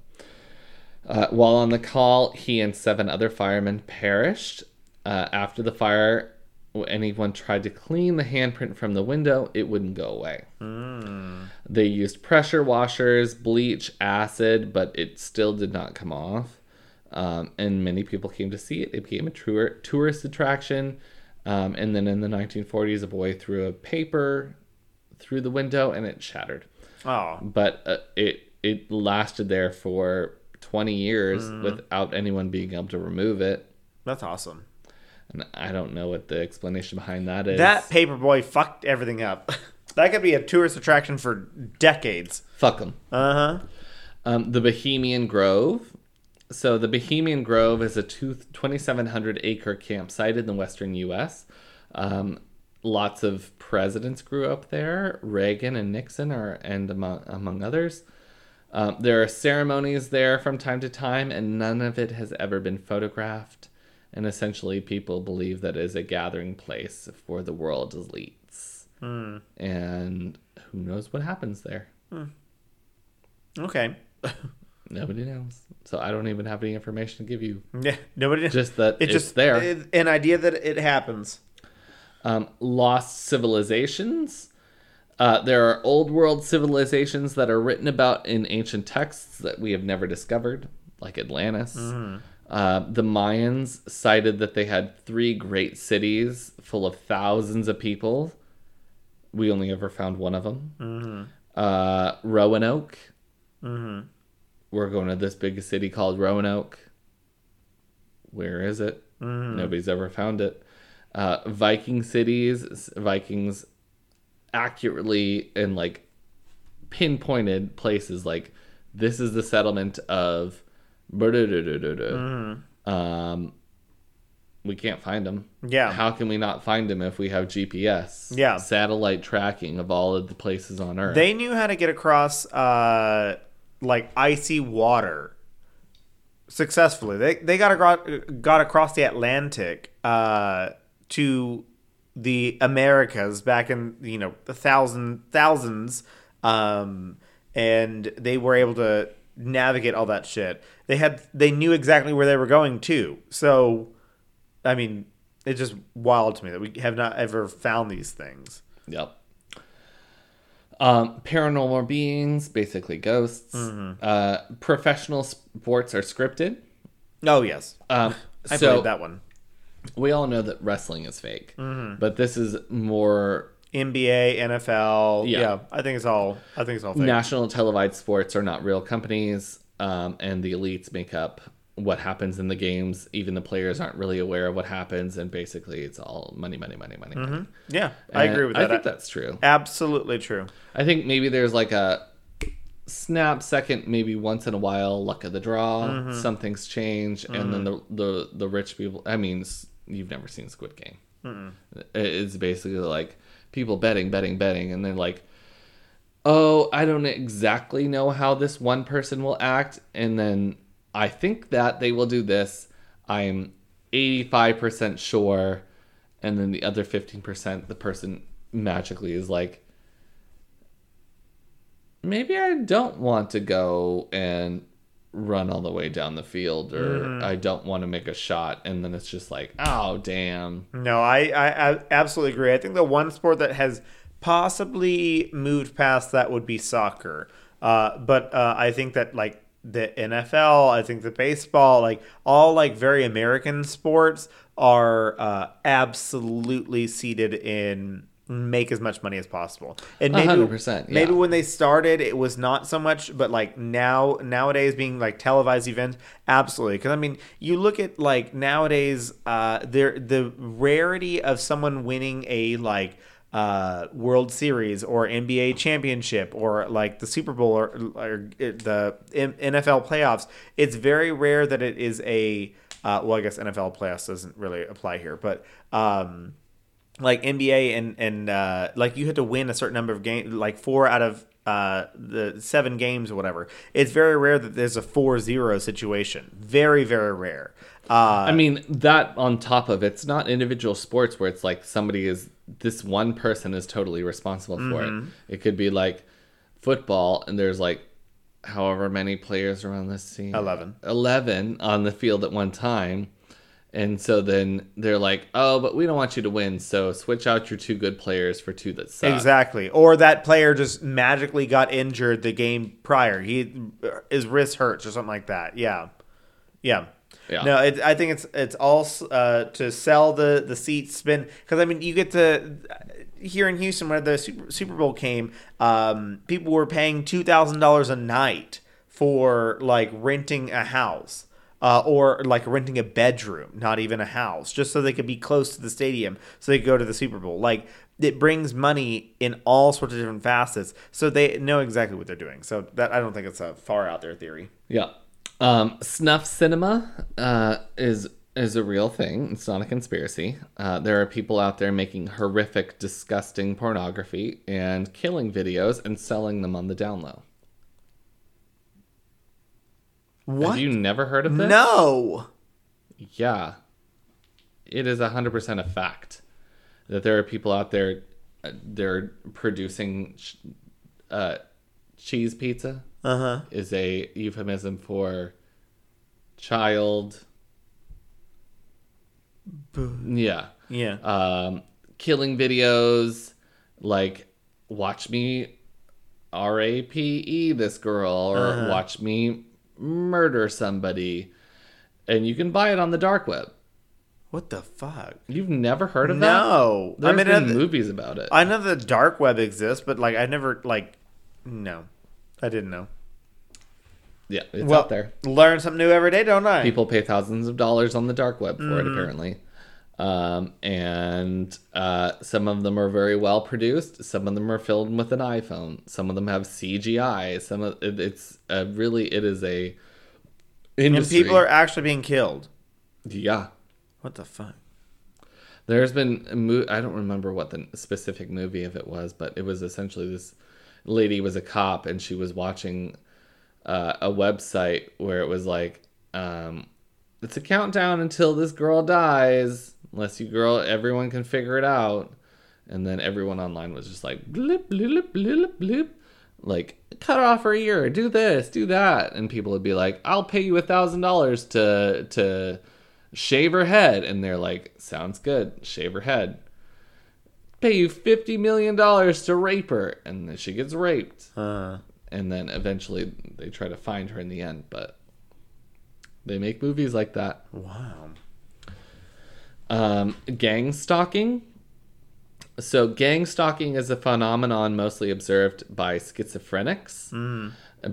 Uh, while on the call, he and seven other firemen perished. Uh, after the fire, when anyone tried to clean the handprint from the window, it wouldn't go away. They used pressure washers, bleach, acid, but it still did not come off. Um, and many people came to see it. It became a tour- tourist attraction. Um, and then in the 1940s, a boy threw a paper through the window and it shattered. Oh, But uh, it it lasted there for 20 years without anyone being able to remove it. that's awesome. And I don't know what the explanation behind that is. That paperboy fucked everything up. That could be a tourist attraction for decades. Fuck them. Uh huh. Um, the Bohemian Grove. So the Bohemian Grove is a two, 2,700 acre campsite in the western U.S. Um, lots of presidents grew up there. Reagan and Nixon are, and among, among others. Um, there are ceremonies there from time to time, and none of it has ever been photographed. And essentially, people believe that it is a gathering place for the world elites. And who knows what happens there? Okay. Nobody knows. So I don't even have any information to give you. Yeah. Nobody. Just that it's it's just there. it- an idea that it happens. Um, lost civilizations. Uh, there are old world civilizations that are written about in ancient texts that we have never discovered, like Atlantis. Uh, the Mayans cited that they had three great cities full of thousands of people. We only ever found one of them. Uh, Roanoke. We're going to this big city called Roanoke. Where is it? Nobody's ever found it. Uh, Viking cities, Vikings accurately and like pinpointed places like this is the settlement of um we can't find them Yeah. how can we not find them if we have gps Yeah. satellite tracking of all of the places on earth They knew how to get across uh, like icy water successfully. They they got across, got across the Atlantic uh, to the Americas back in you know the thousand thousands, um, and they were able to navigate all that shit. They had they knew exactly where they were going too. So, I mean, it's just wild to me that we have not ever found these things. Yep. Um, paranormal beings, basically ghosts. Mm-hmm. Uh, professional sports are scripted. Oh yes, Um, I so played that one. We all know that wrestling is fake, Mm-hmm. but this is more NBA, NFL. Yeah. Yeah. I think it's all. I think it's all fake. national televised sports are not real companies, um, and the elites make up what happens in the games. Even the players aren't really aware of what happens, and basically it's all money, money, money, money. money. yeah, Mm-hmm. I agree with that. I think that's true. Absolutely true. I think maybe there's like a snap second, maybe once in a while, luck of the draw. Mm-hmm. Some things change, and then the, the the rich people. I mean, you've never seen Squid Game. It's basically like people betting, betting, betting, and they're like, "Oh, I don't exactly know how this one person will act," and then I think that they will do this. I'm 85% sure, and then the other 15%, the person magically is like, maybe I don't want to go and run all the way down the field, or I don't want to make a shot, and then it's just like, oh damn, No, I, I, I absolutely agree. I think the one sport that has possibly moved past that would be soccer. Uh, but uh, I think that like the NFL, I think the baseball, like all like very American sports are uh, absolutely seated in make as much money as possible. And maybe 100%, maybe when they started it was not so much but like now nowadays being like televised events absolutely because i mean you look at like nowadays uh there the rarity of someone winning a like uh, World Series or NBA championship or like the Super Bowl or, or the NFL playoffs, it's very rare that it is a uh, well, I guess NFL playoffs doesn't really apply here, but um, like NBA and and uh, like you had to win a certain number of games, like four out of uh, the seven games or whatever. It's very rare that there's a 4-0 situation. Very very rare. Uh, I mean, that on top of it's not individual sports where it's like somebody is this one person is totally responsible for Mm-hmm. it. It could be like football, and there's like however many players are on this team 11. 11 on the field at one time. And so then they're like, oh, but we don't want you to win. So switch out your two good players for two that suck. Exactly. Or that player just magically got injured the game prior. He his wrist hurts or something like that. Yeah. Yeah. Yeah. No, it, I think it's it's all uh, to sell the the seats spin because I mean you get to here in Houston when the Super, Super Bowl came, um, people were paying two thousand dollars a night for like renting a house. Uh, or like renting a bedroom, not even a house, just so they could be close to the stadium, so they could go to the Super Bowl. Like it brings money in all sorts of different facets, so they know exactly what they're doing. So that I don't think it's a far out there theory. Yeah. Um, snuff cinema uh, is is a real thing. It's not a conspiracy. Uh, there are people out there making horrific, disgusting pornography and killing videos and selling them on the down low. What? Have you never heard of this? No. Yeah. It is 100% a fact that there are people out there uh, they're producing uh, cheese pizza Uh huh. is a euphemism for child yeah Yeah. um killing videos like watch me r-a-p-e this girl or Uh-huh. watch me murder somebody and you can buy it on the dark web what the fuck? you've never heard of that No. There's I mean, been uh, movies about it I know the dark web exists, but like I never like. No, I didn't know. yeah it's well, out there learn something new every day, don't I? people pay thousands of dollars on the dark web for it Mm-hmm. apparently um, and uh, some of them are very well produced some of them are filmed with an iphone some of them have cgi some of it, it's a really it is a industry. and people are actually being killed. yeah What the fuck? there's been a mo- i don't remember what the specific movie of it was but it was essentially this lady was a cop and she was watching uh, a website where it was like um, it's a countdown until this girl dies unless you girl everyone can figure it out. And then everyone online was just like blip blip blip blip like cut off her ear do this do that. And people would be like i'll pay you a thousand dollars to to shave her head. And they're like sounds good shave her head. Pay you 50 million dollars to rape her. And then she gets raped. Uh, and then eventually they try to find her in the end but they make movies like that. Wow. um, gang stalking. So gang stalking is a phenomenon mostly observed by schizophrenics.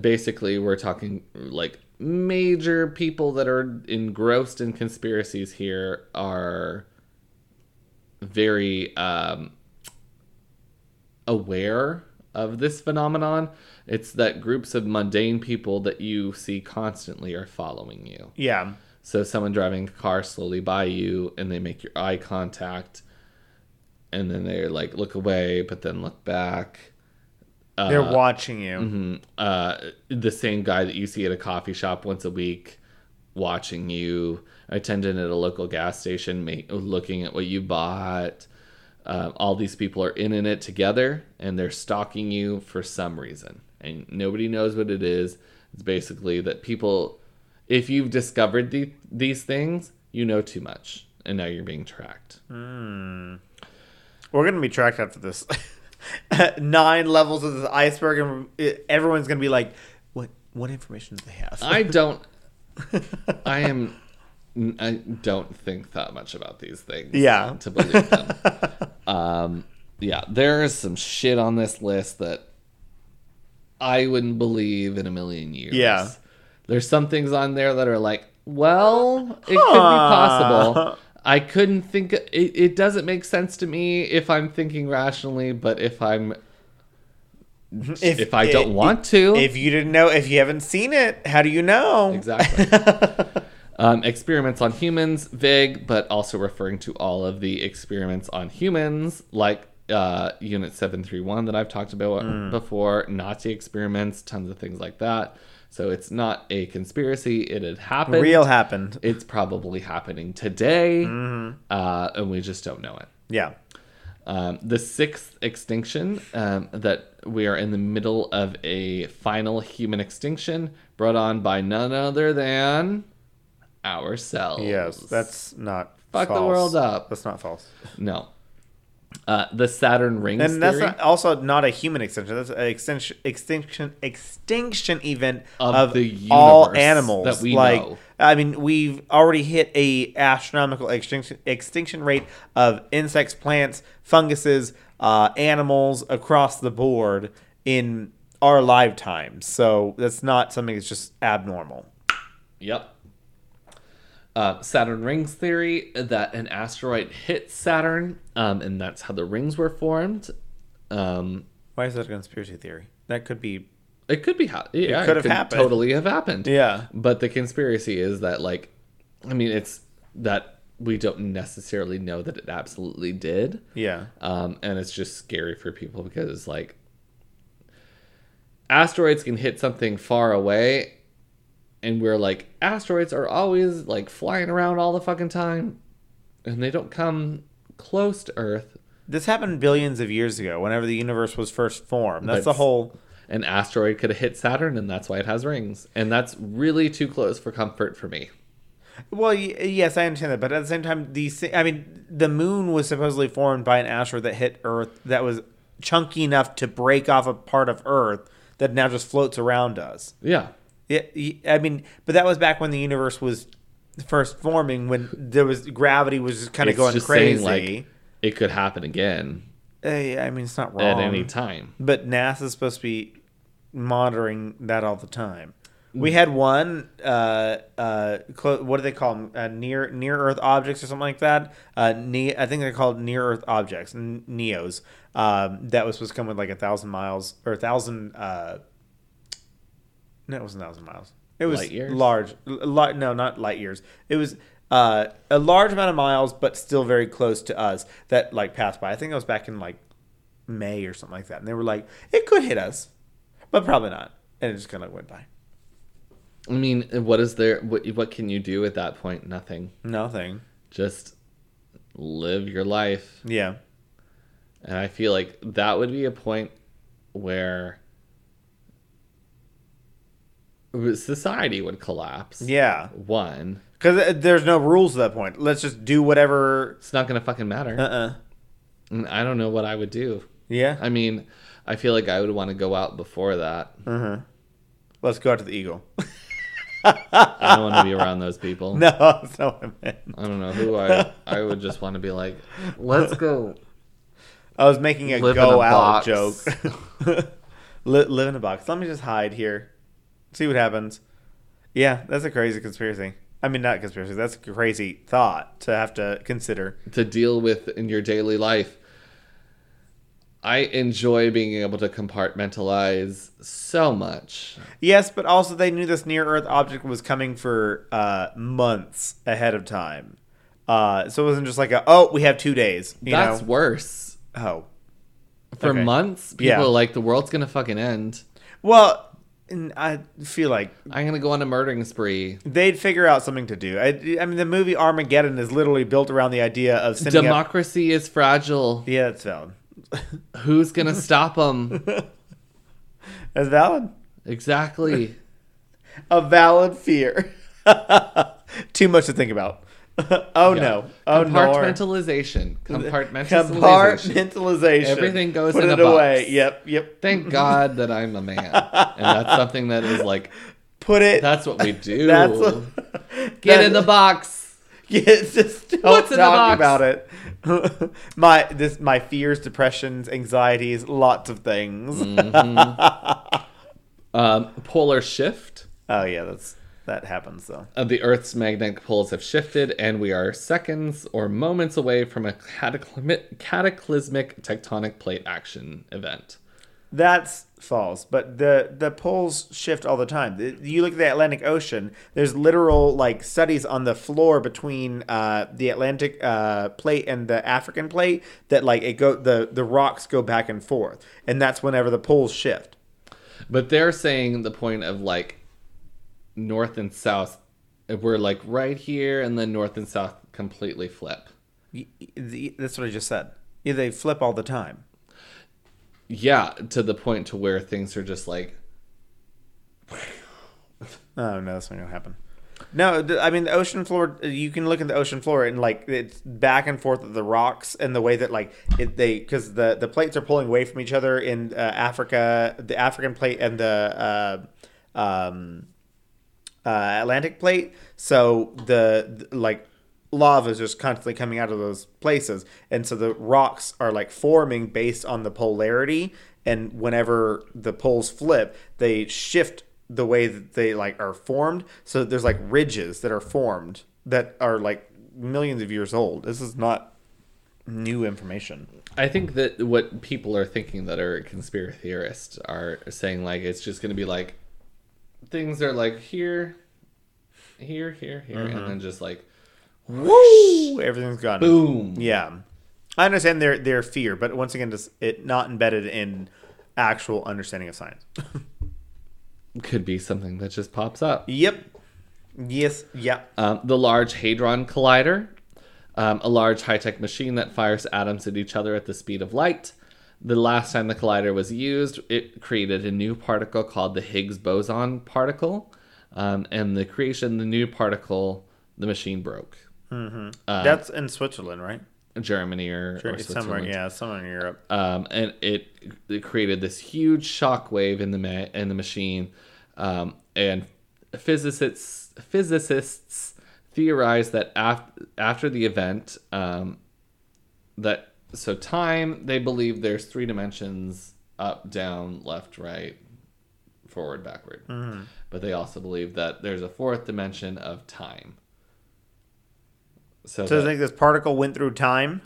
Basically we're talking like major people that are engrossed in conspiracies here are very um, aware of this phenomenon it's that groups of mundane people that you see constantly are following you Yeah. so someone driving a car slowly by you and they make your eye contact and then they like look away but then look back. They're watching you. Mhm. Uh, the same guy that you see at a coffee shop once a week watching you. Attendant at a local gas station ma- looking at what you bought. Um, all these people are in, in it together and they're stalking you for some reason. And nobody knows what it is. It's basically that people, if you've discovered the, these things, you know too much. And now you're being tracked. We're gonna be tracked after this. Nine levels of this iceberg, and everyone's gonna be like, "What? What information do they have?" I don't. I am. I don't think that much about these things. Yeah. To believe them. um, yeah, there is some shit on this list that I wouldn't believe in a million years. Yeah. There's some things on there that are like, well, it could be possible. I couldn't think. It, it doesn't make sense to me if I'm thinking rationally, but if I'm if, I don't want to, If you didn't know, if you haven't seen it, how do you know? Exactly. um, experiments on humans, vague, but also referring to all of the experiments on humans, like uh, Unit 731 that I've talked about Mm. before, Nazi experiments, tons of things like that. So it's not a conspiracy. It had happened. Real happened. It's probably happening today, Mm-hmm. uh, and we just don't know it. Yeah. Um, the sixth extinction, um, that we are in the middle of a final human extinction brought on by none other than ourselves. Yes. That's not. Fuck the world up. That's not false. No. Uh, the Saturn rings And that's theory not, also not a human extinction. That's an extinction, extinction, extinction event Of of, the all animals. that we like, know. I mean, we've already hit a astronomical extinction extinction rate of insects, plants, funguses, uh, animals across the board in our lifetime. So that's not something that's just abnormal. Yep. Uh, Saturn rings theory that an asteroid hit Saturn, um, and that's how the rings were formed. Um, Why is that a conspiracy theory? That could be. it could be ha- yeah, it could have happened. Totally have happened. Yeah. But the conspiracy is that like, I mean, it's that we don't necessarily know that it absolutely did. Yeah. Um, and it's just scary for people because like asteroids can hit something far away and we're like asteroids are always like flying around all the fucking time and they don't come close to earth This happened billions of years ago, whenever the universe was first formed. That's the whole. an asteroid could have hit saturn and that's why it has rings and that's really too close for comfort for me Well, yes, I understand that, but at the same time, these I mean, the moon was supposedly formed by an asteroid that hit Earth that was chunky enough to break off a part of Earth that now just floats around us. yeah Yeah, I mean, but that was back when the universe was first forming, when there was gravity was just kind of going crazy. like, it could happen again Uh, I mean, it's not wrong at any time But NASA's supposed to be monitoring that all the time. Mm. We had one, uh, uh, clo- what do they call them? Uh, near near Earth objects or something like that. Uh, ne- I think they're called near Earth objects, n- NEOs. Um, that was supposed to come with like a thousand miles or a thousand. Uh, no, it wasn't a thousand miles. It was Light years? large. Li- no, not light years. It was uh, a large amount of miles, but still very close to us. That like passed by. I think it was back in like May or something like that, and they were like, it could hit us, but probably not, and it just kind of went by. i mean what is there what, what can you do at that point nothing Nothing. just live your life Yeah. And I feel like that would be a point where society would collapse. Yeah. One, Because there's no rules at that point. Let's just do whatever. it's not going to fucking matter. Uh uh And I don't know what I would do. Yeah. I mean, I feel like I would want to go out before that. Uh huh. Let's go out to the Eagle. I don't want to be around those people. no, that's not what I meant. I don't know who I. I would just want to be like, let's go. I was making a Live go a out box. joke. Li- live in a box. Let me just hide here. See what happens. Yeah, that's a crazy conspiracy. I mean, not conspiracy. That's a crazy thought to have to consider. to deal with in your daily life. I enjoy being able to compartmentalize so much. Yes, but also they knew this near Earth object was coming for uh, months ahead of time. Uh, so it wasn't just like a oh we have two days. You That's know? worse. oh For Okay. months, people Yeah. are like, the world's gonna fucking end. well. And I feel like I'm gonna go on a murdering spree. they'd figure out something to do. I, I mean, the movie Armageddon is literally built around the idea of sending. Up, Democracy is fragile. yeah, it's valid. Who's gonna stop them? That's valid. exactly. A valid fear. Too much to think about. oh no. Oh no. Compartmentalization. Compartmentalization. Compartmentalization. Everything goes Put in it a box. away. Yep. Yep. Thank God that I'm a man, and that's something that is like Put it. that's what we do. That's what, Get in the box. Yeah, just don't What's in the talk box? about it. my this my fears, depressions, anxieties, lots of things. Um, polar shift. Oh yeah, that's that happens though. The Earth's magnetic poles have shifted, and we are seconds or moments away from a cataclysmic, cataclysmic tectonic plate action event. That's false, but the the poles shift all the time. You look at the Atlantic Ocean. There's literal like studies on the floor between uh, the Atlantic uh, plate and the African plate that like it go the the rocks go back and forth, and that's whenever the poles shift. But they're saying the point of like north and south, we're like right here, and then north and south completely flip. That's what I just said. Yeah, they flip all the time. Yeah, to the point to where things are just like Oh no, that's not gonna happen. No, I mean the ocean floor. You can look at the ocean floor and like it's back and forth of the rocks and the way that like it, they because the the plates are pulling away from each other in uh, Africa, the African plate and the uh, um, uh, Atlantic plate. So the, the like lava is just constantly coming out of those places, and so the rocks are like forming based on the polarity. And whenever the poles flip, they shift the way that they like are formed. So there's like ridges that are formed that are like millions of years old. This is not new information. I think that what people are thinking that are conspiracy theorists are saying like it's just going to be like things are like here, here, here, here, and then just like Woo! Everything's gone. boom. Yeah, I understand their their fear, but once again, just it not embedded in actual understanding of science. Could be something that just pops up. yep. Yes. Yeah. Um, the Large Hadron Collider, um, a large high tech machine that fires atoms at each other at the speed of light. The last time the collider was used, it created a new particle called the Higgs boson particle. Um, and the creation of the new particle, the machine broke. That's in Switzerland, right? Germany or, or somewhere. Yeah, somewhere in Europe. um, and it, it created this huge shock wave in the ma- in the machine, um, and physicists physicists theorize that af- after the event, um, that so time they believe there's three dimensions up, down, left, right, forward, backward, but they also believe that there's a fourth dimension of time. So, So I that- think this particle went through time.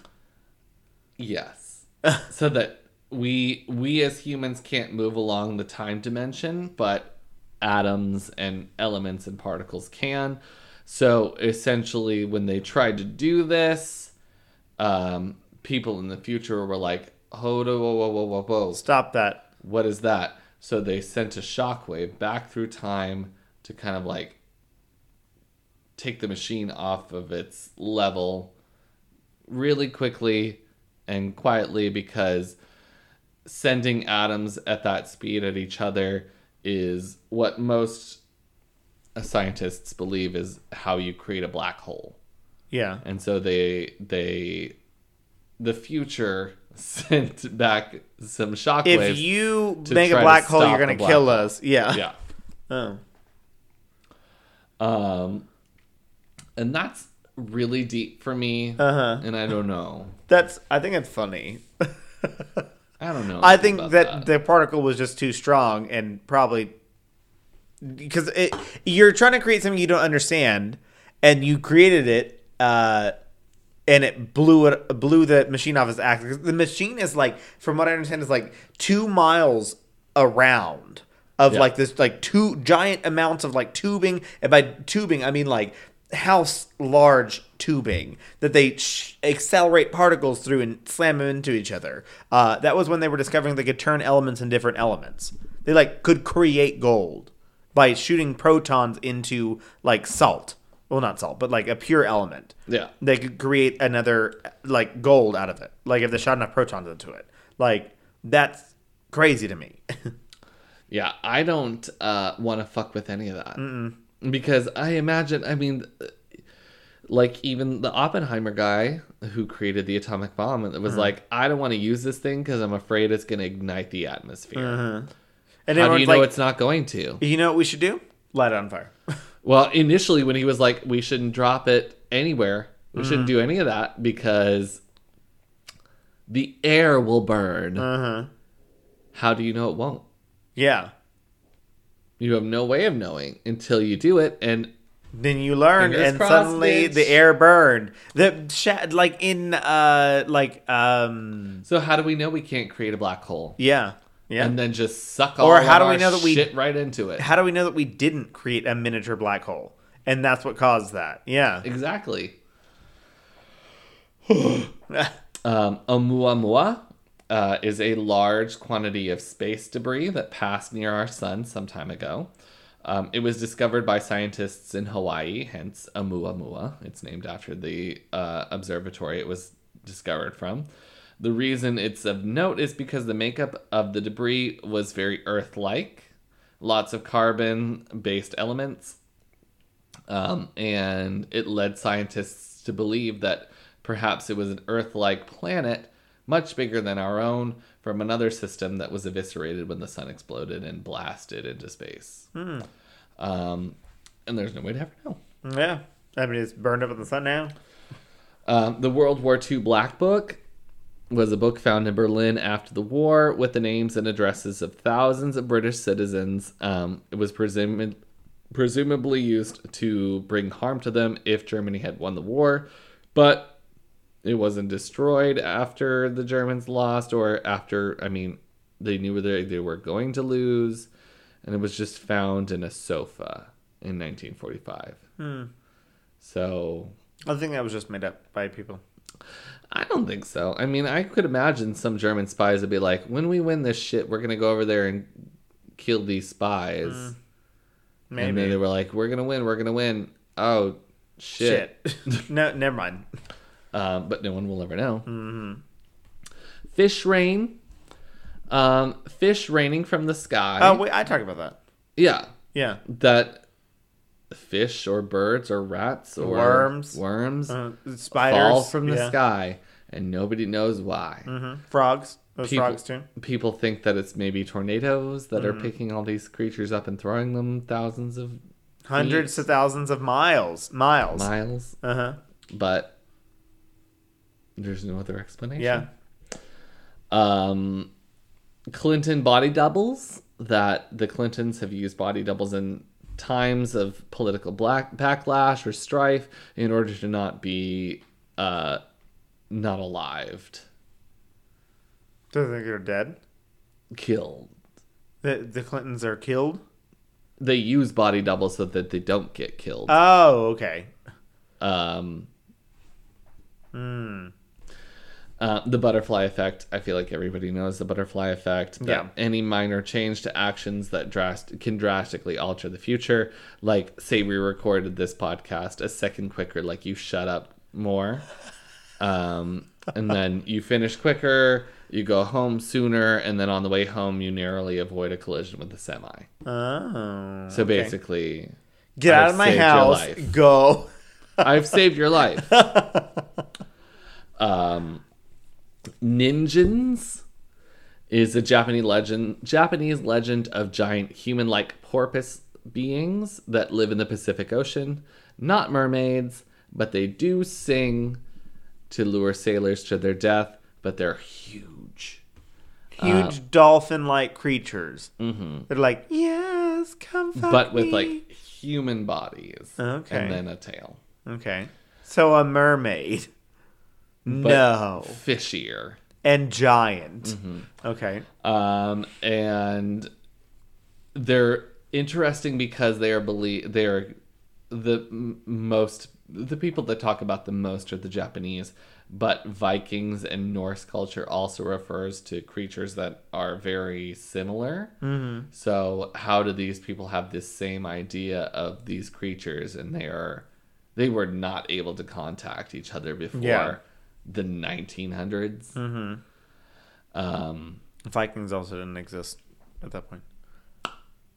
Yes. so that we we as humans can't move along the time dimension, but atoms and elements and particles can. So essentially, when they tried to do this, um, people in the future were like, "Hold, whoa, whoa, whoa, whoa, whoa! Stop that. What is that?" So they sent a shockwave back through time to kind of like take the machine off of its level really quickly and quietly because sending atoms at that speed at each other is what most scientists believe is how you create a black hole. Yeah. And so they they the future sent back some shockwaves. If you make a black hole, you're gonna kill hole. us. Yeah. yeah. Oh. Um and that's really deep for me. Uh-huh. And I don't know. That's. I think it's funny. I don't know. I think about that, the particle was just too strong and probably because it you're trying to create something you don't understand and you created it uh and it blew it blew the machine off its axis. The machine is like from what I understand is like 2 miles around of Yeah. like this like two giant amounts of like tubing and by tubing I mean like house large tubing that they sh- accelerate particles through and slam them into each other. Uh, that was when they were discovering they could turn elements in different elements. They like could create gold by shooting protons into like salt. Well, not salt, but like a pure element. Yeah. They could create another like gold out of it. Like if they shot enough protons into it. Like that's crazy to me. Yeah, I don't uh, want to fuck with any of that because I imagine. I mean, like even the Oppenheimer guy who created the atomic bomb, was like, I don't want to use this thing because I'm afraid it's going to ignite the atmosphere. and How do you know like, it's not going to? you know what we should do? Light it on fire. Well, initially when he was like, we shouldn't drop it anywhere, we Mm-hmm. shouldn't do any of that because the air will burn. uh-huh. How do you know it won't? Yeah. You have no way of knowing until you do it, and Then you learn, and crossed, suddenly bitch. the air burned. The sha- like in uh like um So how do we know we can't create a black hole? yeah yeah. And then just suck all Or how do we know that we- shit right into it? How do we know that we didn't create a miniature black hole? And that's what caused that. Yeah. exactly. Um, Oumuamua uh, is a large quantity of space debris that passed near our sun some time ago. Um, it was discovered by scientists in Hawaii, hence Oumuamua. It's named after the uh, observatory it was discovered from. The reason it's of note is because the makeup of the debris was very Earth like, lots of carbon based elements, um, and it led scientists to believe that perhaps it was an Earth like planet much bigger than our own from another system that was eviscerated when the sun exploded and blasted into space. Um, and there's no way to ever know. Yeah. I mean it's burned up in the sun now. Um, the World War II Black Book was a book found in Berlin after the war with the names and addresses of thousands of British citizens. Um, it was presumably presumably used to bring harm to them if Germany had won the war, but it wasn't destroyed after the Germans lost or after, I mean, they knew they, they were going to lose, and it was just found in a sofa in 1945. So I think that was just made up by people. I don't think so. I mean, I could imagine some German spies would be like, when we win this shit, we're going to go over there and kill these spies. And then Maybe. they were like, we're going to win, we're going to win. Oh, shit. Shit. no, never mind. Um, but no one will ever know. Fish rain. Um, fish raining from the sky. Oh, wait, I talked about that. Yeah. Yeah. That fish or birds or rats or Worms. worms Uh, spiders. fall from the yeah. sky and nobody knows why. Mhm. Frogs. Those People- frogs too. People think that it's maybe tornadoes that Mm-hmm. are picking all these creatures up and throwing them thousands of Hundreds feet, of thousands of miles. Miles. miles, Uh huh. but there's no other explanation. Yeah. Um, Clinton body doubles that the Clintons have used body doubles in times of political black backlash or strife in order to not be uh, not alive, Do they think they're dead? killed. The the Clintons are killed. They use body doubles so that they don't get killed. Oh, okay. Um, Hmm. Uh, the butterfly effect. I feel like everybody knows the butterfly effect. Yeah. Any minor change to actions that drast- can drastically alter the future. Like, say we recorded this podcast a second quicker, like you shut up more. Um, and then you finish quicker, you go home sooner, and then on the way home, you narrowly avoid a collision with the semi. Oh. So okay. basically, get I've out of my house. Go. I've saved your life. Um, Ningens is a Japanese legend. Japanese legend of giant human-like porpoise beings that live in the Pacific Ocean. Not mermaids, but they do sing to lure sailors to their death. But they're huge. Huge dolphin-like creatures. Mm-hmm. They're like, yes, come but with me." like human bodies Okay. and then a tail Okay. So a mermaid. No. fishier And giant. Mm-hmm. Okay. um, and they're interesting because they are believe they are the m- most the people that talk about the most are the Japanese, but Vikings and Norse culture also refers to creatures that are very similar. Mm-hmm. So how do these people have this same idea of these creatures, and they are they were not able to contact each other before Yeah. The 1900s. Mm-hmm. Um, Vikings also didn't exist at that point.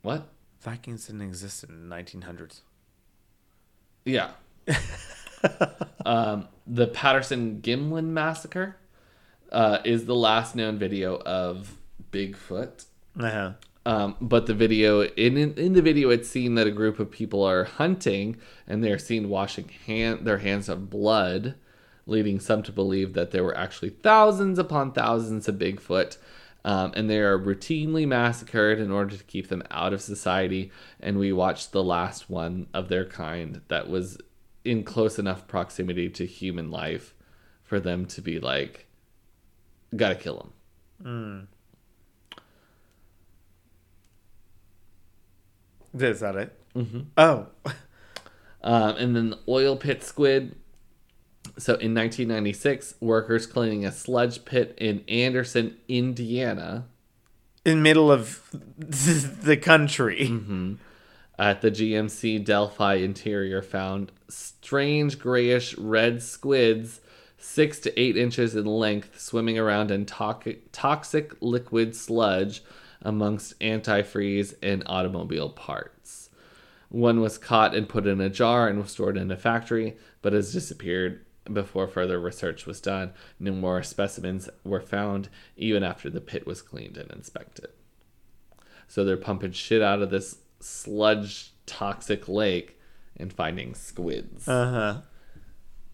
what? Vikings didn't exist in the 1900s. Yeah. um, the Patterson Gimlin massacre uh, is the last known video of Bigfoot. Uh-huh. Um, but the video in, in in the video, it's seen that a group of people are hunting, and they're seen washing hand their hands of blood, leading some to believe that there were actually thousands upon thousands of Bigfoot, um, and they are routinely massacred in order to keep them out of society. And we watched the last one of their kind that was in close enough proximity to human life for them to be like, gotta kill them. Is that it? Mm-hmm. Oh. Um, and then the oil pit squid. So in 1996, workers cleaning a sludge pit in Anderson, Indiana, In middle of the country. Mm-hmm. at the GMC Delphi interior found strange grayish red squids, six to eight inches in length, swimming around in toxic, toxic liquid sludge amongst antifreeze and automobile parts. One was caught and put in a jar and was stored in a factory, but has disappeared before further research was done. No more specimens were found, even after the pit was cleaned and inspected. So they're pumping shit out of this sludge toxic lake and finding squids. Uh-huh.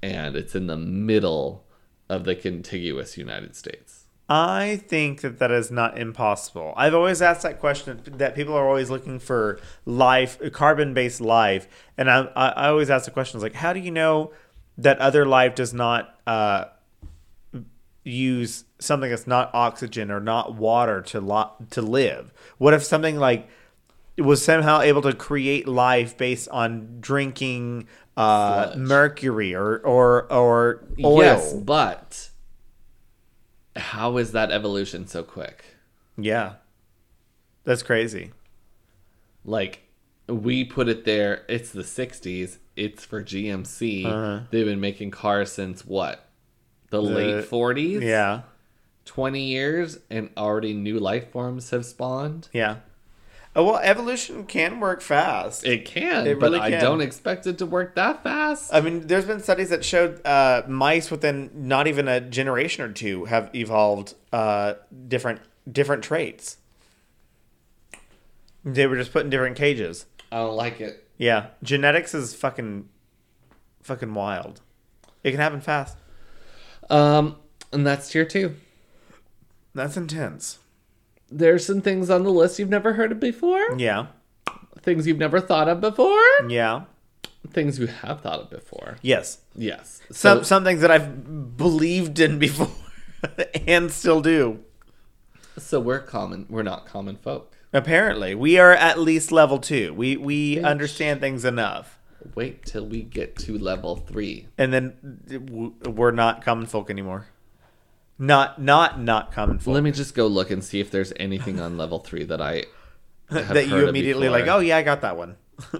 and it's in the middle of the contiguous United States. I think that that is not impossible. I've always asked that question that people are always looking for life, carbon based life. And I, I, I always ask the questions like, how do you know that other life does not uh, use something that's not oxygen or not water to, lo- to live? What if something like was somehow able to create life based on drinking uh, mercury or, or, or oil? Yes, but how is that evolution so quick? Yeah. That's crazy. Like we put it there, it's the 60s, it's for GMC. Uh-huh. They've been making cars since what? The, The- late 40s? Yeah. 20 years and already new life forms have spawned. Yeah. Oh, well, evolution can work fast. It can, It but really I don't expect it to work that fast. I mean, there's been studies that showed uh, mice within not even a generation or two have evolved uh, different different traits. They were just put in different cages. I don't like it. Yeah, genetics is fucking fucking wild. It can happen fast. Um, and that's tier two. That's intense. There's some things on the list you've never heard of before, Yeah. things you've never thought of before, Yeah. things you have thought of before. Yes. Yes. Some some things that I've believed in before and still do. so we're common. We're not common folk. Apparently, we are at least level two. We we understand things enough, Wait till we get to level three. and then we're not common folk anymore. Not not not common folk. Let me just go look and see if there's anything on level three that I that you immediately like. Oh yeah, I got that one.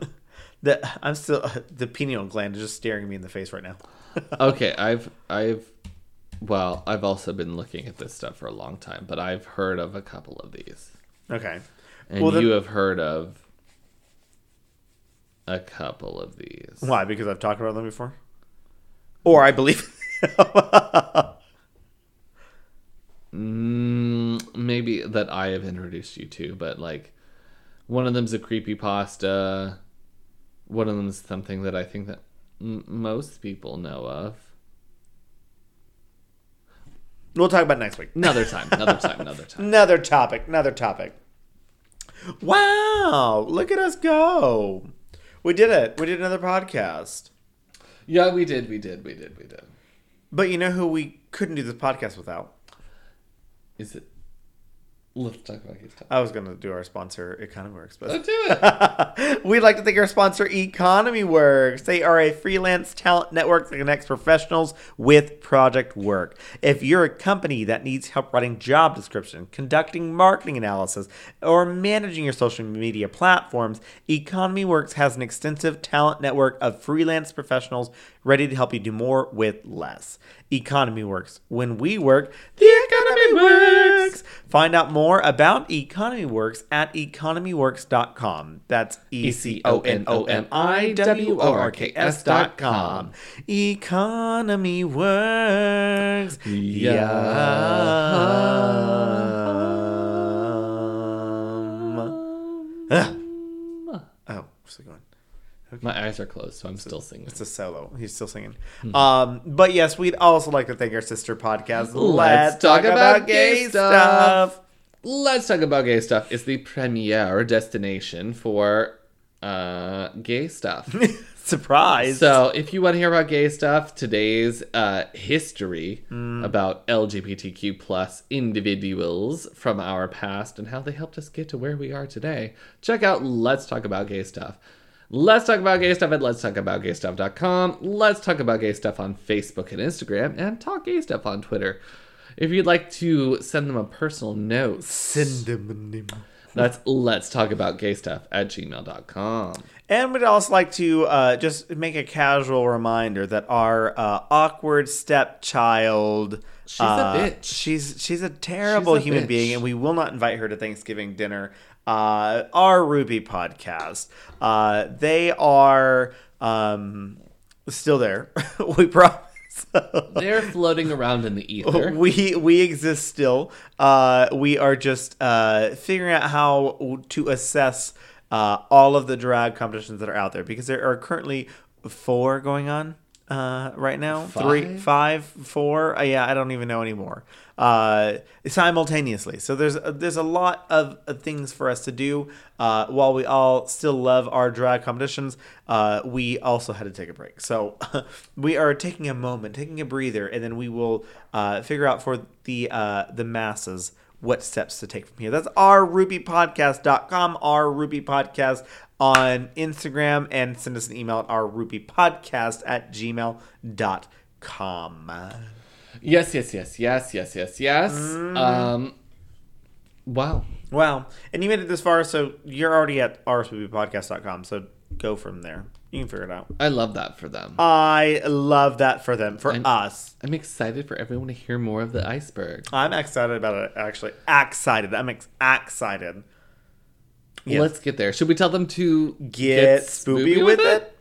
that I'm still the pineal gland is just staring me in the face right now. okay, I've I've well, I've also been looking at this stuff for a long time, but I've heard of a couple of these. Okay. And Well, then- you have heard of a couple of these. Why? Because I've talked about them before, or I believe. Mm, maybe that I have introduced you to, but like one of them's a creepy pasta. One of them's something that I think that m- most people know of. we'll talk about it next week. Another time, another time, another time. Another topic. Another topic. Wow! Look at us go. We did it. We did another podcast. Yeah, we did, we did, we did, we did. But you know who we couldn't do this podcast without? Is it? Let's talk about his time. I was going to do our sponsor, EconomyWorks, Oh, but do it. we'd like to thank our sponsor, Economy Works. They are a freelance talent network that connects professionals with project work. If you're a company that needs help writing job description, conducting marketing analysis, or managing your social media platforms, Economy Works has an extensive talent network of freelance professionals ready to help you do more with less. Economy Works. When we work, the economy works. Find out more about EconomyWorks at economyworks.com. That's E C O N O M I W O R K S dot com. Economy works. Yum. Ah. Oh, what's it going? My eyes are closed, so I'm still singing. It's a solo. He's still singing. Um, but yes, we'd also like to thank our sister podcast. Let's, talk, about, gay stuff. Let's talk about gay stuff. It's the premiere destination for uh, gay stuff. Surprise! so, if you want to hear about gay stuff, today's uh, history about LGBTQ plus individuals from our past and how they helped us get to where we are today, check out Let's Talk About Gay Stuff. Let's talk about gay stuff at let's talk about gay stuff.com. Let's talk about gay stuff on Facebook and Instagram and talk gay stuff on Twitter. If you'd like to send them a personal note, Cinnamon. that's let's talk about gay stuff at gmail.com. And we'd also like to uh, just make a casual reminder that our uh, awkward stepchild. She's a uh, bitch. She's she's a terrible She's a human bitch. being, and we will not invite her to Thanksgiving dinner. Uh, our Ruby podcast. Uh, they are um, still there. we promise. They're floating around in the ether. we we exist still. Uh, we are just uh, figuring out how to assess uh, all of the drag competitions that are out there because there are currently four going on. Uh, right now. Three, Five? five, four. Uh, yeah, I don't even know anymore. Uh, simultaneously. So there's there's a lot of, of things for us to do. Uh, while we all still love our drag competitions, uh, we also had to take a break. So we are taking a moment, taking a breather, and then we will uh, figure out for the uh, the masses what steps to take from here. That's our rubypodcast.com, our Ruby Podcast on Instagram, and send us an email at our rubypodcast at gmail.com. Yes, yes, yes, yes, yes, yes, yes. Mm. Um, wow. Wow. And you made it this far, so you're already at rsrubypodcast.com, so go from there. You can figure it out. I love that for them. I love that for them, for And- us. I'm excited for everyone to hear more of the iceberg. I'm excited about it, actually. Excited. I'm ex- excited. Yes. Let's get there. Should we tell them to Get, spoopy, with it?